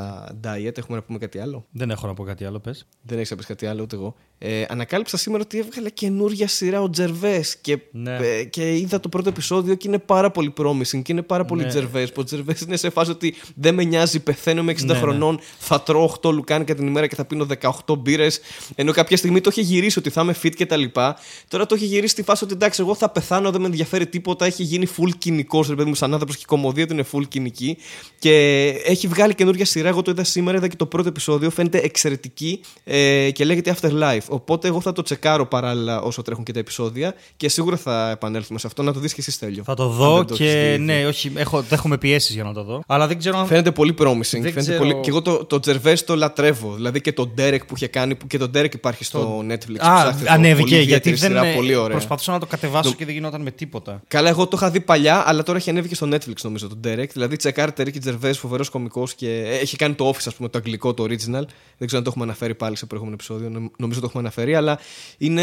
Diet, έχουμε να πούμε κάτι άλλο; Δεν έχω να πω κάτι άλλο, πες. Δεν έχεις να πεις κάτι άλλο, ούτε εγώ. Ε, ανακάλυψα σήμερα ότι έβγαλε καινούργια σειρά ο Τζερβέ και, Ναι. ε, και είδα το πρώτο επεισόδιο και είναι πάρα πολύ promising και είναι πάρα πολύ Ναι. Τζερβέ. Που ο Τζερβέ είναι σε φάση ότι δεν με νοιάζει, πεθαίνω με 60 Ναι, ναι. χρονών, θα τρώω 8 λουκάνικα την ημέρα και θα πίνω 18 μπύρες. Ενώ κάποια στιγμή το είχε γυρίσει ότι θα είμαι fit και τα λοιπά. Τώρα το έχει γυρίσει στη φάση ότι εντάξει, εγώ θα πεθάνω, δεν με ενδιαφέρει τίποτα. Έχει γίνει full κοινικός, ρε παιδί μου, σαν άνθρωπο και η κομμωδία του είναι full κοινική. Και έχει βγάλει καινούργια σειρά. Εγώ το είδα σήμερα, είδα και το πρώτο επεισόδιο. Φαίνεται εξαιρετική ε, και λέγεται Afterlife. Οπότε εγώ θα το τσεκάρω παράλληλα όσο τρέχουν και τα επεισόδια και σίγουρα θα επανέλθουμε σε αυτό. Να το δεις και εσύ, Στέλιο. Θα το Αν δω δεν το έχεις και δει. ναι, όχι, έχω, δέχομαι πιέσεις για να το δω. Αλλά δεν ξέρω αν. Φαίνεται πολύ promising. Δεν Φαίνεται ξέρω- πολύ... Και εγώ το, το Τζερβέ το λατρεύω. Δηλαδή και τον Derek που είχε κάνει. Που και τον Derek υπάρχει στο Netflix. Α, Ψάχτε το. ανέβηκε Πολύ γιατί ιδιαίτερη δεν. σειρά, πολύ ωραία. Προσπαθούσα να το κατεβάσω και δεν γινόταν με τίποτα. Καλά, εγώ το είχα δει παλιά, αλλά τώρα έχει ανέβει και στο Netflix νομίζω τον Derek. Δηλαδή, τσεκάρετε Ricky Gervais, φοβερός κωμικός και έχει κάνει το Office, ας πούμε, το αγγλικό, το original. Δεν ξέρω αν το έχουμε αναφέρει πάλι σε προηγούμενο επεισόδιο. Νομ- Νομίζω το έχουμε αναφέρει, αλλά είναι,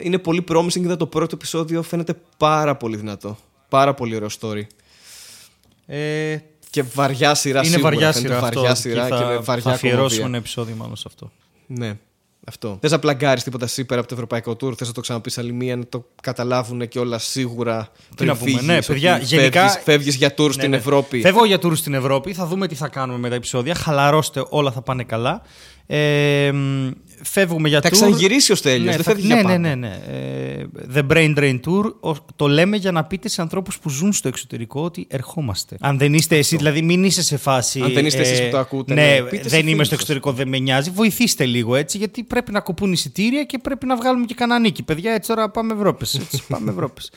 είναι πολύ promising. Είδα το πρώτο επεισόδιο, φαίνεται πάρα πολύ δυνατό. Πάρα πολύ ωραίο story. Ε, Και βαριά σειρά είναι σίγουρα. βαριά φαίνεται σειρά βαριά αυτό. σειρά και και, θα, με θα βαριά αφιερώσουμε κομμωδία. ένα επεισόδιο μάλλον σε αυτό. Ναι. Αυτό. Θες να πλαγκάρεις τίποτα εσύ πέρα από το ευρωπαϊκό tour, θες να το ξαναπείς άλλη μία, να το καταλάβουν και όλα σίγουρα. πριν να πούμε, φύγεις, ναι, ότι παιδιά, γενικά- Φεύγεις, φεύγεις για tour Ναι, στην ναι. Ευρώπη. Φεύγω για tour στην Ευρώπη. Θα δούμε τι θα κάνουμε με τα επεισόδια. Χαλαρώστε, όλα θα πάνε καλά. Ε, μ, φεύγουμε για Θα tour. ξαναγυρίσει ο Στέλιος, Ναι, δεν θα- φεύγει ναι, για ναι, πάντα. ναι, ναι. Ε, The Brain Drain Tour ο- το λέμε για να πείτε σε ανθρώπους που ζουν στο εξωτερικό ότι ερχόμαστε. Αν δεν είστε εσείς, δηλαδή μην είσαι σε φάση. Αν δεν είστε εσείς που το ακούτε, Ναι, ναι, πείτε σε δεν είμαι φίλους στο σας. εξωτερικό, δεν με νοιάζει. Βοηθήστε λίγο έτσι, γιατί πρέπει να κοπούν εισιτήρια και πρέπει να βγάλουμε και κανένα νίκη. Παιδιά, έτσι τώρα πάμε Ευρώπη. πάμε Ευρώπης.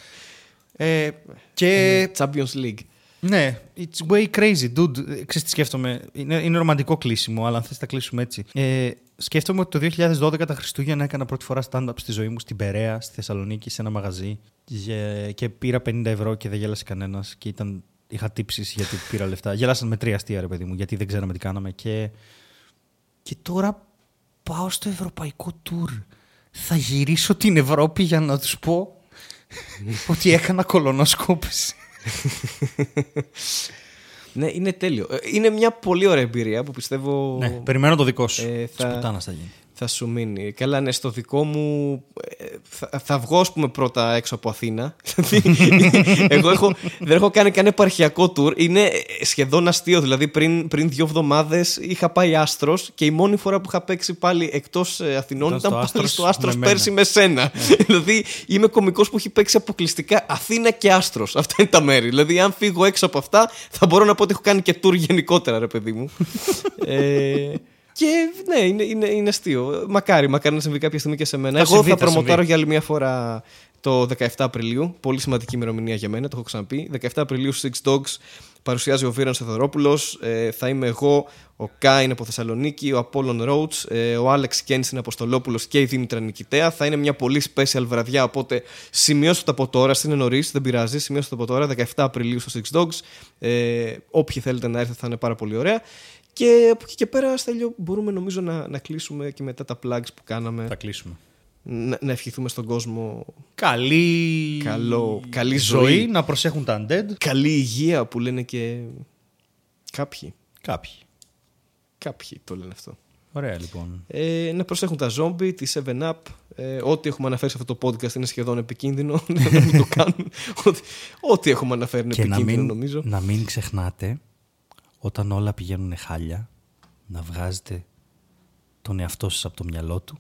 Ε, και Champions League. Ναι, it's way crazy, dude. Ε, Ξέρεις τι σκέφτομαι. Είναι, είναι ρομαντικό κλείσιμο, αλλά αν θες τα κλείσουμε έτσι. Ε, σκέφτομαι ότι το 2012 τα Χριστούγεννα έκανα πρώτη φορά stand-up στη ζωή μου στην Περαία, στη Θεσσαλονίκη, σε ένα μαγαζί. Και, και πήρα 50 ευρώ και δεν γέλασε κανένας. Και ήταν, είχα τύψεις γιατί πήρα λεφτά. Γέλασαν με τρία αστεία, ρε παιδί μου, γιατί δεν ξέραμε τι κάναμε. Και, και τώρα πάω στο ευρωπαϊκό tour. Θα γυρίσω την Ευρώπη για να τους πω ότι έκανα κολονοσκόπηση. Ναι, είναι τέλειο. Ε, Είναι μια πολύ ωραία εμπειρία που πιστεύω Ναι, περιμένω το δικό σου. Ε, Ε, θα- θα... πουτάνας θα γίνει. Θα σου μείνει. Καλά, ναι, στο δικό μου. ε, Θα, θα βγω, ας πούμε, πρώτα έξω από Αθήνα. Δηλαδή, Εγώ έχω, δεν έχω κάνει κανένα επαρχιακό tour. Είναι ε, σχεδόν αστείο. Δηλαδή, πριν, πριν δύο εβδομάδες είχα πάει άστρος και η μόνη φορά που είχα παίξει πάλι εκτός Αθηνών Ήταν ήταν, στο πάλι Άστρος στο άστρος με μένα. πέρσι με σένα. δηλαδή, είμαι κωμικός που έχει παίξει αποκλειστικά Αθήνα και άστρος. Αυτά είναι τα μέρη. Δηλαδή, αν φύγω έξω από αυτά, θα μπορώ να πω ότι έχω κάνει και tour γενικότερα, ρε παιδί μου. ε, και ναι, είναι, είναι, είναι αστείο. Μακάρι, μακάρι να συμβεί κάποια στιγμή και σε μένα. Θα Εγώ συμβεί, θα θα προμοτάρω συμβεί. για άλλη μια φορά το 17 Απριλίου. Πολύ σημαντική ημερομηνία για μένα, το έχω ξαναπεί. 17 Απριλίου Six Dogs παρουσιάζει ο Βίραν Σεδωρόπουλο. Ε, θα είμαι εγώ, ο Κάιν από Θεσσαλονίκη, ο Απόλλων Ρόουτς, ε, ο Άλεξ Κένσιν Αποστολόπουλος και η Δήμητρα Νικητέα. Θα είναι μια πολύ special βραδιά, οπότε σημειώστε το από τώρα. Είναι νωρίς, δεν πειράζει. Σημειώστε το από τώρα, 17 Απριλίου στο Six Dogs. Ε, όποιοι θέλετε να έρθετε θα είναι πάρα πολύ ωραία. Και από εκεί και πέρα, Στέλιο, μπορούμε νομίζω να, να κλείσουμε και μετά τα plugs που κάναμε. Θα κλείσουμε. Να, να ευχηθούμε στον κόσμο Καλή, Καλό- καλή ζωή. Να προσέχουν τα undead. καλή υγεία που λένε και κάποιοι. Κάποιοι. Κάποιοι το λένε αυτό. Ωραία λοιπόν. Ε, να προσέχουν τα zombie, τη 7up. Ε, ό,τι έχουμε αναφέρει σε αυτό το podcast είναι σχεδόν επικίνδυνο. να μην το κάνουν. Ό,τι, ό,τι έχουμε αναφέρει είναι Και να επικίνδυνο μην, νομίζω. να μην ξεχνάτε όταν όλα πηγαίνουν χάλια να βγάζετε τον εαυτό σας από το μυαλό του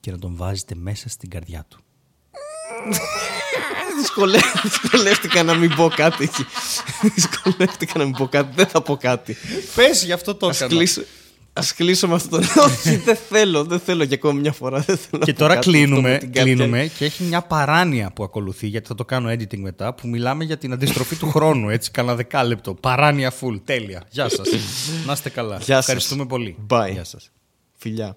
και να τον βάζετε μέσα στην καρδιά του. Δυσκολε... Δυσκολεύτηκα να μην πω κάτι εκεί. Δυσκολεύτηκα να μην πω κάτι. Δεν θα πω κάτι. Πες γι' αυτό το Ας κλείσω, ας κλείσω με αυτό το. Όχι, δεν θέλω. Δεν θέλω για ακόμα μια φορά. Δεν θέλω να Και πω τώρα κάτι αυτό με κλείνουμε, την καρδιά. κλείνουμε και έχει μια παράνοια που ακολουθεί, γιατί θα το κάνω editing μετά, που μιλάμε για την αντιστροφή του χρόνου, έτσι, κανένα δεκάλεπτο. Παράνοια full, τέλεια. Γεια σας. Να είστε καλά. Γεια σας. Ευχαριστούμε πολύ. Bye. Γεια σας. Φιλιά.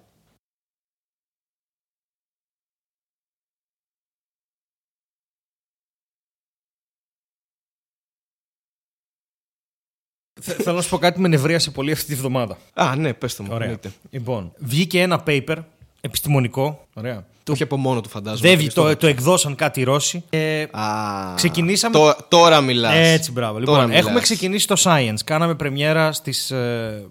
Θέλω να σου πω κάτι με νευρίασε πολύ αυτή τη βδομάδα. Α, ναι, πες το μου. Ωραία. εννοείται. Λοιπόν, βγήκε ένα paper επιστημονικό. Ωραία. Το είχε από μόνο του φαντάζομαι. Δεν, και το, στο- το εκδώσαν κάτι οι Ρώσοι. Ε, Α, ξεκινήσαμε- Τω- τώρα μιλάς. έτσι, μπράβο. Τώρα Λοιπόν, έχουμε μιλάς. ξεκινήσει το Science. Κάναμε πρεμιέρα στις ε,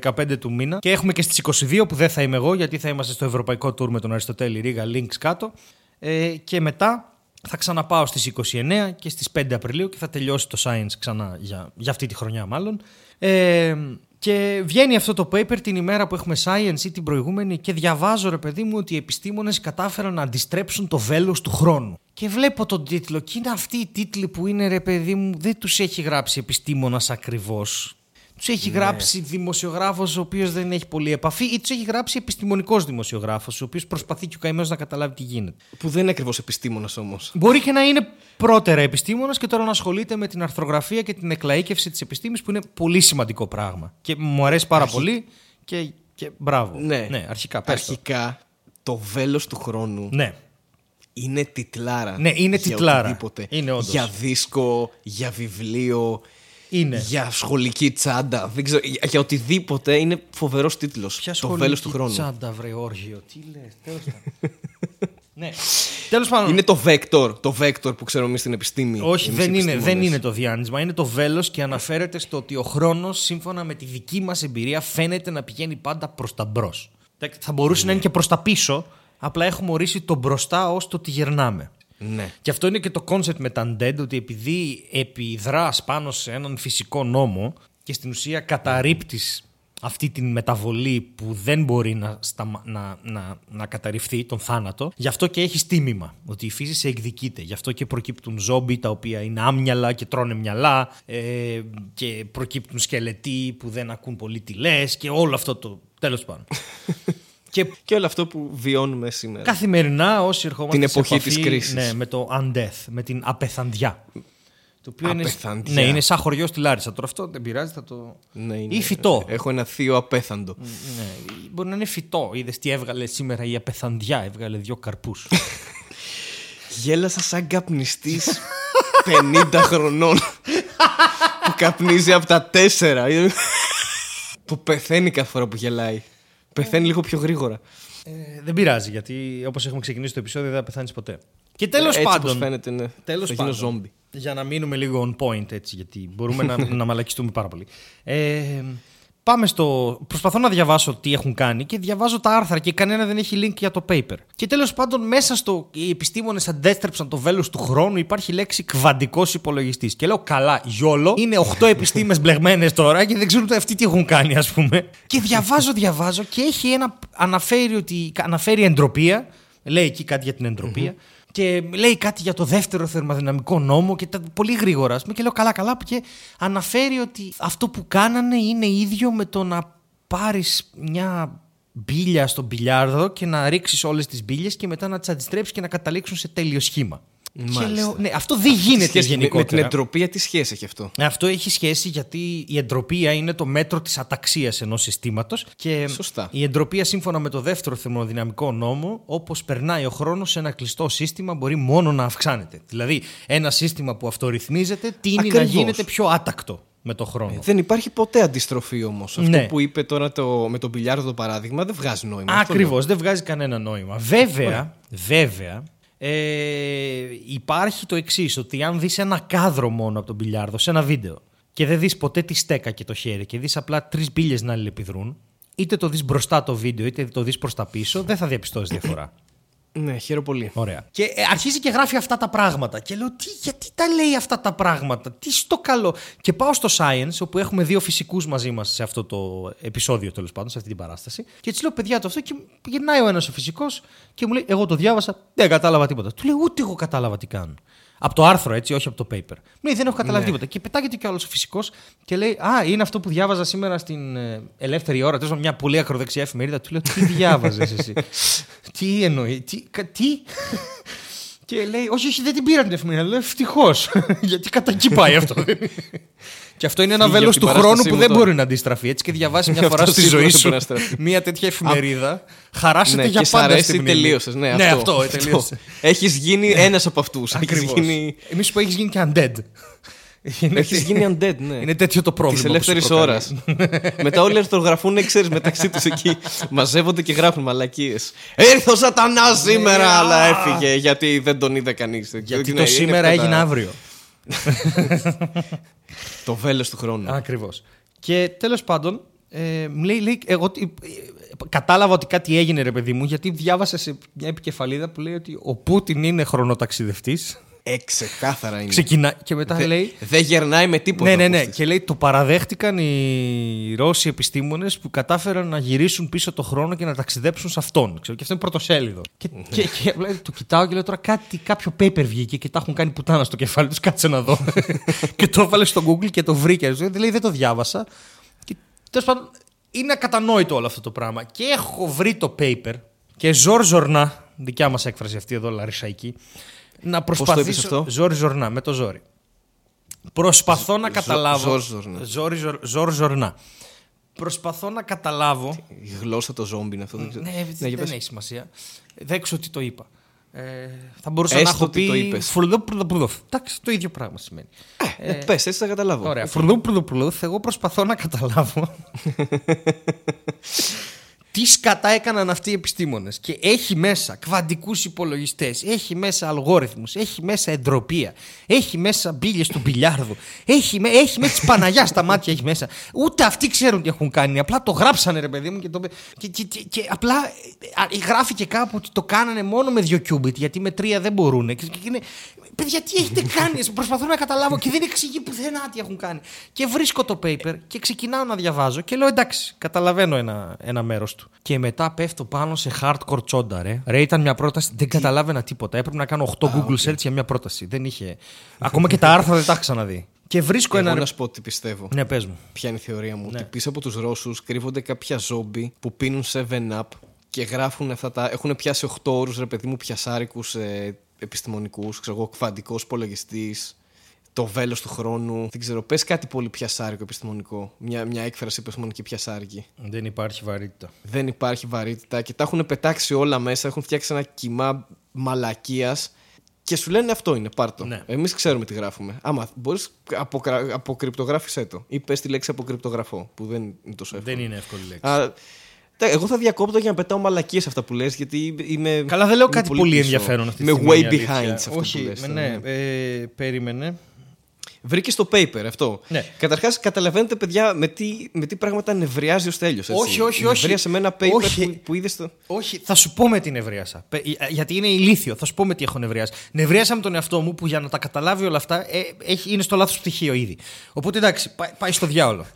15 του μήνα και έχουμε και στις 22 που δεν θα είμαι εγώ γιατί θα είμαστε στο ευρωπαϊκό tour με τον Αριστοτέλη Ρίγα, links κάτω. Ε, και μετά θα ξαναπάω στις 29 και στις 5 Απριλίου και θα τελειώσει το Science ξανά για, για αυτή τη χρονιά μάλλον. Ε, και βγαίνει αυτό το paper την ημέρα που έχουμε Science ή την προηγούμενη και διαβάζω ρε παιδί μου ότι οι επιστήμονες κατάφεραν να αντιστρέψουν το βέλος του χρόνου. Και βλέπω τον τίτλο και είναι αυτοί οι τίτλοι που είναι ρε παιδί μου δεν τους έχει γράψει επιστήμονας ακριβώς. Τους έχει γράψει δημοσιογράφος ο οποίος δεν έχει πολύ επαφή ή τους έχει γράψει επιστημονικός δημοσιογράφος, ο οποίος προσπαθεί και ο καημένος να καταλάβει τι γίνεται. Που δεν είναι ακριβώς επιστήμονας όμως. Μπορεί και να είναι πρώτερα επιστήμονας και τώρα να ασχολείται με την αρθρογραφία και την εκλαήκευση της επιστήμης που είναι πολύ σημαντικό πράγμα. Και μου αρέσει πάρα πολύ και, και μπράβο. Ναι. ναι αρχικά. Πες το. Αρχικά, το βέλος του χρόνου Ναι. είναι τιτλάρα. Ναι, είναι για τιτλάρα. οτιδήποτε. Είναι όντως. Για δίσκο, για βιβλίο, Είναι. για σχολική τσάντα. Δεν ξέρω, για, για οτιδήποτε είναι φοβερός τίτλος. Ποια Το σχολική βέλος του χρόνου. Τσάντα, βρε Όργιο. Τι λες, τέλος πάντων. ναι. Τέλος πάντων. Είναι το vector, το vector που ξέρουμε εμείς στην επιστήμη. Όχι, εμείς δεν οι είναι, δεν επιστήμονες. είναι το διάνυσμα. Είναι το βέλος και αναφέρεται στο ότι ο χρόνος, σύμφωνα με τη δική μας εμπειρία, φαίνεται να πηγαίνει πάντα προς τα μπρος. Θα μπορούσε να είναι και προς τα πίσω, απλά έχουμε ορίσει το μπροστά ως το ότι γερνάμε. Ναι. Και αυτό είναι και το concept με τα undead, ότι επειδή επιδράς πάνω σε έναν φυσικό νόμο και στην ουσία καταρρύπτεις αυτή την μεταβολή που δεν μπορεί να, σταμα- να, να, να καταρριφθεί, τον θάνατο, γι' αυτό και έχεις τίμημα, ότι η φύση σε εκδικείται. Γι' αυτό και προκύπτουν ζόμπι τα οποία είναι άμυαλα και τρώνε μυαλά ε, και προκύπτουν σκελετοί που δεν ακούν πολύ τι λες και όλο αυτό το τέλος πάντων. και Και όλο αυτό που βιώνουμε σήμερα. Καθημερινά όσοι ερχόμαστε Την σε εποχή επαφή, της κρίσης. Ναι, με το undeath, με την απεθαντιά. Το οποίο είναι, Απεθαντιά. ναι, είναι σαν χωριό στη Λάρισα. Τώρα αυτό δεν πειράζει, θα το... Ναι, είναι- Ή φυτό. Έχω ένα θείο απέθαντο. Ναι, μπορεί να είναι φυτό. Είδες τι έβγαλε σήμερα η απεθαντιά. Έβγαλε δύο καρπούς. Γέλασα σαν καπνιστής 50 χρονών που καπνίζει από τα τέσσερα. που πεθαίνει κάθε φορά που γελάει. Πεθαίνει λίγο πιο γρήγορα. ε, δεν πειράζει, γιατί όπως έχουμε ξεκινήσει το επεισόδιο δεν θα πεθάνεις ποτέ. Και τέλος Έτσι πάντων... όπως φαίνεται, ναι. Τέλος θα γίνω πάντων, ζόμπι. Για να μείνουμε λίγο on point έτσι, γιατί μπορούμε να, να μαλακιστούμε πάρα πολύ. Ε, πάμε στο. Προσπαθώ να διαβάσω τι έχουν κάνει και διαβάζω τα άρθρα και κανένα δεν έχει link για το paper. Και τέλος πάντων, μέσα στο. Οι επιστήμονες αντέστρεψαν το βέλος του χρόνου, υπάρχει η λέξη κβαντικός υπολογιστής. Και λέω, καλά, γιόλο. Είναι 8 επιστήμες μπλεγμένες τώρα και δεν ξέρουν ούτε αυτοί τι έχουν κάνει, ας πούμε. Και διαβάζω, διαβάζω και έχει ένα. Αναφέρει, ότι, αναφέρει εντροπία. Λέει εκεί κάτι για την εντροπία. Και λέει κάτι για το δεύτερο θερμοδυναμικό νόμο και τα, πολύ γρήγορα. ας πούμε, Και λέω καλά, καλά. Και αναφέρει ότι αυτό που κάνανε είναι ίδιο με το να πάρεις μια μπίλια στο μπιλιάρδο και να ρίξεις όλες τις μπίλιες και μετά να τις αντιστρέψεις και να καταλήξουν σε τέλειο σχήμα. Και Μάλιστα. λέω, ναι, αυτό δεν γίνεται Σχέση με- γενικότερα. Με την εντροπία τι σχέση έχει αυτό; Ναι, Αυτό έχει σχέση γιατί η εντροπία είναι το μέτρο της αταξίας ενός συστήματος και Σωστά. η εντροπία σύμφωνα με το δεύτερο θερμοδυναμικό νόμο όπως περνάει ο χρόνος σε ένα κλειστό σύστημα μπορεί μόνο να αυξάνεται. Δηλαδή ένα σύστημα που αυτορυθμίζεται τίνει να Ακριβώς. γίνεται πιο άτακτο με το χρόνο. Δεν υπάρχει ποτέ αντιστροφή όμως. Αυτό Ναι. που είπε τώρα το, με τον μπιλιάρδο το παράδειγμα δεν βγάζει νόημα. Αυτό Ακριβώς, δεν βγάζει κανένα νόημα. Βέβαια, βέβαια, ε, υπάρχει το εξής, ότι αν δεις ένα κάδρο μόνο από τον μπιλιάρδο σε ένα βίντεο και δεν δεις ποτέ τη στέκα και το χέρι και δεις απλά τρεις μπύλες να αλληλεπιδρούν, είτε το δεις μπροστά το βίντεο είτε το δεις προς τα πίσω, δεν θα διαπιστώσεις διαφορά. Ναι, χαίρομαι πολύ. Ωραία. Και ε, αρχίζει και γράφει αυτά τα πράγματα. Και λέω, τι, γιατί τα λέει αυτά τα πράγματα, τι στο καλό; Και πάω στο Science, όπου έχουμε δύο φυσικούς μαζί μας σε αυτό το επεισόδιο, τέλος πάντων, σε αυτή την παράσταση. Και έτσι λέω, παιδιά, το αυτό. Και γυρνάει ο ένας ο φυσικός και μου λέει, Εγώ το διάβασα, δεν κατάλαβα τίποτα. Του λέω, Ούτε εγώ κατάλαβα τι κάνουν. Από το άρθρο, έτσι, όχι από το paper. Μου λέει, Δεν έχω καταλάβει τίποτα. Και πετάγεται κι άλλος ο φυσικός και λέει, Α, είναι αυτό που διάβαζα σήμερα στην ε, ελεύθερη ώρα. Τέλος μια πολύ ακροδεξιά εφημερίδα. Του λέω, Τι διάβαζες εσύ; τι εννοεί, τι. κα- τι; Και λέει, Όχι, όχι, δεν την πήρα την εφημερίδα. Λέω, Ευτυχώς. Γιατί κατά εκεί πάει αυτό. και αυτό είναι ένα Φύγε βέλος από την του χρόνου παράστασή που μου δεν τώρα. μπορεί να αντιστραφεί. Έτσι και διαβάσει μια φορά Αυτό στη σίγουρα ζωή δεν σου μπορεί να στραφεί. μια τέτοια εφημερίδα. Χαράσετε Ναι, για και σ' πάντα στη αρέσει, μνήμη. τελείωσες. Ναι, ναι, αυτό. αυτό, τελείωσε. Έχεις γίνει ένας από αυτούς. Έχεις Ακριβώς. γίνει. Εμείς που έχεις γίνει και undead. Είναι Έχεις τε- γίνει undead, ναι. Είναι τέτοιο το πρόβλημα. Της που ελεύθερης σου προκαλεί. ώρας. Μετά όλοι ορθογραφούν, ξέρεις, μεταξύ τους εκεί. Μαζεύονται και γράφουν μαλακίες. Ήρθε ο Σατανάς σήμερα, α. αλλά έφυγε γιατί δεν τον είδε κανείς. Γιατί το σήμερα έγινε αύριο. Το βέλος του χρόνου. Ακριβώς. Και τέλος πάντων, ε, μου λέει, λέει, εγώ τι- ε, κατάλαβα ότι κάτι έγινε, ρε παιδί μου, γιατί διάβασα σε μια επικεφαλίδα που λέει ότι ο Πούτιν είναι χρονοταξιδευτής. Ε, ξεκάθαρα είναι. Ξεκινά και μετά Δε- λέει. Δεν γερνάει με τίποτα. Ναι, ναι, ναι. αυτός. Και λέει το παραδέχτηκαν οι Ρώσοι επιστήμονες που κατάφεραν να γυρίσουν πίσω το χρόνο και να ταξιδέψουν σε αυτόν. Ξέρω, και αυτό είναι πρωτοσέλιδο. Και, και, και απλά το κοιτάω και λέω τώρα κάτι, κάποιο paper βγήκε και τα έχουν κάνει πουτάνα στο κεφάλι τους. Κάτσε να δω. και το έβαλε στο Google και το βρήκε. Δηλαδή δεν το διάβασα. Και τέλος πάντων είναι ακατανόητο όλο αυτό το πράγμα. Και έχω βρει το paper και ζορ ζορνά, δικιά μας έκφραση αυτή εδώ, λαρισαϊκή, να το είπες προσπαθήσω. αυτό; Ζόρι ζορνά, με το ζόρι. Προσπαθώ να Ζο- καταλάβω. ζορ ζορνά. Ζόρι ζορ- ζορ ζορνά. Προσπαθώ να καταλάβω. Η γλώσσα το ζόμπι είναι αυτό. δεν ξέρω. Ναι, Ναι, για δεν πες. έχει σημασία. Δεν ξέρω τι το είπα. Ε, θα μπορούσα Έστω να έχω ότι πει. το είπες. Φουρδουπρουδοπουδοφ. Εντάξει, το ίδιο πράγμα σημαίνει. Ε, πες, έτσι θα καταλάβω. Ωραία. Φουρδουπρουδοπουδοφ. Εγώ προσπαθώ να καταλάβω. τι σκατά έκαναν αυτοί οι επιστήμονες. Και έχει μέσα κβαντικούς υπολογιστές, έχει μέσα αλγόριθμους, έχει μέσα εντροπία, έχει μέσα μπύλε του μπιλιάρδου, έχει, με- έχει μέσα τη Παναγιάς στα μάτια έχει μέσα. Ούτε αυτοί ξέρουν τι έχουν κάνει. Απλά το γράψανε, ρε παιδί μου, και, το... και, και, και, και απλά ε, α, γράφει και κάπου ότι το κάνανε μόνο με δύο qubit, γιατί με τρία δεν μπορούν. Και, και είναι, παιδιά, τι έχετε κάνει, προσπαθώ να καταλάβω και δεν εξηγεί πουθενά τι έχουν κάνει. Και βρίσκω το paper και ξεκινάω να διαβάζω και λέω εντάξει, καταλαβαίνω ένα, ένα μέρος του. Και μετά πέφτω πάνω σε hardcore τσόντα, ρε. Ρε, ήταν μια πρόταση, δεν καταλάβαινα τίποτα. Έπρεπε να κάνω 8 Google search για μια πρόταση. Δεν είχε. Ακόμα και τα άρθρα δεν τα είχα ξαναδεί. Και βρίσκω Εγώ ένα. να σου πω τι πιστεύω. Ναι, πες μου. Ποια είναι η θεωρία μου; Ότι πίσω από τους Ρώσους κρύβονται κάποια ζόμπι που πίνουν 7-up και γράφουν αυτά τα. Έχουν πιάσει 8 όρους ρε παιδί μου πιασάρικους ε, επιστημονικούς. Ξέρω εγώ, κβαντικός υπολογιστής. Το βέλος του χρόνου. Δεν ξέρω, πες κάτι πολύ πιασάρικο επιστημονικό. Μια, μια έκφραση επιστημονική πιασάρικη. Δεν υπάρχει βαρύτητα. Δεν υπάρχει βαρύτητα και τα έχουν πετάξει όλα μέσα. Έχουν φτιάξει ένα κύμα μαλακίας. Και σου λένε αυτό είναι, πάρτο. Ναι. Εμείς ξέρουμε τι γράφουμε. Άμα μπορείς, αποκρα... αποκρυπτογράφησέ το. Ή πες τη λέξη αποκρυπτογραφώ, που δεν είναι τόσο εύκολο. Δεν είναι εύκολη λέξη. Α, τε- εγώ θα διακόπτω για να πετάω μαλακίες αυτά που λες γιατί είμαι. Καλά, δεν λέω είμαι κάτι πολύ, πίσω. ενδιαφέρον αυτή τη Είμαι στιγμή. way η αλήθεια. behind σε αυτό Όχι, που λες. με- τώρα, ναι, ναι. ε, περίμενε. Βρήκε το paper αυτό. Ναι. Καταρχάς, καταλαβαίνετε, παιδιά, με τι, με τι πράγματα νευριάζει ο Στέλιος. Όχι, όχι, όχι. Νευρίασε με ένα paper Όχι. που, που είδε στο. Όχι, θα σου πω με τι νευρίασα. Πε- ε, Γιατί είναι ηλίθιο. Θα σου πω με τι έχω νευριάσει. Νευρίασα με τον εαυτό μου που για να τα καταλάβει όλα αυτά ε, έχει, είναι στο λάθος πτυχίο ήδη. Οπότε εντάξει, πάει, πάει στο διάολο.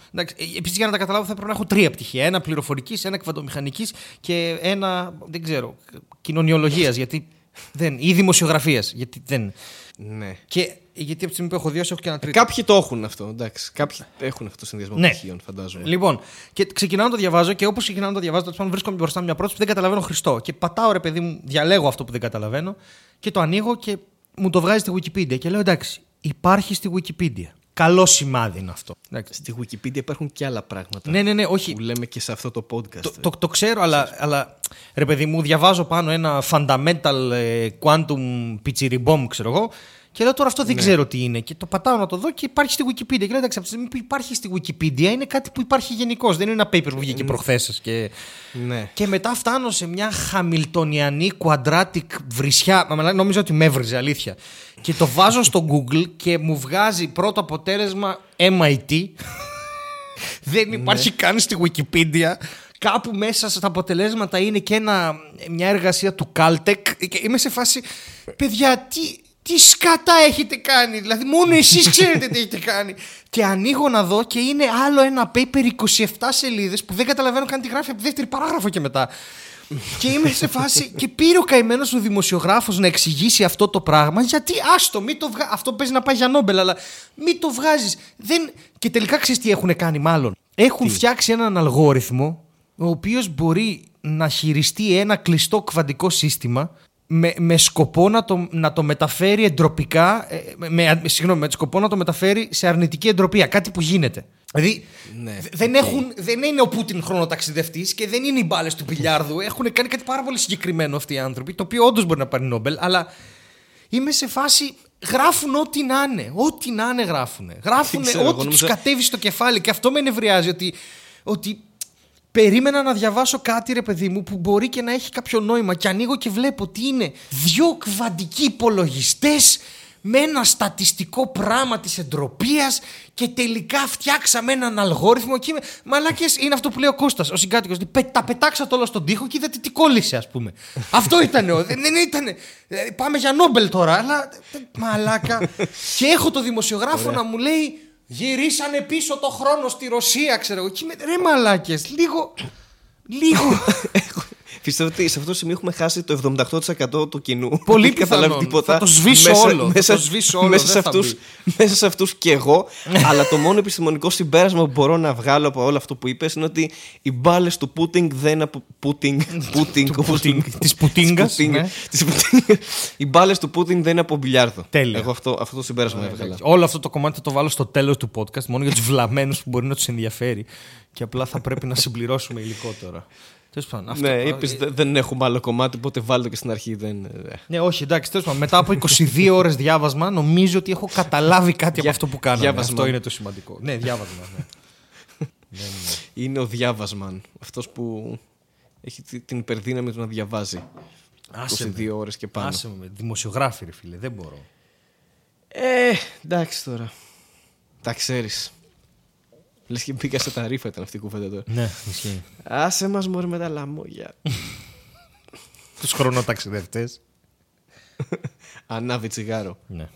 Επίσης για να τα καταλάβω θα πρέπει να έχω τρία πτυχία. Ένα πληροφορικής, ένα κβαντομηχανική και ένα, δεν ξέρω, κοινωνιολογίας. Γιατί δεν. ή δημοσιογραφίας. Γιατί δεν. Ναι. Και γιατί από τη στιγμή που έχω δύο, έχω και ένα τρίτο. Κάποιοι το έχουν αυτό, εντάξει. Κάποιοι έχουν αυτό το συνδυασμό Ναι. πτυχίων, φαντάζομαι. Λοιπόν, και ξεκινάω να το διαβάζω και όπως ξεκινάω να το διαβάζω, τέλος πάντων βρίσκομαι μπροστά μια πρόταση που δεν καταλαβαίνω Χριστό. Και πατάω ρε παιδί μου, διαλέγω αυτό που δεν καταλαβαίνω και το ανοίγω και μου το βγάζει στη Wikipedia. Και λέω εντάξει, υπάρχει στη Wikipedia. Καλό σημάδι είναι αυτό. Εντάξει. Στη Wikipedia υπάρχουν και άλλα πράγματα. Ναι, ναι, ναι, όχι. Που λέμε και σε αυτό το podcast. Το, το, το ξέρω, αλλά, αλλά ρε παιδί μου, διαβάζω πάνω ένα fundamental ε, quantum pichiribom, ξέρω εγώ. Και λέω τώρα αυτό δεν ξέρω τι είναι. Και το πατάω να το δω και υπάρχει στη Wikipedia. Και λέω εντάξει, από τη στιγμή που υπάρχει στη Wikipedia είναι κάτι που υπάρχει γενικώς. Δεν είναι ένα paper που βγήκε προχθέ. Και... Ναι. και μετά φτάνω σε μια χαμιλτονιανή quadratic βρισιά. Μα μιλάει, νόμιζα ότι με έβριζε, αλήθεια. Και το βάζω στο Google και μου βγάζει πρώτο αποτέλεσμα MIT. Δεν υπάρχει καν στη Wikipedia. Κάπου μέσα στα αποτελέσματα είναι και ένα, μια εργασία του Caltech. Και είμαι σε φάση, παιδιά, τι, τι σκατά έχετε κάνει. Δηλαδή, μόνο εσείς ξέρετε τι έχετε κάνει. Και ανοίγω να δω και είναι άλλο ένα paper 27 σελίδες που δεν καταλαβαίνω καν τι γράφει από τη δεύτερη παράγραφο και μετά. και είμαι σε φάση. Και πήρε ο καημένος ο δημοσιογράφος να εξηγήσει αυτό το πράγμα. Γιατί άστο, μην το βγα... αυτό παίζει να πάει για Νόμπελ, αλλά μην το βγάζεις. Δεν... Και τελικά ξέρεις τι έχουν κάνει, μάλλον. Έχουν φτιάξει έναν αλγόριθμο ο οποίος μπορεί να χειριστεί ένα κλειστό κβαντικό σύστημα με, με σκοπό να το, να το μεταφέρει εντροπικά. ε, Με, με, συγγνώμη, με σκοπό να το μεταφέρει σε αρνητική εντροπία. Κάτι που γίνεται. Δηλαδή Ναι, δε- δεν, έχουν, δεν είναι ο Πούτιν χρονοταξιδευτής και δεν είναι οι μπάλες του πιλιάρδου. Έχουν κάνει κάτι πάρα πολύ συγκεκριμένο αυτοί οι άνθρωποι, το οποίο όντως μπορεί να πάρει Νόμπελ, αλλά είμαι σε φάση. Γράφουν ό,τι να είναι. Ό,τι να είναι γράφουν. Γράφουν ξέρω, εγώ ό,τι τους νόμιζα- κατέβει στο κεφάλι. Και αυτό με νευριάζει ότι, ότι περίμενα να διαβάσω κάτι, ρε παιδί μου, που μπορεί και να έχει κάποιο νόημα. Και ανοίγω και βλέπω ότι είναι δύο κβαντικοί υπολογιστές με ένα στατιστικό πράγμα της εντροπίας και τελικά φτιάξαμε έναν αλγόριθμο και είμαι, μαλάκες είναι αυτό που λέει ο Κώστας, ο συγκάτοικος, ότι «Πε- τα πετάξατε όλα στον τοίχο και είδατε τι κόλλησε ας πούμε. αυτό ήταν, δεν, δεν ήταν, πάμε για Νόμπελ τώρα, αλλά ε, μαλάκα. και έχω το δημοσιογράφο να μου λέει γυρίσανε πίσω το χρόνο στη Ρωσία, ξέρω εγώ. Και είμαι, ρε μαλάκες, λίγο, λίγο. Πιστεύω ότι σε αυτό το σημείο έχουμε χάσει το 78% του κοινού. Πολύ Δεν έχει καταλάβει πιθανόν. τίποτα. Θα το σβήσω όλο. Θα το σβήσω όλο. Μέσα, Δεν σε θα αυτούς, μπει. μέσα σε αυτούς και εγώ. αλλά το μόνο επιστημονικό συμπέρασμα που μπορώ να βγάλω από όλο αυτό που είπες είναι ότι οι μπάλες του Πούτινγκ δεν είναι από. Πούτινγκ. Πούτινγκ. όπως- Πούτινγκ, της Πουτίνγκας, Της Πουτίνγκ, ναι. της Πουτίνγκ. Οι μπάλες του Πούτινγκ δεν είναι από μπιλιάρδο. Τέλεια. Εγώ αυτό, αυτό το συμπέρασμα έβγαλα. Όλο αυτό το κομμάτι θα το βάλω στο τέλος του podcast, μόνο για τους βλαμμένους που μπορεί να τους ενδιαφέρει. Και απλά θα πρέπει να συμπληρώσουμε υλικό τώρα. Τέλος πάντων. Αυτό, Ναι, ε, είπες, «Δε- δεν έχουμε άλλο κομμάτι, οπότε βάλτε το και στην αρχή. Δεν, ε, ναι, όχι, εντάξει, τέλος πάντων. Μετά από 22 ώρες διάβασμα, νομίζω ότι έχω καταλάβει κάτι από Δια- αυτό που κάναμε. διάβασμα. Αυτό είναι το σημαντικό. Ναι, διάβασμα. Ναι. Είναι ο διάβασμαν. Αυτός που έχει τη- την υπερδύναμη του να διαβάζει. Άσε 22 ώρες και πάνω. Άσε με, δημοσιογράφη, ρε φίλε, δεν μπορώ. Ε, εντάξει τώρα. Τα ξέρεις. Λες και μπήκα σε τα ρήφα ήταν αυτή η κουβέντα τώρα. Ναι, ισχύει. Άσε μας μωρέ με τα λαμόγια. Τους χρονοταξιδευτές. Ανάβει τσιγάρο. Ναι.